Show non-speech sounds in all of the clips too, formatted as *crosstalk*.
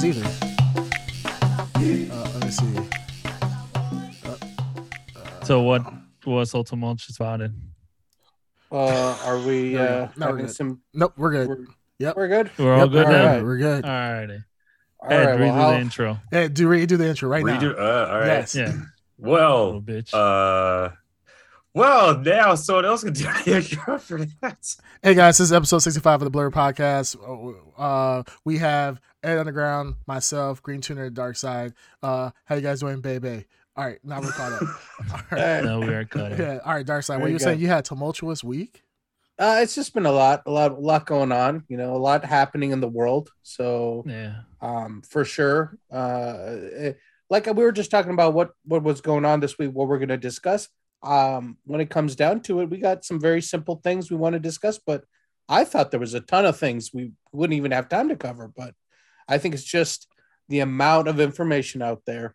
can't hear you guys either. Uh, let me see. So what was so tumultuous about it? Uh, are we No, uh, no, we're having good. some? Nope, we're good. We're, Yep. we're good. We're all Yep, good all now. right, We're good. All righty. All Ed, right. read Well, how, the intro. Hey, do redo the intro right Redo. now. Uh, all right. Yes. Yeah, little Well, bitch. uh, well, now someone else can do the intro for that. Hey guys, this is episode 65 of the Blur Podcast. Uh, we have Ed Underground, myself, Green Tuner, Dark Side. Uh, how you guys doing, baby? All right, now we're caught up. *laughs* All right. no, we are cut. Yeah, all right, Dark Side. What Very you were saying? You had a tumultuous week. uh, it's just been a lot, a lot, a lot going on. You know, a lot happening in the world. So, Yeah. um, for sure. Uh, eh, like we were just talking about what what was going on this week, what we're going to discuss. Um, when it comes down to it, we got some very simple things we want to discuss, but I thought there was a ton of things we wouldn't even have time to cover. But I think it's just the amount of information out there,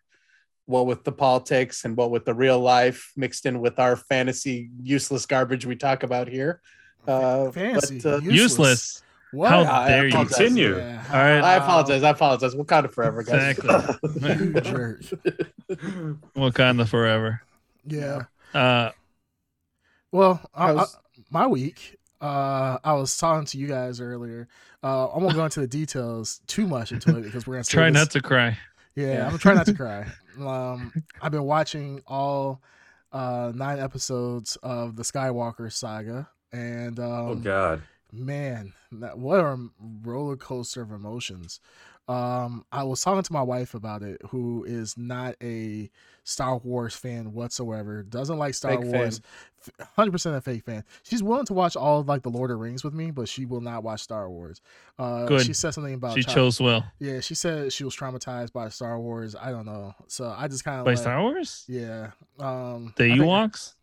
what with the politics and what with the real life mixed in with our fantasy useless garbage we talk about here. Uh, Fancy, but, uh, Useless. What? How I dare you? apologize. Continue. Yeah. All right. I apologize. I apologize. We'll count it forever, guys. Exactly. *laughs* You jerk. Wakanda forever. Yeah. Uh, Well, I, I, How's- my week. Uh, I was talking to you guys earlier. Uh, I won't go into the details too much into it because we're gonna *laughs* try this- not to cry. Yeah, Yeah. I'm gonna try not to *laughs* cry. Um, I've been watching all uh, nine episodes of the Skywalker saga, and um, Oh God. man, that, what a roller coaster of emotions. Um, I was talking to my wife about it, who is not a Star Wars fan whatsoever. Doesn't like Star Fake Wars. Hundred percent a fake fan. She's willing to watch all of like the Lord of the Rings with me, but she will not watch Star Wars. Uh, Good. She said something about She child- chose well. yeah, she said she was traumatized by Star Wars. I don't know. So I just kind of By like, Star Wars? Yeah. Um The I think- Ewoks?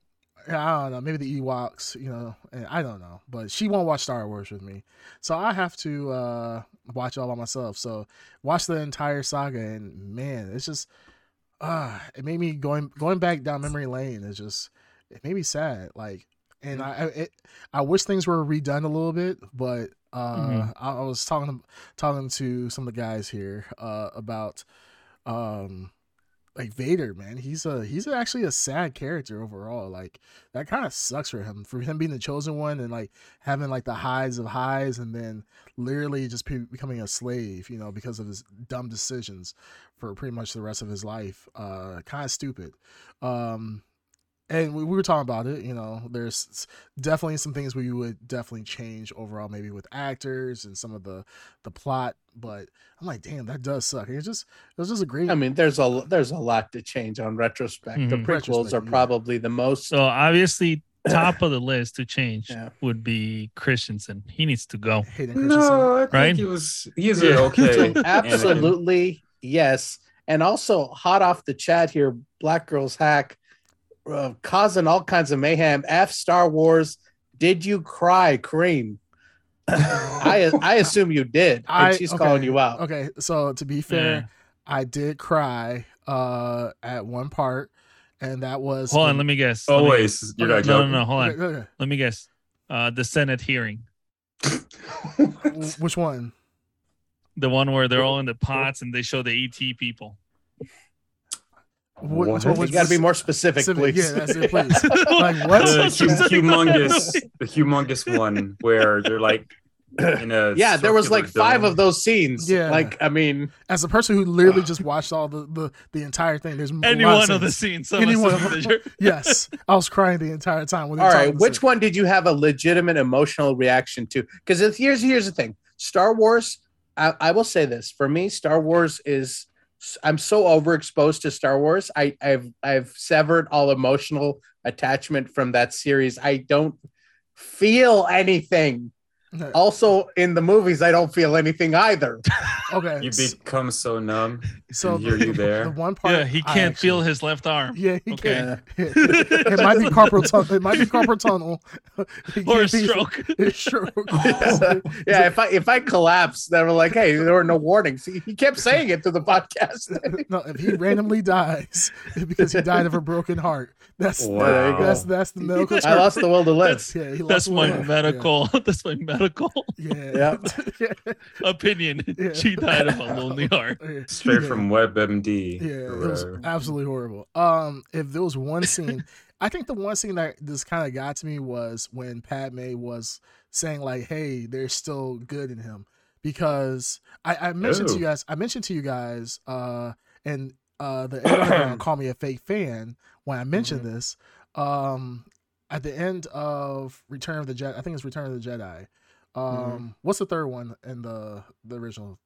I don't know. Maybe the Ewoks, you know, and I don't know. But she won't watch Star Wars with me. So I have to uh watch it all by myself. So watch the entire saga and man, it's just uh it made me going going back down memory lane is just it made me sad. Like and I I, it, I wish things were redone a little bit, but uh Mhm. I, I was talking talking to some of the guys here uh about um like Vader, man, he's a he's actually a sad character overall. Like that kind of sucks for him, for him being the chosen one and like having like the highs of highs, and then literally just be- becoming a slave, you know, because of his dumb decisions for pretty much the rest of his life. Uh, kind of stupid. Um, and we, we were talking about it. You know, there's definitely some things we would definitely change overall, maybe with actors and some of the the plot. But I'm like, damn, that does suck. It's just it was just a great. I mean, there's a there's a lot to change on retrospect. The Mhm. prequels Retrospect, are yeah. probably the most. So obviously, top of the *coughs* list to change Yeah. would be Christensen. He needs to go. Hayden Christensen. No, I think Right? he was. He's Yeah. okay. *laughs* *laughs* Absolutely yes, and also hot off the chat here, Black Girls Hack, uh, causing all kinds of mayhem. F Star Wars. Did you cry, Cream? *laughs* I I assume you did, I- she's okay, calling you out. Okay, so to be fair, Yeah. I did cry uh at one part, and that was Hold on, let me guess. Let me- Always. You're not No, no, no. Hold on. Okay, okay. Let me guess. Uh, the Senate hearing, *laughs* Which one? the one where they're all in the pots and they show the ET people. What, What? which one You got to be more specific, Specific, please. yeah, that's it, please. *laughs* Like, what? The So hu- specific. *laughs* humongous, the humongous one where they're like in a. yeah, there was circular like five dome. of those scenes. Yeah. like I mean, As a person who literally just watched all the the, the entire thing, there's a Any one of the scenes. scenes. Any one of them. *laughs* Yes, I was crying the entire time. When they all were right, talking which to- one did you have a legitimate emotional reaction to? Because here's here's the thing: Star Wars. I, I will say this for me, Star Wars is. I'm so overexposed to Star Wars. I, I've I've severed all emotional attachment from that series. I don't feel anything. Okay. *laughs* Also, in the movies, I don't feel anything either. *laughs* Okay, You s- become so numb. so hear *laughs* the, you there. the one part, yeah, he can't actually- feel his left arm. Yeah, he Okay. can't. it might be carpal tunnel. It might be carpal tunnel. Or a can't be- stroke. It's stroke. yeah, if I if I collapse, they were like, "Hey, there were no warnings." He, he kept saying it through the podcast. no, if he randomly dies because he died of a broken heart, that's Wow. that's that's the medical. I lost the will to live. That's Yeah, he lost that's my will. medical. That's my medical Political Yeah. Yep. *laughs* opinion. *laughs* Yeah. She died of a lonely heart. Straight Yeah. from WebMD. Yeah, it was absolutely horrible. Um, if there was one scene, *laughs* I think the one scene that just kind of got to me was when Padme was saying like, "Hey, there's still good in him," because I, I mentioned to Oh. you guys, I mentioned to you guys, uh, and uh, the internet *coughs* call me a fake fan when I mentioned Mm-hmm. this. Um, at the end of Return of the Jedi, I think it's Return of the Jedi. Um, Mm-hmm. what's the third one in the the original?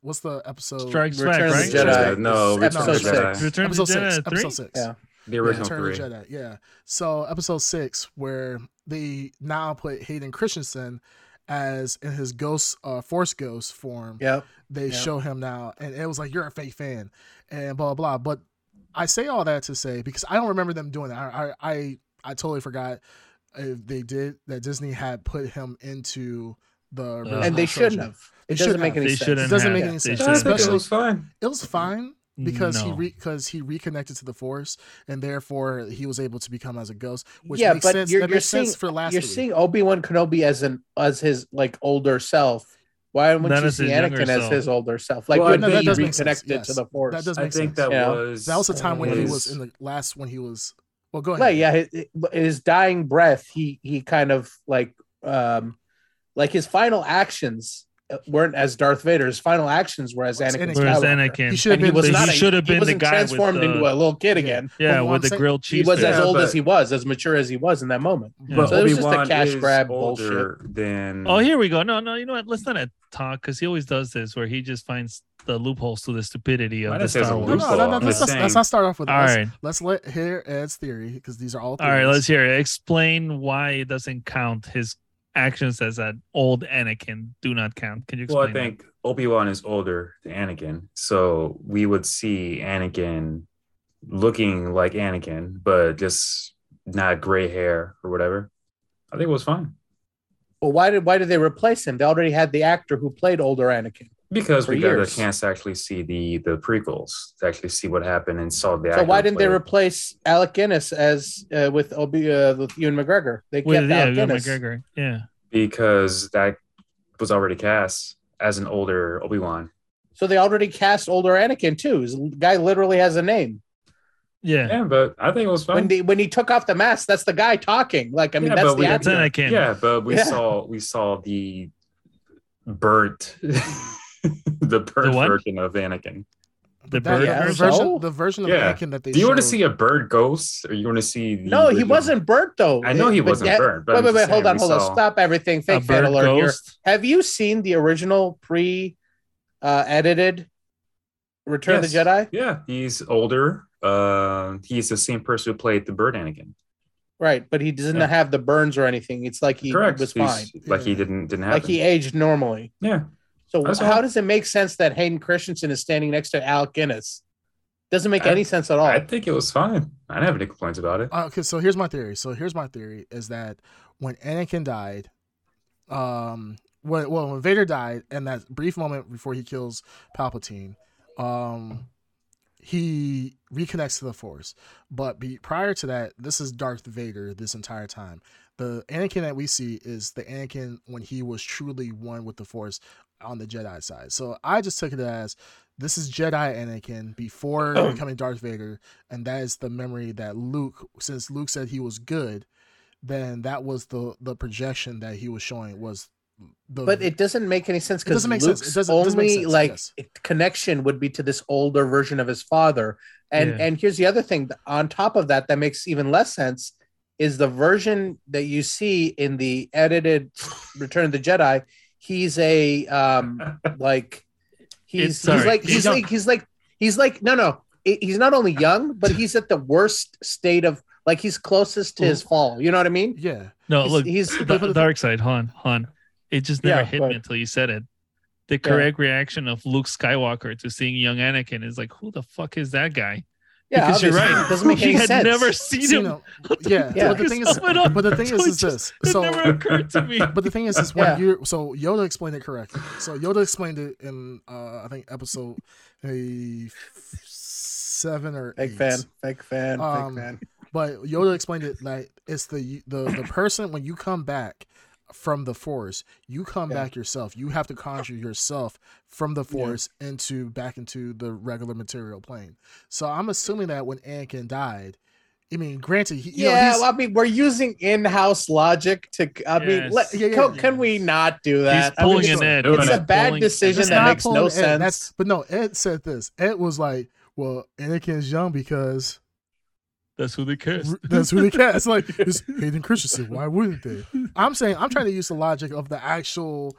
What's the episode? Strikes Return back, right? the Jedi. No, Return episode of the Jedi. six. Return episode six. Jedi Episode six. Yeah. The original Return three. of the Jedi, yeah. So episode six, where they now put Hayden Christensen as in his ghost, uh, Force Ghost form. Yep. They Yep. show him now, and it was like you're a fake fan, and blah blah. blah. But I say all that to say because I don't remember them doing that. I I I, I totally forgot if they did that. Disney had put him into the original And they shouldn't trilogy. have. They It doesn't make have. any They sense. It doesn't have. make any They sense, I it was fine. It was fine because he No. re because he reconnected to the force and therefore he was able to become as a ghost which Yeah, makes but sense you're- that you're makes sense seeing- for last You're movie. seeing Obi Wan Kenobi as an as his like older self. Why wouldn't Not you as see his younger Anakin as his older self? Like Well, when no, he does make reconnected yes. to the Force. that does I think sense that Yeah. was that was the time when he was in the last when he was well go ahead. Right, yeah, his, his dying breath, he he kind of like um like his final actions Uh, weren't as Darth Vader. His final actions were as Was Anakin. Anakin. Whereas Skywalker. Anakin, he should have And he was the- not. he a, should have he been the wasn't guy with transformed the- into a little kid again. yeah, Well, with I'm the saying- grilled He cheese. was as Yeah, old but- as he was, as mature as he was in that moment. But So it was just a cash grab older than. Oh, here we go. No, no, you know what? Let's not talk because he always does this, where he just finds the loopholes to the stupidity of didn't the say it's a Star Wars. no, loophole. no, no, I'm let's, not, let's not start off with All let's, right. let's let hear Ed's theory because these are all All right, let's hear it. Explain why it doesn't count. His actions as an old Anakin do not count. Can you explain? Well. I think Obi Wan is older than Anakin, so we would see Anakin looking like Anakin, but just not gray hair or whatever. I think it was fine Well, why did why did they replace him? They already had the actor who played older Anakin. Because For we got a chance to actually see the the prequels, to actually see what happened and saw the. So why didn't they replace Alec Guinness as uh, with Obi uh, with Ewan McGregor? They kept With, yeah, Alec Ewan Guinness. McGregor. Yeah. Because that was already cast as an older Obi Wan. So they already cast older Anakin too. This guy literally has a name. Yeah. Yeah, but I think it was fine. When the when he took off the mask, that's the guy talking. Like I mean, Yeah, that's but the we- Anakin. Yeah, but we Yeah. saw we saw the burnt *laughs* *laughs* the burnt what? version of Anakin. The That- bird Yeah, version? version, so? the version of Yeah. Anakin that they Do you want to see a bird ghost or you want to see the No, he wasn't burnt though. I know he But wasn't yeah- burnt. But Wait, wait, wait. Hold on, hold on. Stop everything. A Fake fan bird alert here. Have you seen the original pre uh, edited Return of the Jedi? Yeah, he's older. Uh, he's the same person who played the bird Anakin. Right, but he doesn't Yeah. have the burns or anything. It's like he Correct. was He's- fine. Like he didn't didn't have Like he aged normally. Yeah. So That's how all. does it make sense that Hayden Christensen is standing next to Alec Guinness? Doesn't make I- any sense at all. I think it was fine. I didn't have any complaints about it. Uh, okay, so here's my theory. So here's my theory is that when Anakin died, um, when, well, when Vader died, and that brief moment before he kills Palpatine, um, he reconnects to the Force. But be, prior to that, this is Darth Vader this entire time. The Anakin that we see is the Anakin when he was truly one with the Force on the Jedi side. So I just took it as this is Jedi Anakin before *clears throat* becoming Darth Vader, and that is the memory that Luke, since Luke said he was good, then that was the the projection that he was showing was the. but it doesn't make any sense It because doesn't make sense. It Luke's doesn't- it doesn't make only sense, like yes. connection would be to this older version of his father. And Yeah. and here's the other thing on top of that that makes even less sense is the version that you see in the edited Return of the Jedi. He's a um *laughs* like he's he's like he's he's like he's like he's like no no he's not only young but *laughs* he's at the worst state of like he's closest to his fall. You know what I mean? yeah. No, He's- look, he's the dark side, hon, hon. It just never Yeah, hit go me until you said it. The correct reaction of Luke Skywalker to seeing young Anakin is like, who the fuck is that guy? Yeah. because you're right. It doesn't make he any had sense. never seen See, him. no, yeah, Yeah. But the thing is, Sum it up. but the thing is, So it is this. It So never occurred to me. But the thing is, is when Yeah. you so Yoda explained it correctly. So Yoda explained it in uh, I think episode a seven or Fake eight. fan, fake fan, Um, fake fan. But Yoda explained it like it's the the the person when you come back from the force. You come Yeah. back yourself. You have to conjure yourself from the force into back into the regular material plane. So I'm assuming that when Anakin died, I mean, granted, he, you know, yeah, he's- well, I mean, we're using in-house logic to. I mean, let, Yeah, yeah, can, yeah. can we not do He's that? I mean, pulling it's, an Ed. it's a bad Pulling- decision that makes no Ed. sense. That's, but no, Ed said this. Ed was like, "Well, Anakin's young because That's who they cast. r- that's who they *laughs* cast." Like it's Hayden Christensen. Why wouldn't they? I'm saying I'm trying to use the logic of the actual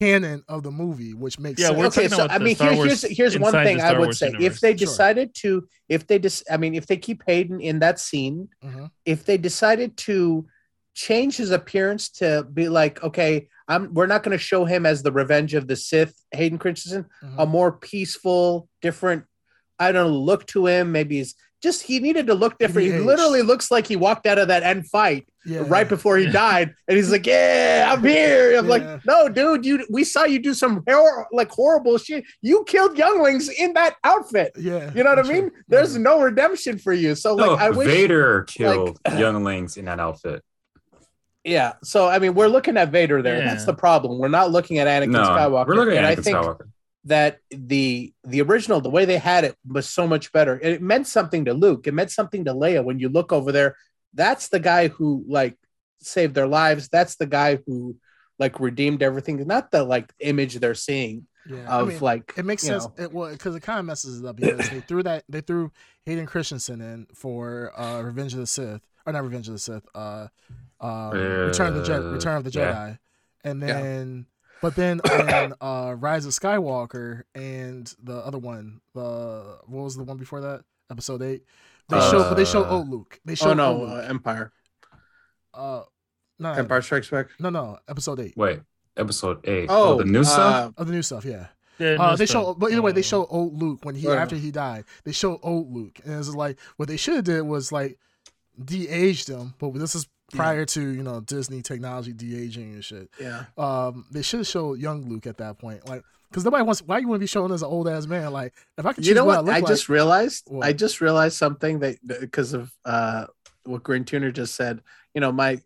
canon of the movie, which makes Yeah, sense. we're okay, so about I mean, Star here, here's here's one thing I would Wars say: universe. if they Sure. decided to, if they dis, I mean, if they keep Hayden in that scene, Mhm. if they decided to change his appearance to be like, okay, I'm, we're not going to show him as the Revenge of the Sith, Hayden Christensen, Mhm. a more peaceful, different, I don't know, look to him. Maybe he's just he needed to look different. He aged. literally looks like he walked out of that end fight yeah, right before he died, and he's like, "Yeah, I'm here." I'm Yeah. like, "No, dude, you we saw you do some hor- like horrible shit. You killed younglings in that outfit. Yeah, You know what I sure. mean? There's Yeah. no redemption for you. So No, like, oh, I wish." Vader killed *clears throat* younglings in that outfit. Yeah. So I mean, we're looking at Vader there. That's the problem. We're not looking at Anakin No, Skywalker. we're looking and at I Anakin think Skywalker. That the the original, the way they had it, was so much better. It meant something to Luke. It meant something to Leia. When you look over there, that's the guy who like saved their lives. That's the guy who like redeemed everything. Not the like image they're seeing yeah. I of mean, like it makes sense. know, It well because it kind of messes it up because they threw that they threw Hayden Christensen in for uh Revenge of the Sith or not Revenge of the Sith, uh, um, Return of the Jedi, Uh, Return of the yeah. Jedi, and Yeah. Then but then in *coughs* uh Rise of Skywalker and the other one, the what was the one before that? Episode eight. They show, but they show Uh, old Luke. They show Oh no, uh, Empire. Uh, no, Empire Strikes Back. no, no, episode eight Wait, episode eight. Oh, the new stuff. uh, of the new stuff. Yeah. Yeah, Uh, they show, but either way, they Uh, show old Luke when he Right. after he died. They show old Luke, and it's like what they should have did was like de-aged him. But this is prior to you know Disney technology de-aging and shit. yeah. Um, they should have showed young Luke at that point, like because nobody wants. Why you want to be shown as an old ass man? Like if I could You know what, what? I I look just realized. What? I just realized something that because of uh, what Green Tuner just said. You know, my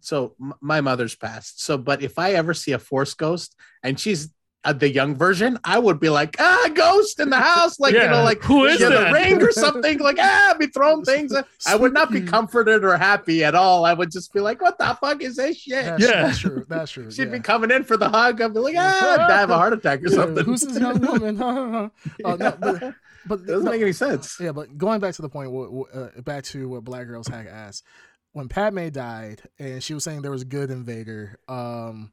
so my mother's passed. So, but if I ever see a Force ghost and she's uh, the young version, I would be like, ah, ghost in the house, like you know, like who is yeah, the ring or *laughs* something, like ah, be throwing things. I would not be comforted or happy at all. I would just be like, what the fuck is this shit? That's, Yeah. that's true. That's true. She'd yeah. be coming in for the hug. I'd be like, ah, die of a heart attack or something. Who's this young woman? *laughs* uh, no, but *laughs* but it doesn't no, make any sense. Yeah, but going back to the point, what- what, uh, back to what Black Girls Hack asked, when Padme died, and she was saying there was a good in Vader, um,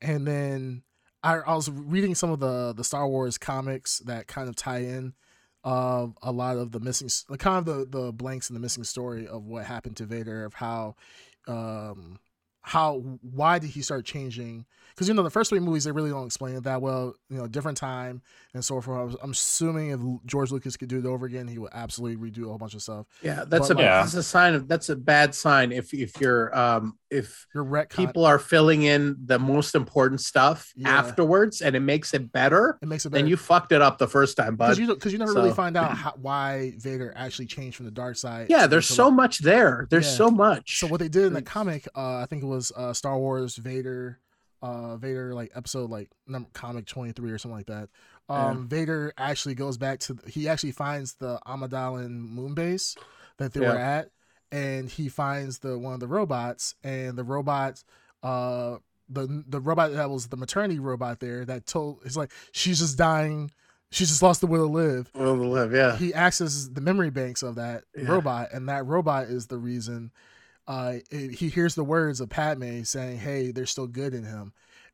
and then I, I was reading some of the the Star Wars comics that kind of tie in uh, a lot of the missing, kind of the the blanks in the missing story of what happened to Vader, of how, um, how why did he start changing? Because you know the first three movies they really don't explain it that well. You know, different time and so forth. Was, I'm assuming if George Lucas could do it over again, he would absolutely redo a whole bunch of stuff. Yeah, that's But a like- that's a sign of that's a bad sign if if you're um if Your retcon, people are filling in the most important stuff Yeah. afterwards and it makes it better, it makes it better. then you fucked it up the first time, bud. because you you never really find out *clears throat* how, why Vader actually changed from the dark side. yeah, there's so much there. There's Yeah. so much. So what they did in the comic, uh, I think it was uh, Star Wars Vader, uh, Vader like episode like number comic twenty three or something like that. Um, Vader actually goes back to he actually finds the Amidala moon base that they Yeah. were at, and he finds the one of the robots, and the robot, uh, the the robot that was the maternity robot there that told it's like she's just dying. She just lost the will to live Will to live, yeah. he accesses the memory banks of that Yeah. robot, and that robot is the reason. Uh, he hears the words of Padme saying, "Hey, there's still good in him,"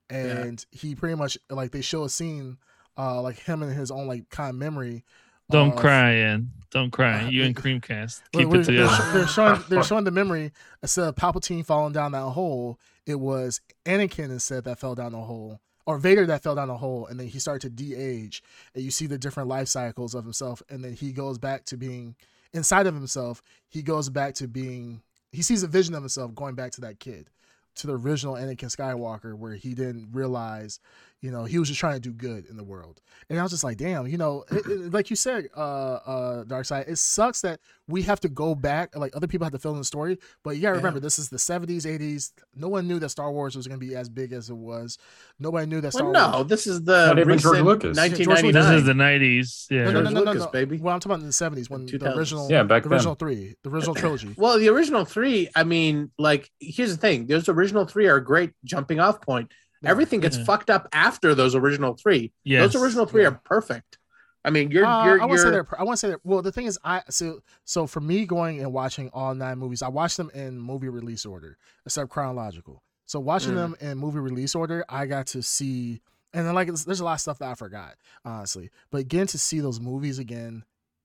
and he pretty much like they show a scene, uh, like him and his own like kind of memory. Don't of- cry, and don't cry. Uh, You and Creamcast *laughs* keep it they're, together. they're showing they're *laughs* showing the memory instead of Palpatine falling down that hole. It was Anakin instead that fell down the hole, or Vader that fell down the hole, and then he started to de-age, and you see the different life cycles of himself, and then he goes back to being inside of himself. He goes back to being. He sees a vision of himself going back to that kid, to the original Anakin Skywalker, where he didn't realize, You know, he was just trying to do good in the world, and I was just like, damn, you know, it, it, like you said, uh, uh, Dark Side, it sucks that we have to go back, like other people have to fill in the story, but you gotta Yeah. remember, this is the '70s, '80s. No one knew that Star Wars was gonna be as big as it was. Nobody knew that Star Well, no, Wars. this is the Not even George recent Lucas. George Lucas. This is the nineties. Yeah. No, no, no, George no, no, Lucas, no. baby. Well, I'm talking about in the '70s when the original, Yeah, back the then. original three, the original trilogy. *clears throat* Well, the original three, I mean, like, here's the thing: those original three are a great jumping off point. Yeah. Everything gets Yeah. fucked up after those original three. Yes. Those original three Yeah. are perfect. I mean, you're Uh, you're I want to say you're that. I want to say that. Well, the thing is, I so so for me going and watching all nine movies, I watched them in movie release order, except chronological. So watching Mm. them in movie release order, I got to see, and then like there's a lot of stuff that I forgot, honestly. But getting to see those movies again,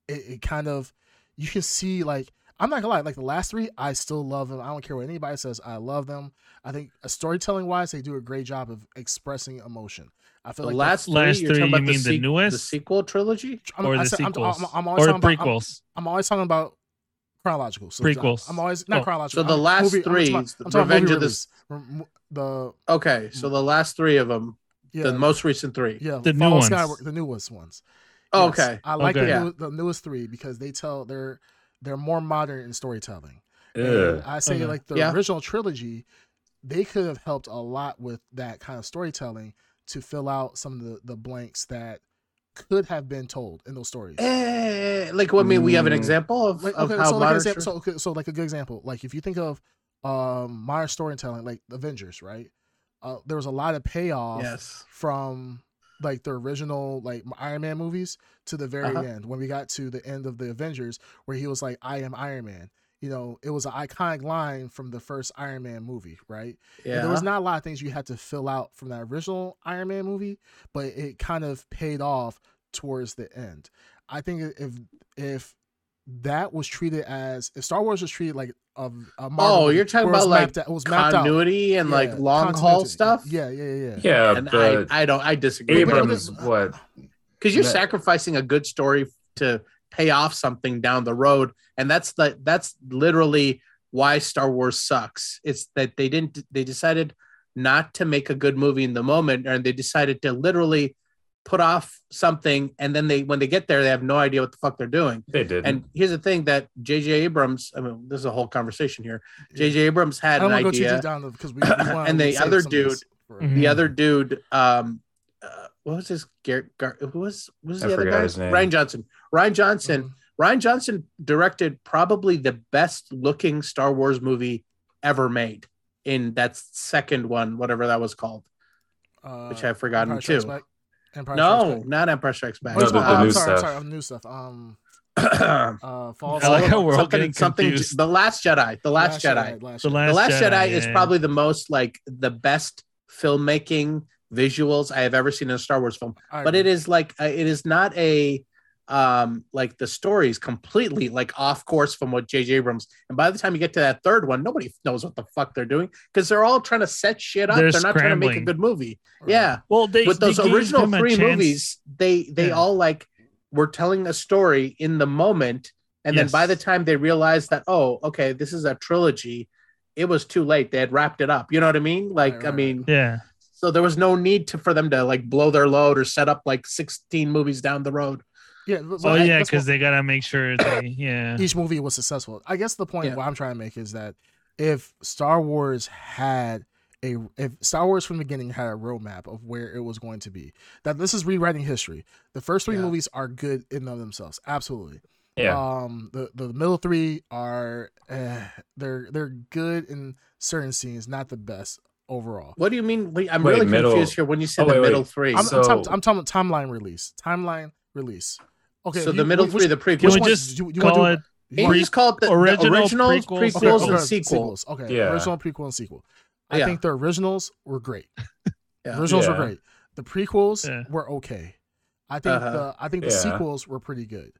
it, it kind of you can see like I'm not gonna lie, like the last three, I still love them. I don't care what anybody says, I love them. I think uh, storytelling wise, they do a great job of expressing emotion. I feel the like last three. Last you're three, talking about you the mean the newest? the sequel trilogy. I'm, or I the said- I'm- sequels, I'm, I'm always or the talking about, I'm- prequels. I'm always talking about chronological. So Prequels. I'm always not Oh. chronological. So the last movie, I'm three, talking about- the I'm talking Revenge movie of the- release. The Okay, so the last three of them, yeah, the most recent three. yeah, The new Fall of ones. Skywalker- the newest ones. Oh, Yes. okay. I like Okay. the, new, the newest three because they tell they're they're more modern in storytelling. And I say Okay. like the Yeah. original trilogy, they could have helped a lot with that kind of storytelling to fill out some of the, the blanks that could have been told in those stories. Eh, like, what I mean, we have an Mm. example of, like, of okay, how so like modern. example, so, okay, so like a good example, like if you think of um modern storytelling, like Avengers, right? Uh, there was a lot of payoff yes. from like the original like Iron Man movies to the very Uh-huh. end when we got to the end of the Avengers where he was like I am Iron Man. You know, it was an iconic line from the first Iron Man movie, right? And Yeah. there was not a lot of things you had to fill out from that original Iron Man movie, but it kind of paid off towards the end. I think if if that was treated as if Star Wars was treated like a, a Marvel Oh, you're talking where it was about, like, mapped out- it was mapped out. continuity and like long haul stuff. Yeah, yeah, yeah, yeah. Yeah, and but I, I don't, I disagree. But- but- Abrams, what? because you're that- sacrificing a good story to pay off something down the road, and that's the that's literally why Star Wars sucks. It's that they didn't, they decided not to make a good movie in the moment, and they decided to literally put off something, and then they when they get there, they have no idea what the fuck they're doing. They did. And here's the thing that J.J. Abrams, I mean, this is a whole conversation here. J.J. Abrams had don't an want to go too idea. down because we, we *coughs* And the other some of this dude- for- Mhm. the other dude um uh, what was his Gar- Gar- who was who was I the other guy his name. Rian Johnson Rian Johnson Mhm. Rian Johnson directed probably the best looking star wars movie ever made in that second one whatever that was called Uh, which i've forgotten too Back? Empire Strikes no Back. not empire strikes back it's No, about- the oh, I'm new sorry, I'm stuff. sorry, I'm new stuff. Um, *clears throat* uh, Falls. I like how we're all something, getting something confused. the last jedi the last, jedi, Last The Last the last jedi, Jedi, is yeah. probably the most like the best filmmaking visuals i have ever seen in a star wars film I but it agree. is like uh, it is not a um like the story is completely like off course from what J.J. Abrams. And by the time you get to that third one, nobody knows what the fuck they're doing because they're all trying to set shit up. They're They're, not trying to make a good movie. Right. Yeah, Well, they with those they original three chance- movies, they they Yeah. all like were telling a story in the moment, and then by the time they realized that oh, okay, this is a trilogy, it was too late. They had wrapped it up. You know what I mean? Like Right, I mean. Yeah, So there was no need to for them to like blow their load or set up like 16 movies down the road. Yeah. oh but I- yeah, because they gotta make sure they yeah. *clears throat* each movie was successful. I guess the point Yeah. what I'm trying to make is that if Star Wars had a if Star Wars from the beginning had a roadmap of where it was going to be, that this is rewriting history. The first three Yeah. movies are good in and of themselves, absolutely. yeah. Um, the the middle three are eh, they're they're good in certain scenes, not the best overall. What do you mean? Wait, I'm Wait, really middle- confused here when you said Oh, the wait, wait. middle 3 I'm, So- I'm, talking, I'm talking timeline release, timeline release. Okay, so you- the middle which- three, the Can we just do do call it Can pre- you just call it the, the original, originals, prequels, prequels, Okay, and okay, sequels? Okay, Yeah. original, prequel, and sequel. I Yeah. think the originals were great. *laughs* Yeah. The originals were great. The prequels Yeah. were okay. I think Uh-huh. the I think the Yeah. sequels were pretty good.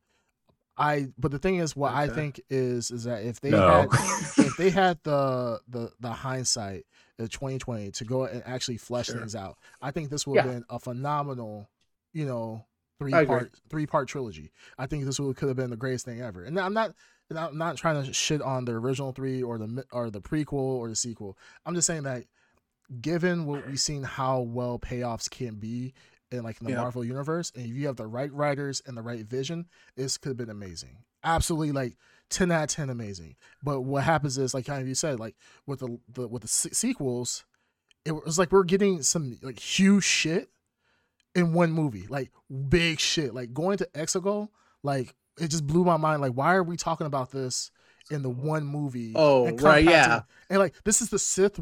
I but the thing is, what I think is is that if they no. had *laughs* if they had the the the hindsight of 2020 to go and actually flesh Sure. things out, I think this would have Yeah. been a phenomenal, you know, three part three part trilogy. I think this would could have been the greatest thing ever. And I'm not and I'm not trying to shit on the original three or the or the prequel or the sequel. I'm just saying that given what we've seen, how well payoffs can be in like in the Yeah. Marvel universe, and if you have the right writers and the right vision, this could have been amazing. Absolutely, like ten out of ten, amazing. But what happens is, like kind of you said, like with the, the with the se- sequels, it was like we're getting some like huge shit in one movie, like big shit. Like going to Exegol, like it just blew my mind. Like why are we talking about this? In the one movie, Oh, and right, compacted- yeah. and like this is the Sith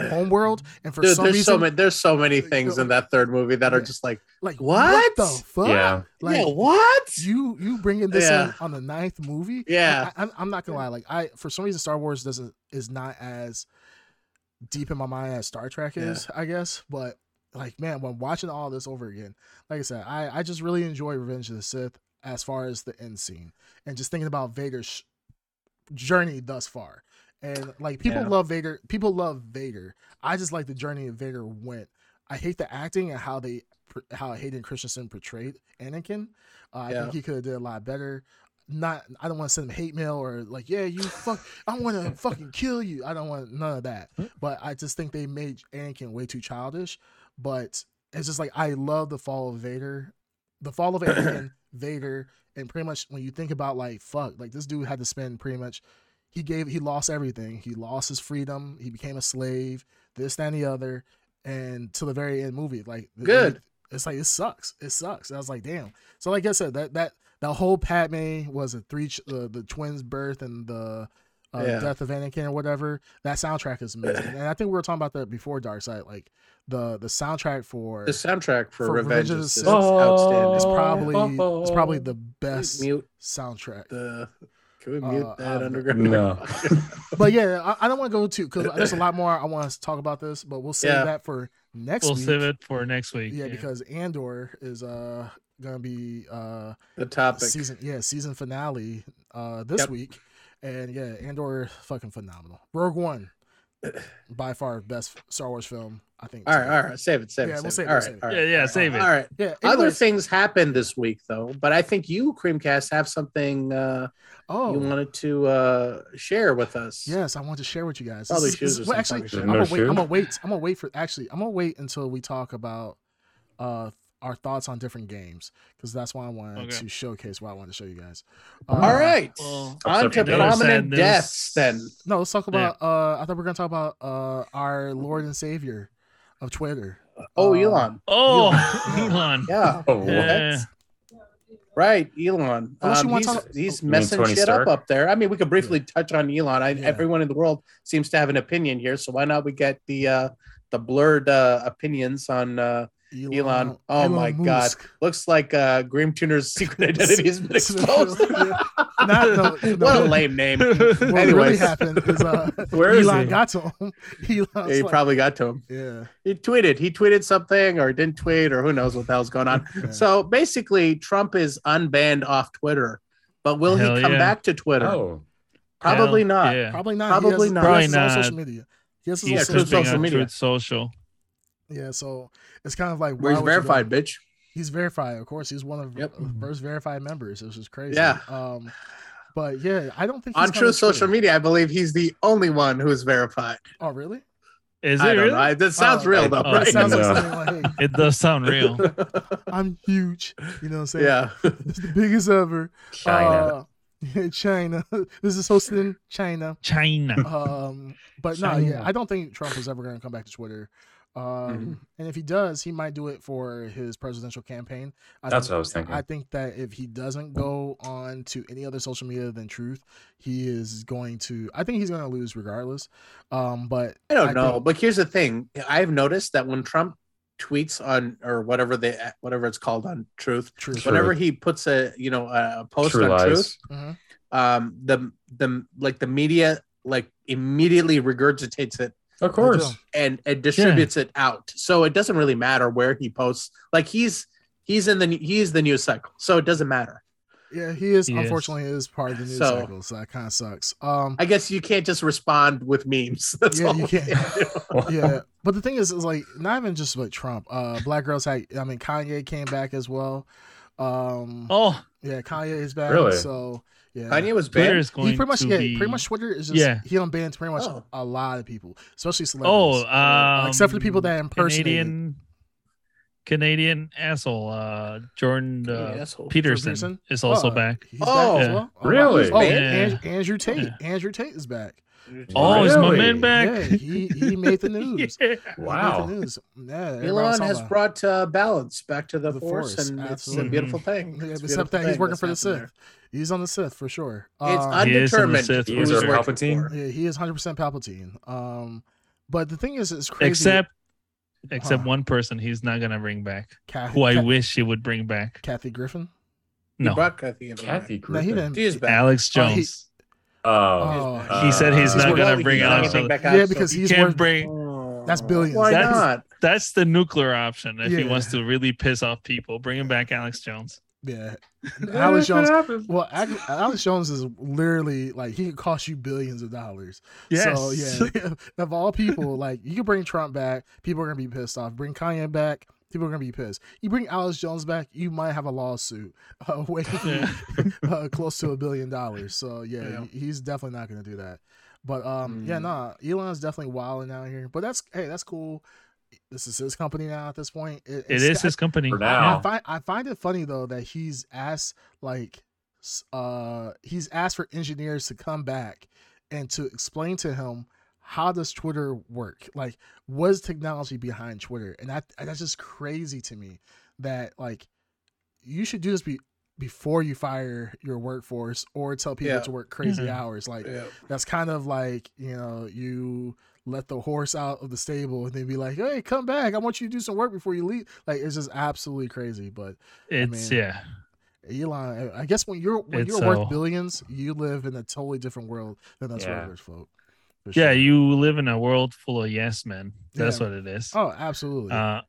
homeworld, *clears throat* and for Dude, some there's reason, so many there's so many things in that third movie that are just like like What? the fuck? Yeah. like yeah what you you bringing this Yeah. in on the ninth movie? Yeah. Like, I, I'm, I'm not gonna lie. Like I, for some reason, Star Wars doesn't is not as deep in my mind as Star Trek Yeah. is. I guess, but like man, when watching all this over again, like I said, I I just really enjoy Revenge of the Sith as far as the end scene and just thinking about Vader's journey thus far. And like people Yeah. love Vader, people love Vader. I just like the journey that Vader went. I hate the acting and how they how Hayden Christensen portrayed Anakin. Uh, I think he could have did a lot better. Not, I don't want to send him hate mail or like, yeah, you fuck, I want to fucking kill you. I don't want none of that. But I just think they made Anakin way too childish. But it's just like I love the fall of Vader, the fall of Anakin, *clears throat* Vader, and pretty much when you think about like fuck, like this dude had to spend pretty much. He gave, he lost everything. He lost his freedom. He became a slave. This, that, and the other, and to the very end movie, like the- Good. It's like it sucks. It sucks. I was like, damn. So like I said, that that that whole Padme was a three ch- uh, the twins' birth and the uh, Yeah. death of Anakin or whatever. That soundtrack is amazing, and I think we were talking about that before Dark Side. Like the the soundtrack for the soundtrack for, For Revenge Revenge of of the the Sith. Sith is outstanding it's Oh. probably it's probably the best mute soundtrack. the can we mute Uh, that um, underground No. *laughs* But yeah, I, I don't want to go too because there's a lot more I want to talk about this, but we'll save Yeah. that for next week. We'll week. save it for next week. yeah, because Andor is uh gonna be uh the topic season yeah season finale uh this Yep. week and yeah andor fucking phenomenal. Rogue one *coughs* by far best star wars film i think all right all right save it save Yeah, it we'll save save it it, all we'll right save it. all right. Yeah, yeah, all right, save it. all right. Yeah other things happened this week though but i think you creamcast have something uh oh. you wanted to uh share with us. Yes i want to share with you guys. Probably This shoes this well, actually i'm gonna wait i'm gonna wait i'm gonna wait for actually i'm gonna wait until we talk about uh our thoughts on different games because that's why i wanted Okay. to showcase what i wanted to show you guys all Uh, right Well, on to prominent deaths then no let's talk Yeah. about uh i thought we are gonna talk about uh our lord and savior of twitter oh Uh, elon oh, Elon. *laughs* *laughs* Elon. yeah Oh, what? Yeah. Right, Elon. Unless you Um, want he's, to talk- he's messing shit Stark? up up there. I mean, we could briefly touch on Elon. I, Yeah. Everyone in the world seems to have an opinion here, so why not we get the uh, the blurred uh, opinions on uh, Elon. Oh my God. Looks like uh, Grim Tuner's *laughs* secret identity has been *laughs* exposed. Yeah. *laughs* Not- no, no. what a lame name. What really happened is uh, Where is Elon he? got to him. Elon's Yeah, he like, probably got to him. yeah. He tweeted. He tweeted something or didn't tweet or who knows what the hell's going on. yeah. So basically, Trump is unbanned off Twitter, but will Hell he come yeah. back to Twitter? Oh, Probably Hell not. Yeah. probably not. probably he has, not. Probably has his own not. social media. He has his Yeah, own social social social media. media. social. Yeah, so it's kind of like Where he's why would you go- verified, bitch. He's verified, of course. He's one of Yep. the first verified members, This is crazy. Yeah. Um, but yeah, I don't think he's On Truth Social Twitter. media, I believe he's the only one who's verified. Oh, really? Is it I really? I, that sounds Oh, real I- though, oh, right? It sounds like No. *laughs* something like, hey, It does sound real. *laughs* I'm huge. You know what I'm saying? yeah. *laughs* It's the biggest ever. China. Uh, China. this is hosted in China. China. Um, but no, China. yeah, I don't think Trump is ever going to come back to Twitter. Um, Mhm. and if he does, he might do it for his presidential campaign. I That's think, what I was thinking. I think that if he doesn't go on to any other social media than Truth, he is going to. I think he's going to lose regardless. Um, but I don't I know, think- but here's the thing: I've noticed that when Trump tweets on or whatever they whatever it's called on Truth, Truth. Whenever he puts a you know a post True on lies. Truth, Mhm. um, the the like the media like immediately regurgitates it Of course. and and distributes it out. So it doesn't really matter where he posts. Like he's he's in the he's the news cycle, so it doesn't matter. Yeah, he is. He unfortunately, is part of the news So- cycle, so that kind of sucks. Um, I guess you can't just respond with memes. *laughs* That's Yeah, all you can't. *laughs* yeah, but the thing is, is like not even just with Trump. Uh, Black Girls Hack. I mean, Kanye came back as well. Um, Oh, yeah, Kanye is back. Really? So yeah, Kanye was Twitter banned. is going he pretty much to yeah, be pretty much Twitter is just Yeah. he unbanned pretty much Oh. a lot of people, especially Oh, celebrities. um, except for the people that impersonated Canadian Canadian asshole uh, Jordan uh, asshole. Peterson, Peterson? is also Oh, back. He's Oh, back yeah. well. wow. Really? Oh, Yeah. Andrew Tate. Yeah. Andrew Tate is back. Oh, is my man back? Yeah, he he made the news. *laughs* Yeah. Wow. the news. Yeah, Elon has about brought uh, balance back to the, The force, Force, and absolutely. it's a beautiful thing. Yeah, It's except beautiful that he's working for the happened Sith. He's on the Sith for sure. It's Um, He is on the undetermined. Sith. He is he's our working Palpatine? for. yeah, he is 100% Palpatine. Um, but the thing is, it's crazy. Except except Huh. one person he's not gonna bring back. Kathy, Who I Ka- wish he would bring back. Kathy Griffin. He No. brought Kathy in. Kathy No, he didn't. She is back. Alex Oh, he- Jones. Oh, Oh, he said he's Uh, not gonna working- bring he's Alex not Jones. back Yeah, because so- He he's can't worth- bring Oh, That's billions. Why That's- not? that's the nuclear option if he Yeah. wants to really piss off people. Bring him back Alex Jones. Yeah, *laughs* Yeah, Alex Jones. Well, Alex Jones is literally like he could cost you billions of dollars. Yes. So yeah, *laughs* *laughs* of all people, like you can bring Trump back, people are gonna be pissed off. Bring Kanye back, people are gonna be pissed. You bring Alex Jones back, you might have a lawsuit uh, waiting you, uh, close to a billion dollars. So yeah, Yeah. he's definitely not gonna do that. But um, yeah, Mm. nah, Elon's definitely wilding out here. But that's hey, that's cool. This is his company now. At this point, It it's- is his company. For I- now. I find I find it funny though that he's asked like uh he's asked for engineers to come back and to explain to him how does Twitter work? Like what is technology behind Twitter? And that and that's just crazy to me that like you should do this be, before you fire your workforce or tell people Yeah. to work crazy Mhm. hours. Like Yeah. that's kind of like you know you let the horse out of the stable and then be like hey come back i want you to do some work before you leave like it's just absolutely crazy but It's mean, yeah. elon i guess when you're when It's you're so- worth billions you live in a totally different world than us Yeah. regulars folk for Yeah, you live in a world full of yes men. That's Yeah. what it is. oh absolutely Uh,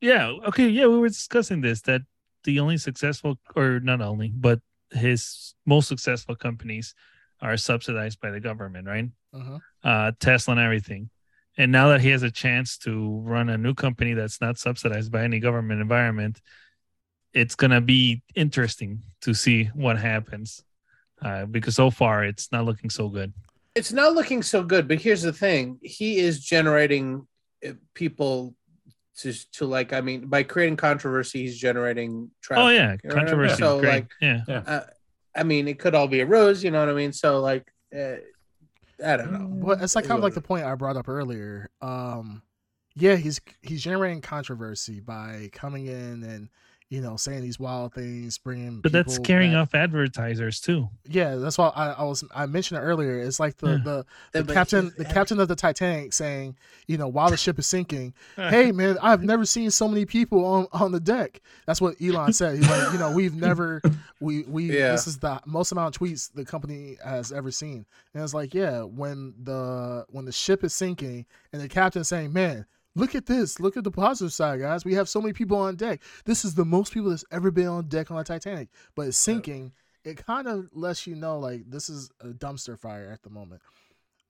yeah. Okay. Yeah, we were discussing this that the only successful, or not only, but his most successful companies are subsidized by the government, right? uh-huh. Uh, Tesla and everything. And now that he has a chance to run a new company that's not subsidized by any government environment, it's gonna be interesting to see what happens. Uh, because so far it's not looking so good. It's not looking so good, but here's the thing: he is generating uh, people to to like. I mean, by creating controversy, he's generating traffic. oh yeah, you know what I mean? controversy. So, great. like, yeah. uh, I mean, it could all be a rose. You know what I mean? So, like, uh, I don't know. Well, it's like kind of like the point I brought up earlier. Um, yeah, he's he's generating controversy by coming in and you know saying these wild things, bringing. But that's scaring back. off advertisers too. Yeah, that's why I, I was I mentioned it earlier. It's like the Yeah. the, Yeah, the captain the captain of the Titanic saying, you know, while the ship is sinking, *laughs* hey man, I've never seen so many people on on the deck. That's what Elon *laughs* said. He's like, you know, we've never we we Yeah. this is the most amount of tweets the company has ever seen. And it's like, yeah, when the when the ship is sinking and the captain's saying, man. Look at this. Look at the positive side, guys. We have so many people on deck. This is the most people that's ever been on deck on the Titanic. But it's sinking. It kind of lets you know, like, this is a dumpster fire at the moment.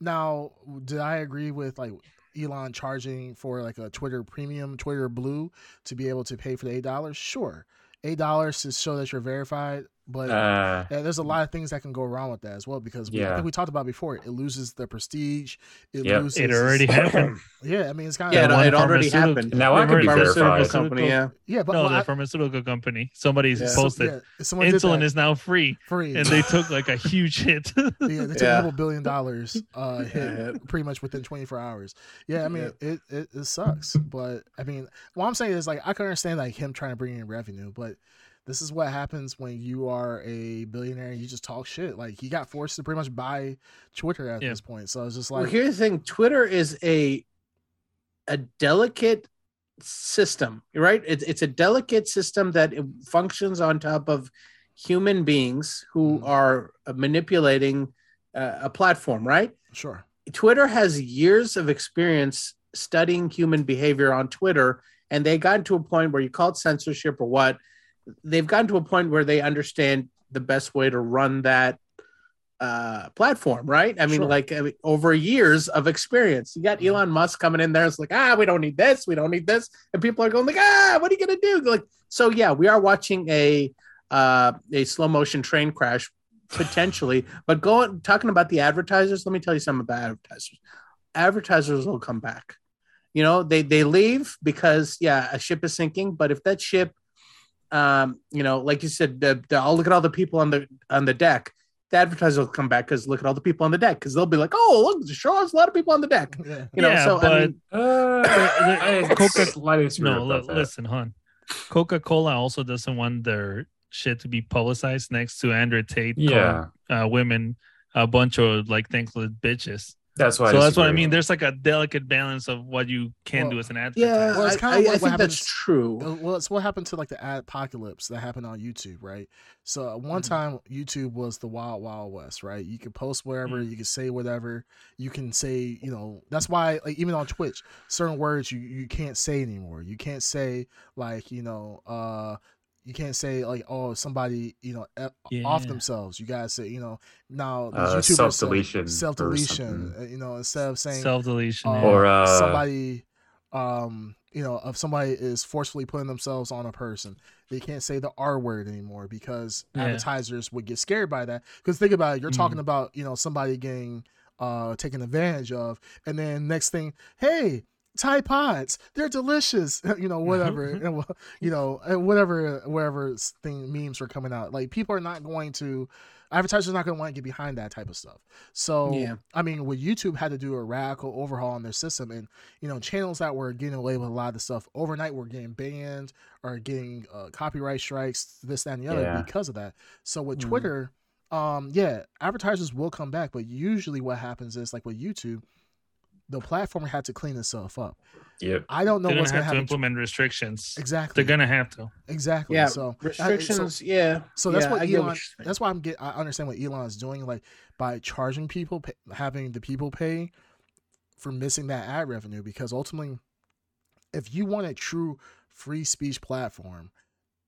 Now, did I agree with like Elon charging for like a Twitter Premium, Twitter Blue to be able to pay for the eight dollars? Sure, eight dollars to show that you're verified, but Uh, yeah, there's a lot of things that can go wrong with that as well because we, I Yeah. think we talked about before. It loses the prestige. It Yep. loses. It already *clears throat* happened. Yeah, I mean it's kind Yeah, of it, one it already happened. now I could be Pharmaceutical verified. company, yeah. yeah, but no, well, the I- pharmaceutical company. Somebody's Yeah. posted yeah, someone insulin is now free, free, and they took like a huge hit. *laughs* yeah, they took Yeah. a couple billion dollars *laughs* uh, hit hit. pretty much within 24 hours. Yeah, I mean Yeah. it, it it sucks, but I mean what I'm saying is like I can understand like him trying to bring in revenue, but this is what happens when you are a billionaire and you just talk shit. Like he got forced to pretty much buy Twitter at Yeah. this point, so it's just Well, like here's the thing: Twitter is a a delicate system, right? It's it's a delicate system that it functions on top of human beings who Mhm. are uh, manipulating uh, a platform, right? sure, Twitter has years of experience studying human behavior on Twitter, and they got to a point where you call it censorship or what. They've gotten to a point where they understand the best way to run that uh, platform, right? I mean, Sure. like I mean, over years of experience. You got. Elon Musk coming in there. It's like, ah, we don't need this, we don't need this, and people are going like, ah, what are you gonna do? Like, so yeah, we are watching a uh, a slow motion train crash *sighs* potentially. but going talking about the advertisers, let me tell you something about advertisers. Advertisers will come back. You know, they they leave because yeah, a ship is sinking. But if that ship, um, you know, like you said, the, the, I'll look at all the people on the on the deck. The advertiser will come back because look at all the people on the deck because they'll be like, oh, look, the show has a lot of people on the deck. Yeah. You know, Yeah, so I but- mean, Uh, Coca- slightly disagree No, about li- that. listen, hon. Coca Cola also doesn't want their shit to be publicized next to Andrew Tate. Yeah, calling, uh, women a bunch of like thankless bitches. That's why. so that's what I mean. There's like a delicate balance of what you can do as an advertiser. yeah, Well, it's I, kinda I- like I what think happens- that's true. Uh, Well, it's what happened to like the ad apocalypse that happened on YouTube, right? So at one Mhm. time, YouTube was the wild, wild west, right? You could post wherever, Mm. you can say whatever, you can say, you know, that's why, like, even on Twitch, certain words you you can't say anymore. You can't say like, you know, uh, you can't say like, oh, somebody, you know, e- off themselves. You gotta say, you know, now Uh, self-deletion self deletion, you know, instead of saying Self deletion. uh, Or, uh, somebody um you know if somebody is forcefully putting themselves on a person they can't say the r word anymore because Yeah. advertisers would get scared by that because think about it you're talking Mhm. about you know somebody getting uh taken advantage of and then next thing hey Tide Pods, they're delicious. *laughs* you know, whatever, and, you know, whatever, wherever thing memes are coming out. Like people are not going to, advertisers are not going to want to get behind that type of stuff. So, Yeah. I mean, with YouTube had to do a radical overhaul on their system, and you know, channels that were getting away with a lot of the stuff overnight were getting banned or getting uh, copyright strikes, this, that, and the other Yeah. because of that. So with Mhm. Twitter, um, yeah, advertisers will come back, but usually what happens is like with YouTube, the platform had to clean itself up. Yep. I don't know They're what's gonna going to happen. implement restrictions. exactly. They're gonna have to. exactly. Yeah, So I- restrictions. yeah. so that's yeah, what I Elon. you're that's why I'm get. I understand what Elon is doing, like by charging people, pay, having the people pay for missing that ad revenue, because ultimately, if you want a true free speech platform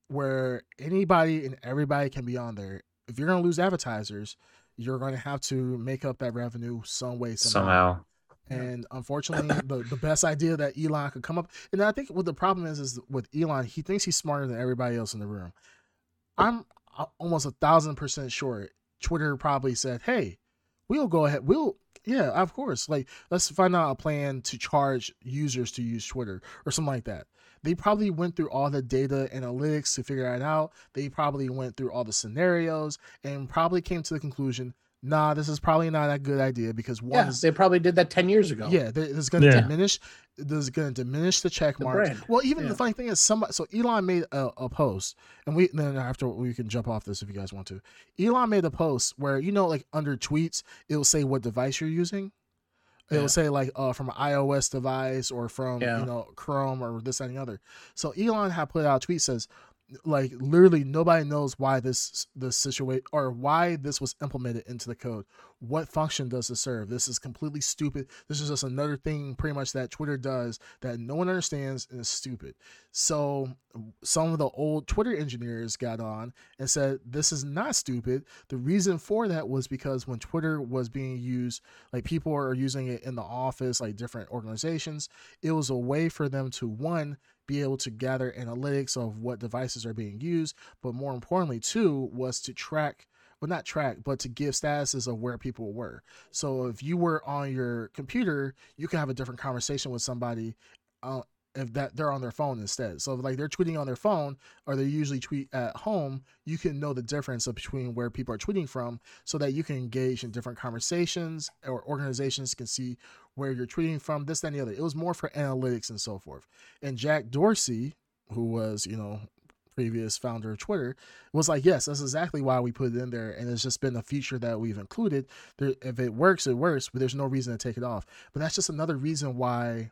where anybody and everybody can be on there, if you're going to lose advertisers, you're going to have to make up that revenue some way somehow. Somehow. And unfortunately, the, the best idea that Elon could come up, and I think what the problem is, is with Elon, he thinks he's smarter than everybody else in the room. I'm uh, almost a thousand percent sure Twitter probably said, "Hey, we'll go ahead. We'll, yeah, of course. Like, let's find out a plan to charge users to use Twitter or something like that." They probably went through all the data analytics to figure it out. They probably went through all the scenarios and probably came to the conclusion, "Nah, this is probably not a good idea because one Yeah, they probably did that 10 years ago. yeah, it's going to Yeah. diminish. This is going to diminish the check The mark. brand. Well, even Yeah. the funny thing is, somebody. So Elon made a, a post, and we then after we can jump off this if you guys want to. Elon made a post where you know, like under tweets, it will say what device you're using. It Yeah. will say like uh, from an iOS device or from Yeah. you know Chrome or this and the other. So Elon had put out a tweet says like literally nobody knows why this this situation or why this was implemented into the code. What function does it serve? This is completely stupid. This is just another thing pretty much that Twitter does that no one understands and is stupid. So some of the old Twitter engineers got on and said this is not stupid. The reason for that was because when Twitter was being used, like people are using it in the office, like different organizations, it was a way for them to one be able to gather analytics of what devices are being used, but more importantly, too, was to track, well, not track, but to give statuses of where people were. So if you were on your computer, you can have a different conversation with somebody. Uh, if that they're on their phone instead. So like they're tweeting on their phone or they usually tweet at home, you can know the difference between where people are tweeting from so that you can engage in different conversations or organizations can see where you're tweeting from, this, that, and the other. It was more for analytics and so forth. And Jack Dorsey, who was, you know, previous founder of Twitter, was like, yes, that's exactly why we put it in there. And it's just been a feature that we've included. There, if it works, it works, but there's no reason to take it off. But that's just another reason why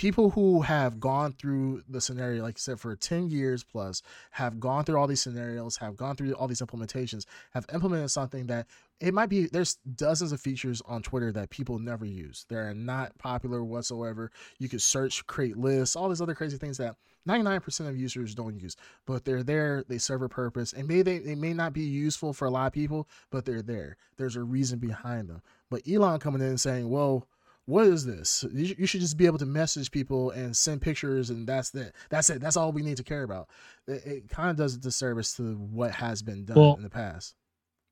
people who have gone through the scenario, like you said, for 10 years plus, have gone through all these scenarios, have gone through all these implementations, have implemented something that it might be there's dozens of features on Twitter that people never use. They're not popular whatsoever. You could search, create lists, all these other crazy things that 99% of users don't use, but they're there. They serve a purpose, and maybe they, they may not be useful for a lot of people, but they're there. There's a reason behind them. But Elon coming in and saying, "Well, what is this? You, should just be able to message people and send pictures, and that's it. That's it. That's all we need to care about." It, it kind of does a disservice to what has been done Well, in the past.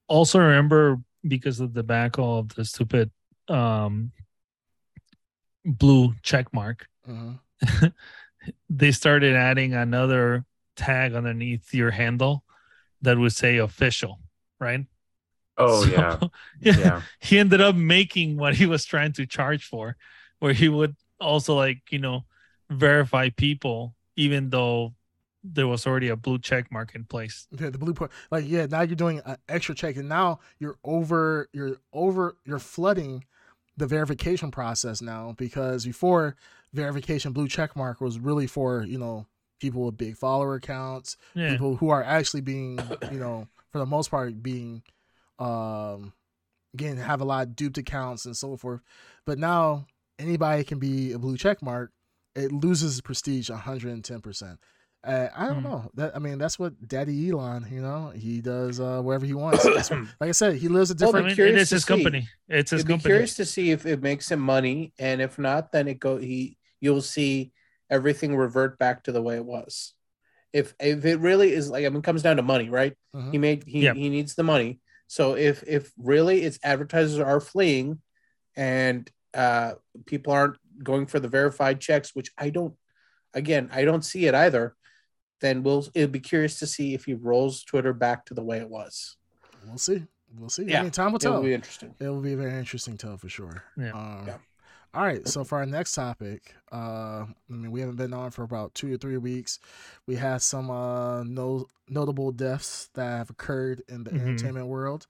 Also, remember because of the debacle of the stupid um, blue check mark, hmm *laughs* they started adding another tag underneath your handle that would say official, right? Oh So- *laughs* yeah, yeah. he ended up making what he was trying to charge for, where he would also like you know verify people even though there was already a blue check mark in place. Yeah, the blue part. Like, yeah, now you're doing an extra check, and now you're over. You're over. You're flooding the verification process now because before verification blue check mark was really for you know people with big follower accounts, Yeah, people who are actually being you know for the most part being um again have a lot of duped accounts and so forth. But now anybody can be a blue check mark. It loses prestige 110 percent. Uh, I don't Hmm. know. That I mean, that's what Daddy Elon, you know, he does uh, wherever he wants. *coughs* Like I said, he lives a Well, I different. mean, it curious to his see. company. It's his I'd be curious to see if it makes him money, and if not, then it go he you'll see everything revert back to the way it was. If if it really is like I mean, it comes down to money, right? Mhm. He made he Yep. he needs the money. So if if really it's advertisers are fleeing, and uh people aren't going for the verified checks, which I don't, again I don't see it either. Then we'll it'll be curious to see if he rolls Twitter back to the way it was. We'll see. We'll see. I Yeah, mean, time will tell. It will be interesting. It will be a very interesting tell for sure. Yeah. Um, Yeah. All right. So for our next topic, uh, I mean, we haven't been on for about two or three weeks. We had some uh, no, notable deaths that have occurred in the Mhm. entertainment world.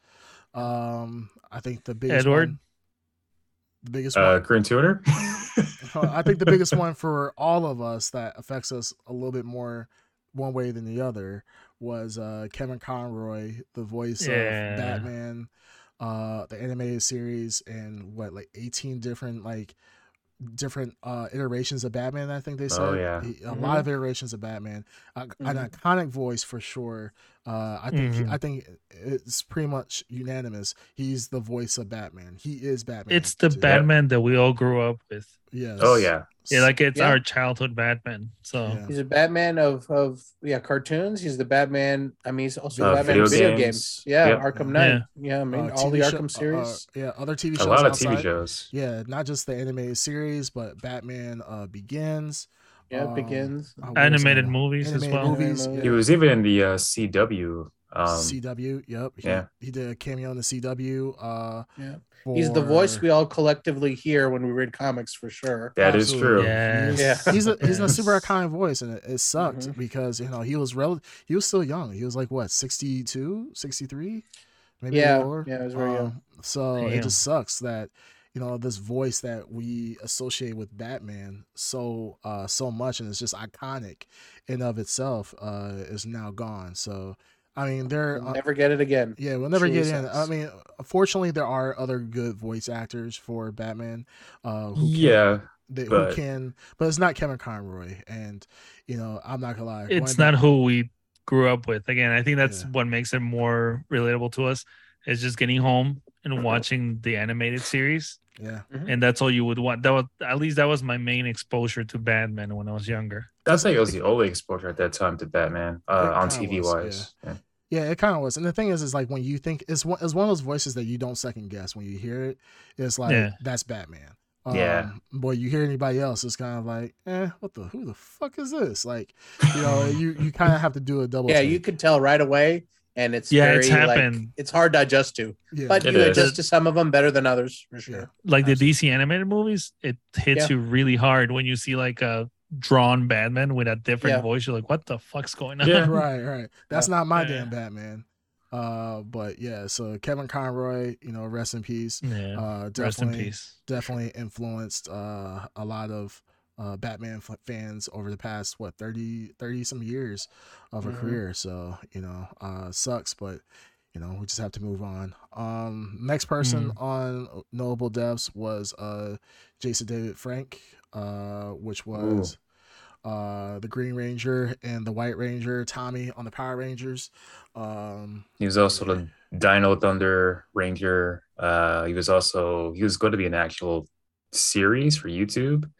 Um, I think the biggest Edward? one, the biggest Uh, one, Green Tuner. *laughs* *laughs* I think the biggest one for all of us that affects us a little bit more one way than the other was uh, Kevin Conroy, the voice Yeah. of Batman, uh, the animated series, and what like eighteen different like different uh iterations of Batman. I think they said. Oh, yeah. He- a Mhm. lot of iterations of Batman. Uh, An Mhm. iconic voice for sure. Uh, I think he- Mhm. I think it's pretty much unanimous. He's the voice of Batman. He is Batman. It's the to- Batman that we all grew up with. Yes. oh yeah. Yeah, like it's Yeah. our childhood Batman. So Yeah. He's a Batman of of yeah cartoons. He's the Batman. I mean, he's also Uh, Batman of video video games. games. Yeah, Yep. Arkham Knight. Yeah, I mean uh, all the Arkham show- uh, series. yeah, other TV shows. A lot of outside. TV shows. Yeah, not just the animated series, but Batman uh, Begins. Yeah, um, it begins. uh, what was animated movies Animated as well. movies. Animated He was even in the uh, CW. Um, CW. Yep. He, yeah. He did a cameo in the CW. Uh, Yeah. He's the voice we all collectively hear when we read comics for sure. that is Absolutely. true. Yeah. Yeah. he's a he's a *laughs* super iconic voice, and it, it sucked Mhm. because you know he was rel- he was still young. He was like what 62, 63? maybe Yeah, lower. yeah, he was very young. Um, So it just sucks that you know this voice that we associate with Batman so uh so much, and it's just iconic in of itself, uh, is now gone. So I mean, there. We'll Uh, never get it again. yeah, we'll never Truly get in. I mean, fortunately, there are other good voice actors for Batman. Uh, who can, Yeah. they, who can, but it's not Kevin Conroy. And you know, I'm not gonna lie, it's of the- not who we grew up with. Again, I think that's Yeah. what makes it more relatable to us. Is just getting home and watching the animated series, Yeah, and that's all you would want. That was at least that was my main exposure to Batman when I was younger. That's like it was the only exposure at that time to Batman uh, on TV was, wise. Yeah. yeah, it kind of was. And the thing is, is like when you think it's one, it's one of those voices that you don't second guess when you hear it. It's like Yeah. that's Batman. Yeah. Um, boy, you hear anybody else, it's kind of like, eh, what the, who the fuck is this? Like, you know, *laughs* you you kind of have to do a double. Yeah, take. you could tell right away, and it's Yeah, very it's like happened. it's hard to adjust to. yeah. But It you is. adjust to some of them better than others for Yeah. sure. Like the DC animated movies, it hits Yeah. you really hard when you see like a drawn Batman with a different Yeah. voice. You're like, what the fuck's going on? Yeah. right, right. That's not my Yeah. damn Batman. Uh, but yeah, so Kevin Conroy, you know, rest in peace. Yeah. Uh, Rest in definitely, peace. definitely influenced uh a lot of uh, Batman f- fans over the past what 30 30 some years of her Mhm. career. So you know, uh, sucks, but you know we just have to move on. Um, next person on notable deaths was uh, Jason David Frank, uh, which was. Uh, the Green Ranger and the White Ranger, Tommy on the Power Rangers. Um, He was also the Dino Thunder Ranger. Uh, he was also he was going to be an actual series for YouTube,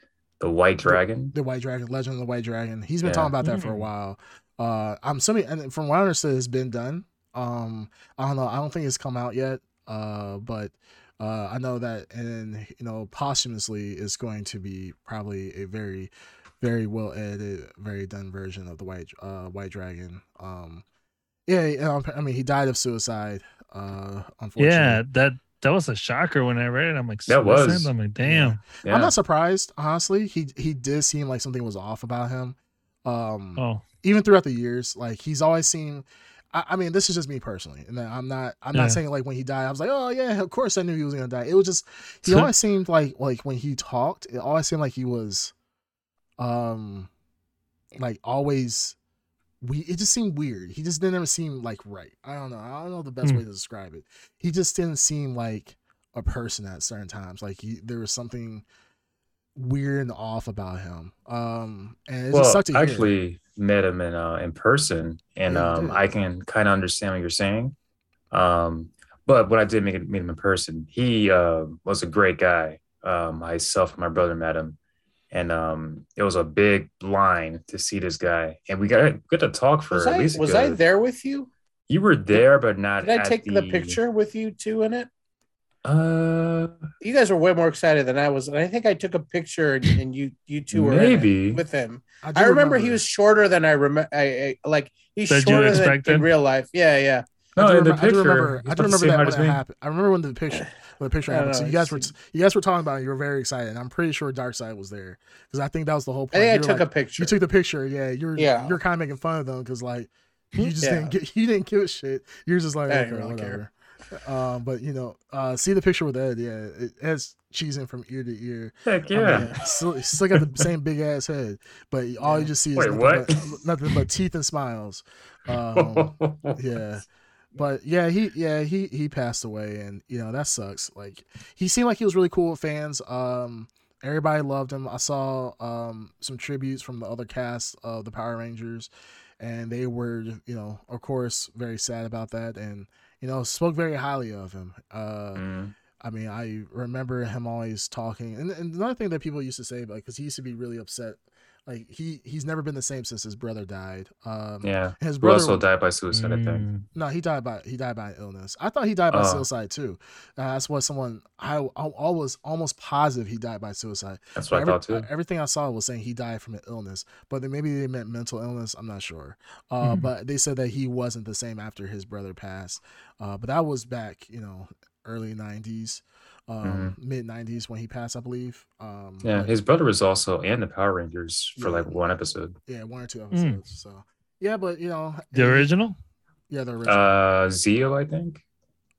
the White Dragon. the White Dragon, Legend of the White Dragon. He's been Yeah. talking about that for a Mm. while. Uh, I'm assuming, and from what I understood, it's been done. Um, I don't know. I don't think it's come out yet. Uh, but uh, I know that, and you know, posthumously, is going to be probably a very, very well edited, very done version of the White uh, White Dragon. Um, yeah, yeah, I mean, he died of suicide. Uh, unfortunately. Yeah, that that was a shocker when I read it. I'm like, That was. suicide? I'm like, damn. Yeah. I'm not surprised, honestly. He he did seem like something was off about him. Um, Oh, even throughout the years, like he's always seemed. I, I mean, this is just me personally, and I'm not. I'm Yeah. not saying like when he died, I was like, oh yeah, of course I knew he was gonna die. It was just he *laughs* always seemed like like when he talked, it always seemed like he was, um, like always. We it just seemed weird. He just didn't ever seem like right. I don't know. I don't know the best Hmm. way to describe it. He just didn't seem like a person at certain times. Like he there was something weird and off about him. Um, and it just sucked to I hear. actually met him in uh, in person, and Yeah, um. I can kind of understand what you're saying. Um, but when I did meet, meet him in person, he uh, was a great guy. Um, myself and my brother met him, and um, it was a big line to see this guy, and we got good to talk for Was at I least. a was I there with you? You were there, but not. Did I at take the picture with you two in it? Uh, You guys were way more excited than I was, and I think I took a picture and, and you you two were Maybe. with him. do I remember, he was shorter than I remember. I, I like he's That you shorter than in real life. Yeah, yeah. I no, do in the remember, I do picture, remember, I do about remember that when as it happened. I remember when the picture when the picture I don't happened. So you guys were you guys were talking about it. You were very excited. And I'm pretty sure Darkseid was there because I think that was the whole I point. think I You took like- a picture. You took the picture. Yeah, you're Yeah. you're kind of making fun of them because like you just Yeah. didn't get *laughs* you didn't give a shit. You're just like I okay, really whatever. Um, but you know, uh, see the picture with Ed. Yeah, it has cheesing from ear to ear. Heck I yeah. *laughs* mean, still, still got the *laughs* same big ass head, but all you just see is Wait, nothing, what? But, nothing but teeth and smiles. Um, yeah but yeah he yeah he he passed away and you know that sucks. Like he seemed like he was really cool with fans. Um everybody loved him. I saw um some tributes from the other cast of the power rangers and they were you know of course very sad about that and you know spoke very highly of him. Uh Mm. I mean, I remember him always talking, and, and another thing that people used to say, about because he used to be really upset, like he he's never been the same since his brother died. Um, Yeah. his Who brother also died by suicide, I think. Mm. no, he died by he died by illness. I thought he died by Oh. suicide too. Uh, that's what someone I, I I was almost positive he died by suicide. That's what I thought too. uh, Everything I saw was saying he died from an illness, but then maybe they meant mental illness. I'm not sure. Uh, Mhm. But they said that he wasn't the same after his brother passed. Uh, but that was back, you know, early '90s, um, mid '90s when he passed, I believe. Um, Mm-hmm. Yeah, but- his brother was also in the Power Rangers for Yeah. like one episode. yeah, one or two episodes. So yeah, but you know, The he- original? yeah, the original. Uh, Zeo, I think.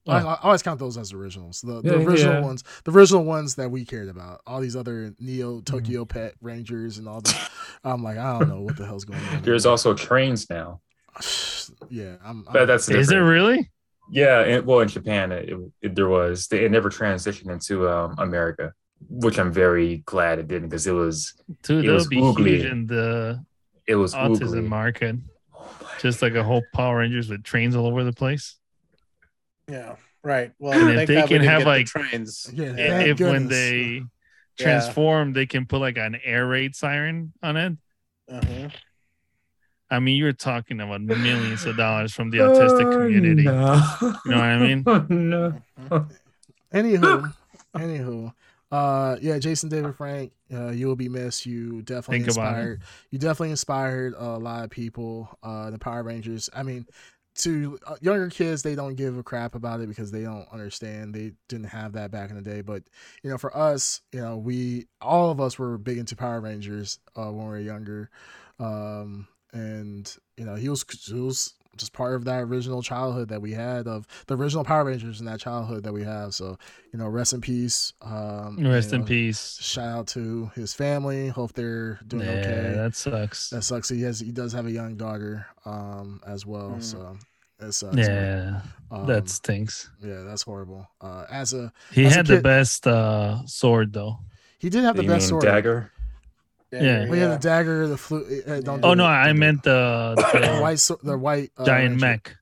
I, Oh. I always count those as originals. The, Yeah, original yeah. ones, the original ones that we cared about. All these other Mm-hmm. Neo Tokyo Pet Rangers and all this. I'm like, I don't know what the hell's going on. *laughs* There's also trains now. *sighs* yeah, I'm. I'm But that's Is it really? Yeah, and, well, in Japan, it, it, there was. They, it never transitioned into um, America, which I'm very glad it didn't because it was Dude, It was would be oogly. huge in the it was autism oogly. market. Oh Just like a whole Power Rangers with trains all over the place. Yeah, right. Well, And if they can have, get the like- trains. Yeah, I- thank if when goodness. they Yeah. transform, they can put like an air raid siren on it. Uh-huh. I mean, you're talking about millions of dollars from the *laughs* autistic community. No. You know what I mean? *laughs* no. *laughs* Anywho, anywho, uh, yeah, Jason David Frank, uh, you will be missed. You definitely Think about inspired. You definitely inspired a lot of people. Uh, the Power Rangers. I mean, to uh, younger kids, they don't give a crap about it because they don't understand. They didn't have that back in the day. But you know, for us, you know, we all of us were big into Power Rangers uh, when we were younger. Um, and you know, he was he was just part of that original childhood that we had of the original Power Rangers and that childhood that we have. So you know, rest in peace. Um, you Rest in peace. Shout out to his family. Hope they're doing Yeah, okay. that sucks. That sucks. He has he does have a young daughter um as well. Mm. So it sucks. man. yeah, Um, that stinks. yeah, that's horrible. Uh as a He as a had the best uh, sword though. he did have the you best mean sword. dagger? Yeah. We had the dagger, the flute. Uh, don't Oh do no, it, I meant the, the *coughs* the white, so- the white uh, giant ranger. mech.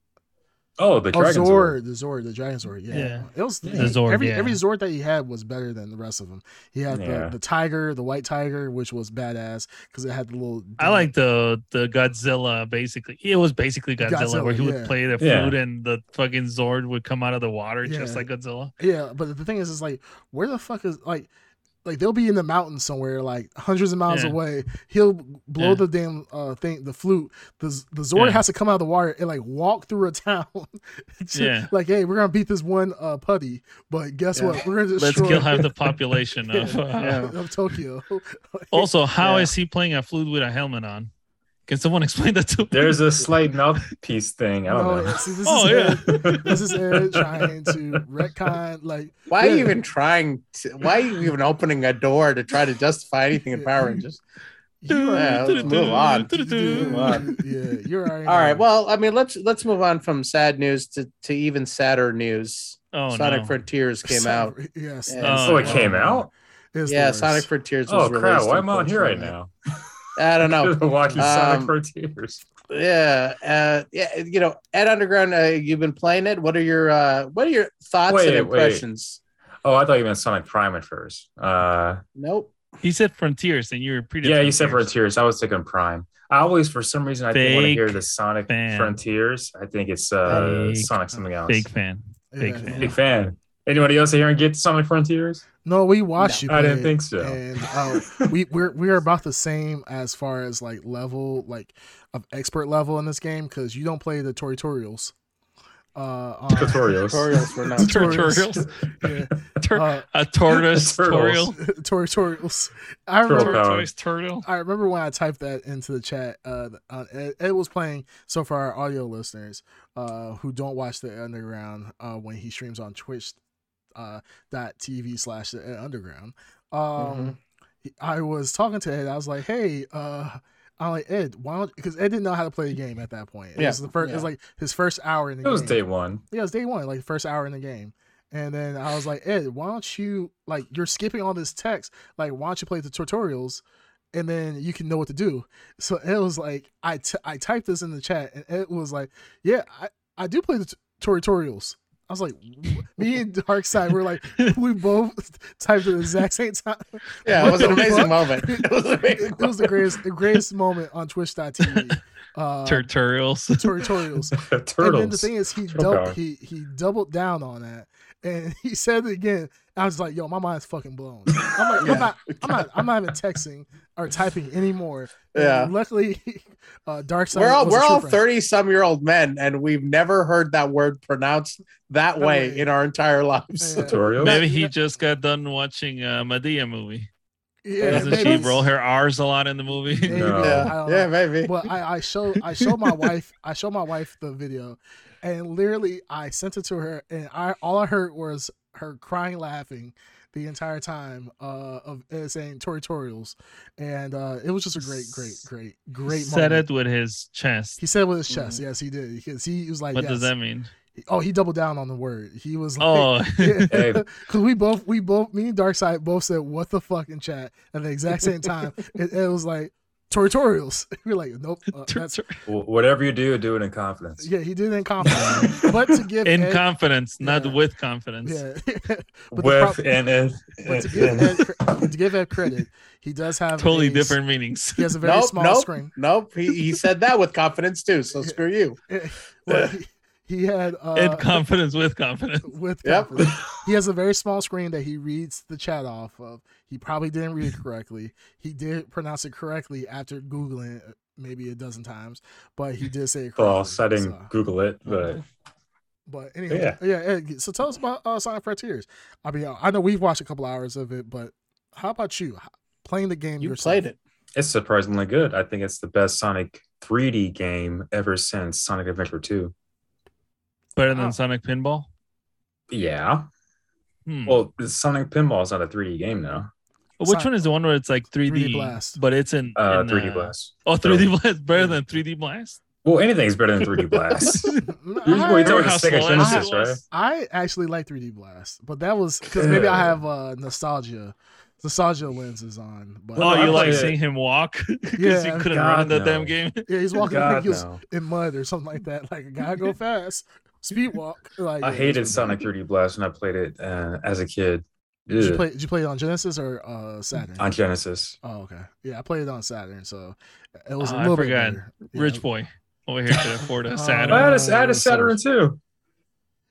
Oh, the Oh, dragon Zord, sword. the Zord, the Dragon Zord. Yeah, Yeah. it was The he- Zord, Every yeah. every Zord that he had was better than the rest of them. He had Yeah. the, the tiger, the white tiger, which was badass because it had the little. I like the the Godzilla. Basically, it was basically Godzilla, Godzilla, where he yeah. would play the Yeah. flute and the fucking Zord would come out of the water just like Godzilla. Yeah, but the thing is, is like, where the fuck is like, like they'll be in the mountains somewhere, like hundreds of miles Yeah. away. He'll blow Yeah. the damn uh thing, the flute. The the Zord Yeah. has to come out of the water and like walk through a *laughs* town. to- Yeah. like hey, we're gonna beat this one uh putty, but guess Yeah. what? We're gonna destroy. Let's kill half the population of. *laughs* Uh, Yeah. of Tokyo. *laughs* Also, how is Yeah. he playing a flute with a helmet on? Can someone explain that to me? There's a slight mouthpiece thing. I don't No, know. see, this Oh, is yeah. Ed, this is Ed trying to retcon like Why are you even trying to? Why are you even opening a door to try to justify anything in Power Rangers? you Yeah, let's move on. Dude, *laughs* on. yeah, you're already All right. Well, I mean, let's let's move on from sad news to, to even sadder news. Oh Sonic no! Frontiers came out. Yes. Yeah. Oh, Oh, it came out? Yeah. Sonic Frontiers oh, was Oh crap! Why am I on here right now? *laughs* I don't know. *laughs* Watching Sonic Um, Frontiers. Yeah, uh, yeah. You know, Ed Underground, uh, you've been playing it. What are your uh, what are your thoughts Wait, and wait. impressions? Oh, I thought you meant Sonic Prime at first. Uh, Nope. He said Frontiers, and you were pretty. yeah, you said Frontiers. Frontiers. I was thinking Prime. I always, for some reason, I didn't want to hear the Sonic fan. Frontiers. I think it's uh, Fake. Sonic something else. Big fan. Big Yeah. fan. Big fan. Anybody else here and get Sonic Frontiers? No, we watched you. I didn't think so. And uh, *laughs* we we're we're about the same as far as like level like of expert level in this game because you don't play the tutorials. Uh, on- Tutorials. Tutorials were not. *laughs* Tutorials. yeah, *laughs* Tur- uh, a tortoise Turtles. tutorial. tutorials. I remember. power. Tortoise turtle. I remember when I typed that into the chat. Uh, on, Ed, Ed was playing. So for our audio listeners, uh, who don't watch the Underground, uh, when he streams on Twitch, uh, dot TV slash the Ed Underground, um, Mhm. he- I was talking to Ed. I was like, "Hey, uh." I'm like Ed, why don't because Ed didn't know how to play the game at that point. It Yeah, was the first. It was like his first hour in the game. It was day one. Yeah, it was day one, like first hour in the game. And then I was like, Ed, why don't you like you're skipping all this text? Like, why don't you play the tutorials, and then you can know what to do? So it was like, I t- I typed this in the chat, and Ed was like, Yeah, I I do play the t- tutorials. I was like, me and Darkside were like, *laughs* we both typed at the exact same time. Yeah, What it was an amazing fuck? moment. It was an amazing It was the greatest, the greatest moment on Twitch.tv. *laughs* Uh, Tutorials. tutorials. *laughs* Turtles. And then the thing is, he Turtle doubled, he he doubled down on that, and *laughs* he said it again. I was like, "Yo, my mind's fucking blown." I'm like, *laughs* Yeah. I'm not, I'm not, I'm not even texting or typing anymore. And Yeah. luckily, *laughs* uh, Dark Side. We're all we're all thirty some year old men, and we've never heard that word pronounced that That way way. in our entire lives. Yeah. Tutorials. Maybe he just got done watching a Madea movie. Yeah, Doesn't maybe. she roll her R's a lot in the movie? Maybe. No. Yeah, don't yeah, maybe. But I, I show I showed my wife I showed my wife the video, and literally I sent it to her, and I all I heard was her crying, laughing the entire time uh, of uh, saying tutorials, and uh, it was just a great, great, great, great. Moment. Said moment. it with his chest. He said it with his chest. Yes, he did. Because he was like, what yes. does that mean? Oh, he doubled down on the word. He was like, Oh, *laughs* *laughs* Hey. because we both, we both, me and Darkseid both said "what the fuck" in chat at the exact same time. *laughs* it, it was like tutorials. *laughs* We're like, nope, uh, *laughs* that's Whatever you do, do it in confidence. yeah. He did it in confidence, but to give *laughs* in Ed- confidence, not with confidence. yeah. but, With prob- and, and, but to give Ed, to give Ed credit, he does have Totally a s- different meanings. He has a very nope, small nope, screen. nope. He, he said that with confidence too. So screw you. well, he, he had uh, in confidence with confidence. with Yep. he has a very small screen that he reads the chat off of. He probably didn't read it correctly. He did pronounce it correctly after googling it maybe a dozen times, but he did say it correctly. false. I didn't So, Google it, but but anyway, yeah, Yeah. Ed, so tell us about uh, Sonic Frontiers. I mean, I know we've watched a couple hours of it, but how about you playing the game You yourself? played it. it's surprisingly good. I think it's the best Sonic 3D game ever since Sonic Adventure 2. Better Wow. than Sonic Pinball. Yeah. Hmm. Well, Sonic Pinball is not a 3D game now. Which Sonic- one is the one where it's like 3D, 3D Blast. but it's in, Uh, in, 3D uh, Blast. Oh, 3D Blast better than 3D Blast. Well, anything's better than 3D *laughs* Blast. You're *laughs* I, talking Remember about how Sega slow Genesis, it was? right? I actually like 3D Blast, but that was because maybe I have uh, nostalgia, nostalgia lenses on. But Oh, I you like played it. seeing him walk *laughs* because Yeah. you couldn't God, run in that no. damn game. yeah, he's walking God, like he was no. in mud or something like that. Like gotta go fast, speed walk. Like I hated Sonic 3D Blast when I played it uh, as a kid. Did you play? Did you play it on Genesis or uh, Saturn? on Genesis. oh, okay. Yeah, I played it on Saturn, so it was Oh, a I little bit forgot. better. Yeah. Rich boy over here could afford *laughs* Oh, a I Saturn. had a, I had a Saturn too.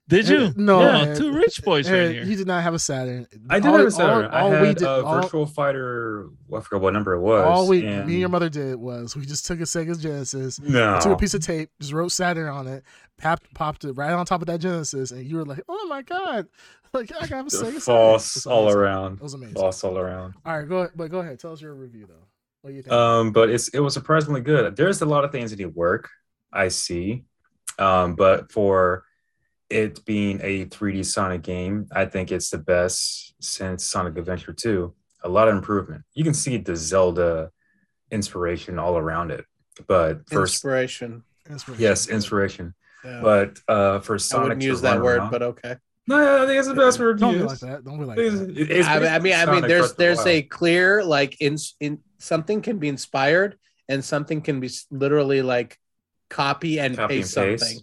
Did you? No, Yeah, man. two rich boys right here. You did not have a Saturn. I did All- have a Saturn. All, all I we had did, a all, Virtual Fighter. Well, I forgot what number it was. all we, and- me and your mother did was we just took a Sega Genesis, No. took a piece of tape, just wrote Saturn on it, popped, popped it right on top of that Genesis, and you were like, "Oh my god!" Like I got a Sega. Saturn. False was all around. It was amazing. False all around. All right, go ahead, but go ahead. Tell us your review though. What do you think? Um, but it's it was surprisingly good. There's a lot of things that need work. I see, um, but for it being a 3D Sonic game, I think it's the best since Sonic Adventure 2. A lot of improvement. You can see the Zelda inspiration all around it. But first, Inspiration. Inspiration. yes, inspiration. Yeah. But uh, for Sonic, I Sonic, wouldn't to use that word, around- but okay. No, I think it's the best word. to Don't be use. like that. Don't be like It's- that. it's I, I mean, I mean, there's Breath of the there's a clear like in in something can be inspired and something can be literally like copy and Copy and paste paste. something.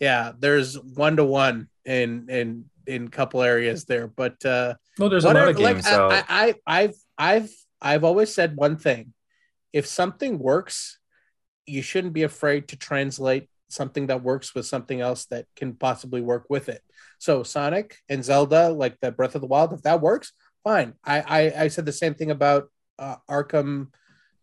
Yeah, there's one to one in in in couple areas there, but uh well, there's a lot whatever- of games like out. I, I, I I've I've I've always said one thing: if something works, you shouldn't be afraid to translate something that works with something else that can possibly work with it. So Sonic and Zelda, like the Breath of the Wild, if that works, fine. I I, I said the same thing about uh, Arkham,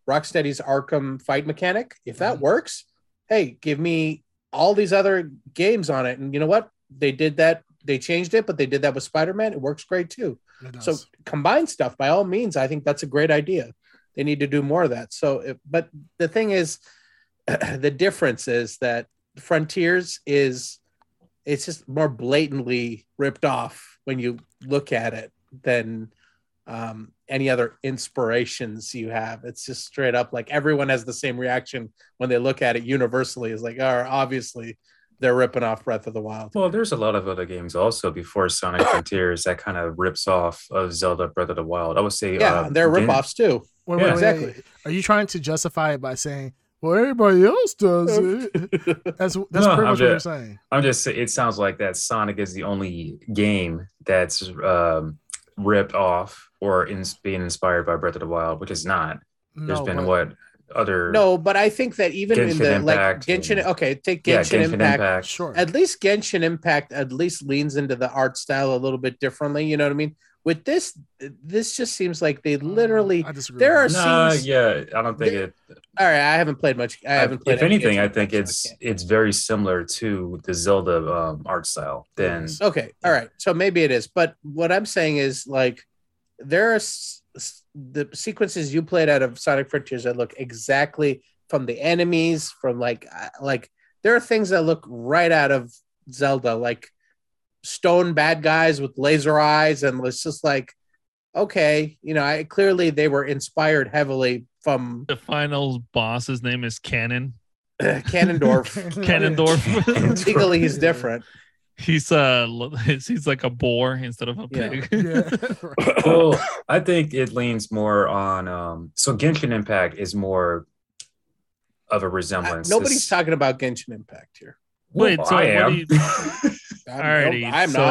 Rocksteady's Arkham fight mechanic. If that Mhm. works, hey, give me all these other games on it, and you know what? They did that. They changed it, but they did that with Spider Man. It works great too. So combine stuff by all means. I think that's a great idea. They need to do more of that. So, if, but the thing is, *clears throat* the difference is that Frontiers is it's just more blatantly ripped off when you look at it than um, any other inspirations you have. It's just straight up like everyone has the same reaction when they look at it universally. Is like, oh, obviously they're ripping off Breath of the Wild. Well, there's a lot of other games also before Sonic *coughs* Frontiers that kind of rips off of Zelda Breath of the Wild. I would say, Yeah, uh, they're Gen- ripoffs too. Wait, Yeah. wait, wait, Exactly. wait. Are you trying to justify it by saying, "Well, everybody else does *laughs* it"? That's that's No, pretty I'm much what you're saying. I'm just. It sounds like that Sonic is the only game that's um, ripped off or in, being inspired by Breath of the Wild, which is not. There's been but- what other No, but I think that even in the Impact like Genshin, and- okay, take yeah Genshin, Genshin Impact. Impact. Sure. At least Genshin Impact at least leans into the art style a little bit differently. You know what I mean? With this, this just seems like they literally. I disagree. there are that. No, scenes- yeah, I don't think There- it. All right, I haven't played much. I haven't played. if anything, Genshin I think Impact, so it's I it's very similar to the Zelda um, art style. Then Yes. can't. okay. All right, so maybe it is. But what I'm saying is like there are s- s- the sequences you played out of Sonic Frontiers that look exactly from the enemies, from like uh, like there are things that look right out of Zelda, like stone bad guys with laser eyes, and it's just like, okay, you know, I clearly they were inspired heavily from The final boss's name is Ganon. *clears throat* Ganondorf. Ganondorf. *laughs* Legally, he's different. he's uh he's like a boar instead of a pig. yeah. *laughs* *laughs* well, I think it leans more on. Um, so Genshin Impact is more of a Uh, resemblance. nobody's It's- talking about Genshin Impact here. Wait, Well, so I what am. do you- I'm, Alrighty, no, I'm not.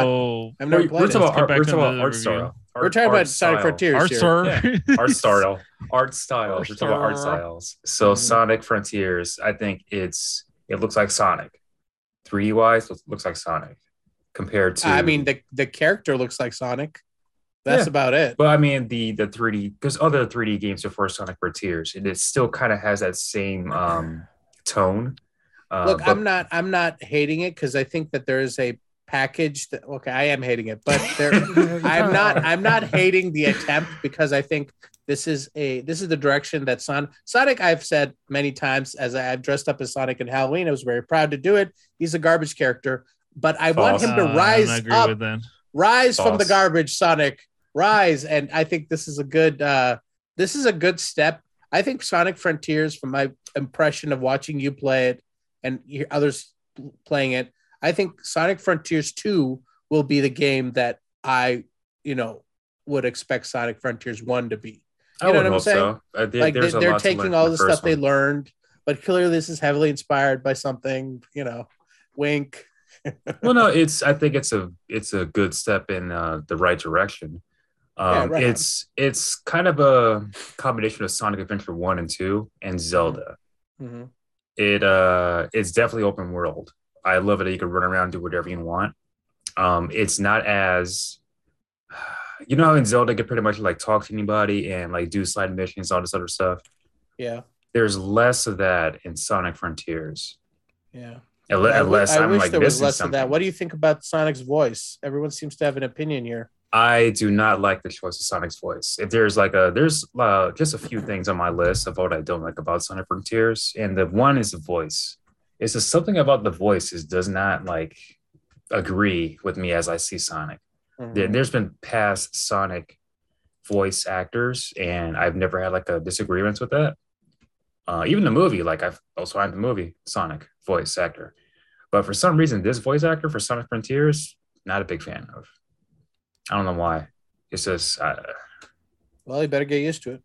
I've we're, never we're talking about Let's art, back we're talking about art review. style. We're Art- talking art about Sonic style. Frontiers Art here. sir. *laughs* art style, art styles. We're talking about art Art styles. So Mhm. Sonic Frontiers, I think it's it looks like Sonic. 3D wise, looks- looks like Sonic compared to. I mean, the the character looks like Sonic. That's Yeah. about it. but I mean the the 3D because other 3D games before Sonic Frontiers, and it still kind of has that same um tone. Uh, Look, but- I'm not I'm not hating it because I think that there is a package that okay, I am hating it, but there *laughs* I'm not. I'm not hating the attempt because I think this is a this is the direction that Son Sonic I've said many times as I- I've dressed up as Sonic in Halloween. I was very proud to do it. He's a garbage character, but I want him Uh, to rise agree up, with that. rise from the garbage, Sonic, rise. And I think this is a good uh this is a good step. I think Sonic Frontiers, from my impression of watching you play it and hear others playing it, I think Sonic Frontiers 2 will be the game that I, you know, would expect Sonic Frontiers 1 to be. I You know would what I'm saying? so. Uh, there- like they, a they're lot taking all the the stuff they learned, but clearly this is heavily inspired by something, you know, wink. *laughs* well no it's i think it's a it's a good step in uh, the right direction Yeah, um right on. it's it's kind of a combination of sonic adventure 1 and 2 and zelda Mhm. it uh it's definitely open world i love it that you can run around do whatever you want um it's not as *sighs* you know how in zelda you can pretty much like talk to anybody and like do side missions all this other stuff Yeah. there's less of that in sonic frontiers Yeah. I, unless I i'm wish like there was less something. of that. What do you think about Sonic's voice? Everyone seems to have an opinion here. I do not like the choice of Sonic's voice. If there's like a there's uh, just a few things on my list of what I don't like about Sonic Frontiers, and the one is the voice. It's just something about the voices does not like agree with me as I see Sonic. Mhm. There, there's been past Sonic voice actors, and I've never had like a disagreement with that. Uh, even the movie, like I've also had the movie Sonic voice actor, but for some reason, this voice actor for Sonic Frontiers, not a big fan of. I don't know why. It's just uh, Well, you better get used to it.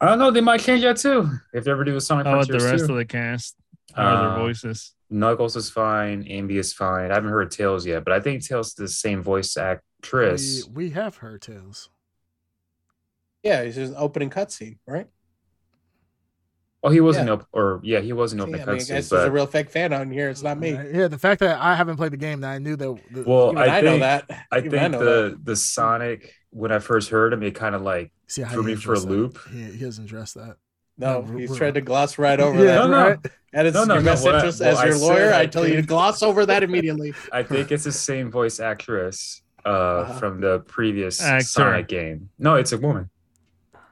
I don't know. They might change that too if they ever do a Sonic How about the rest too. of the cast? How are Uh, their voices? Knuckles is fine. Amy is fine. I haven't heard Tails yet, but I think Tails is the same voice actress. we have heard Tails. Yeah, it's just an opening cutscene, right? Oh, he wasn't Yeah. up, or yeah, he wasn't See, open I mean, I cutscene. guess there's a real fake fan on here. It's not me. Yeah, the fact that I haven't played the game, that I knew that. The, well, Even I, I, know think that. I Even think know the the Sonic when I first heard him, it kind of like see how threw he me for a addressed that. loop. He, he doesn't address that. No, No, he's we're- tried to gloss right over yeah, that. No, no. right. And it's No, no, your no, best what I- interest well, as your said lawyer. I I tell you to gloss over that immediately. *laughs* I think it's the same voice actress uh, Uh-huh. from the previous Actor. Sonic game. No, it's a woman.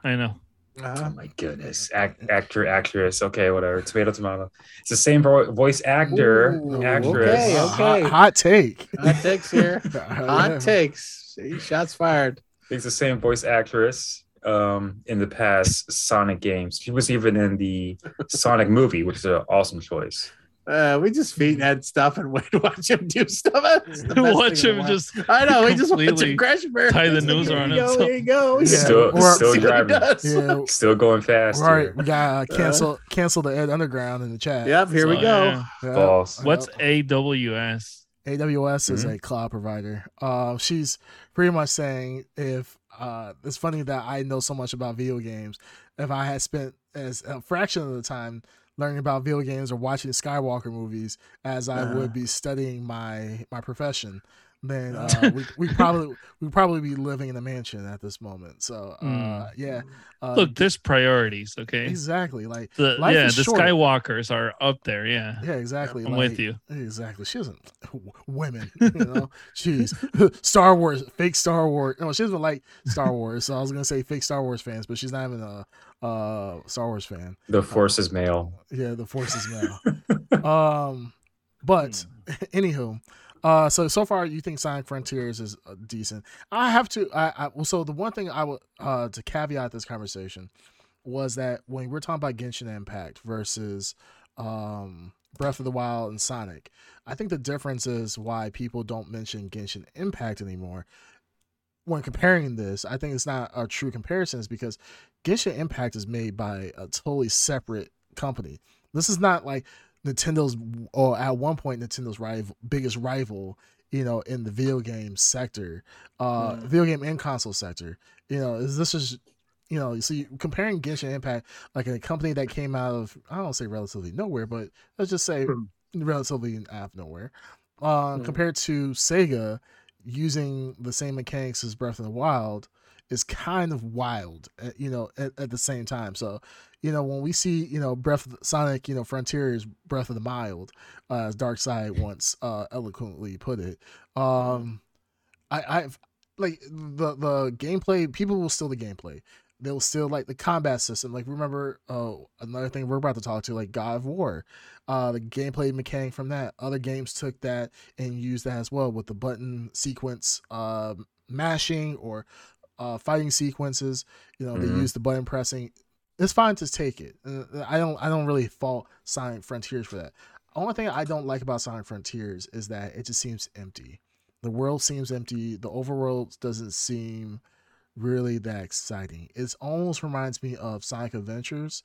I know. Oh Uh-huh. my goodness, Act, actor, actress. Okay, whatever. Tomato, tomato. It's the same voice actor, Ooh, actress. okay, Uh, okay. Hot, hot take. Hot takes here. *laughs* Hot takes. See, shots fired. It's the same voice actress um, in the past Sonic games. She was even in the Sonic movie, which is an awesome choice. Uh, we just feed Ed stuff and *laughs* wait, watch him do stuff. It's the *laughs* best Watch him just I know. We just watch him crash and burn. tie the It's like, news here around you go, himself. Here you go. Yeah. Still, Or- still See *laughs* what he driving, does. Yeah. still going fast. Right, we got uh, cancel cancel the Ed Underground in the chat. Yep. Here we go. yeah. Yeah. False. What's AWS? AWS is Mhm. a cloud provider. Uh, she's pretty much saying if uh, it's funny that I know so much about video games. If I had spent as a fraction of the time learning about video games or watching Skywalker movies as I Uh-huh. would be studying my my profession, then *laughs* uh, we we probably we probably be living in a mansion at this moment. So uh, Mm. yeah, uh, Look, there's priorities. Okay. exactly like The, life yeah, is the short. Skywalkers are up there. Yeah. yeah, exactly. I'm like, with you. Exactly. She doesn't *laughs* women, *laughs* you know. Jeez. Star Wars, fake Star Wars. No, she doesn't like Star Wars. So I was gonna say fake Star Wars fans, but she's not even a uh Star Wars fan. The force is male. Yeah, the force is male. um but anywho, uh so so far you think Sonic Frontiers is uh, decent. I have to I, I well so the one thing I would uh to caveat this conversation was that when we're talking about Genshin Impact versus um Breath of the Wild and Sonic, I think the difference is why people don't mention Genshin Impact anymore. When comparing this, I think it's not a true comparison is because Genshin Impact is made by a totally separate company. This is not like Nintendo's or at one point Nintendo's rival biggest rival, you know, in the video game sector, uh Mm. video game and console sector. You know, is this is you know, you see comparing Genshin Impact like a company that came out of I don't say relatively nowhere, but let's just say Hmm. relatively out of nowhere. Uh Hmm. compared to Sega using the same mechanics as Breath of the Wild is kind of wild, uh, you know, at, at the same time. So, you know, when we see, you know, Breath of the, Sonic, you know, Frontiers, Breath of the Mild, uh, as Dark Side once uh, eloquently put it, um, I, I've like the the gameplay. People will steal the gameplay. They'll still like the combat system. Like remember, uh, another thing we're about to talk to, like God of War, uh, the gameplay mechanic from that. Other games took that and used that as well with the button sequence, uh, mashing or uh, fighting sequences. You know, Mhm. they use the button pressing. It's fine to take it. Uh, I don't. I don't really fault Sonic Frontiers for that. Only thing I don't like about Sonic Frontiers is that it just seems empty. The world seems empty. The overworld doesn't seem really that exciting. It almost reminds me of Sonic Adventures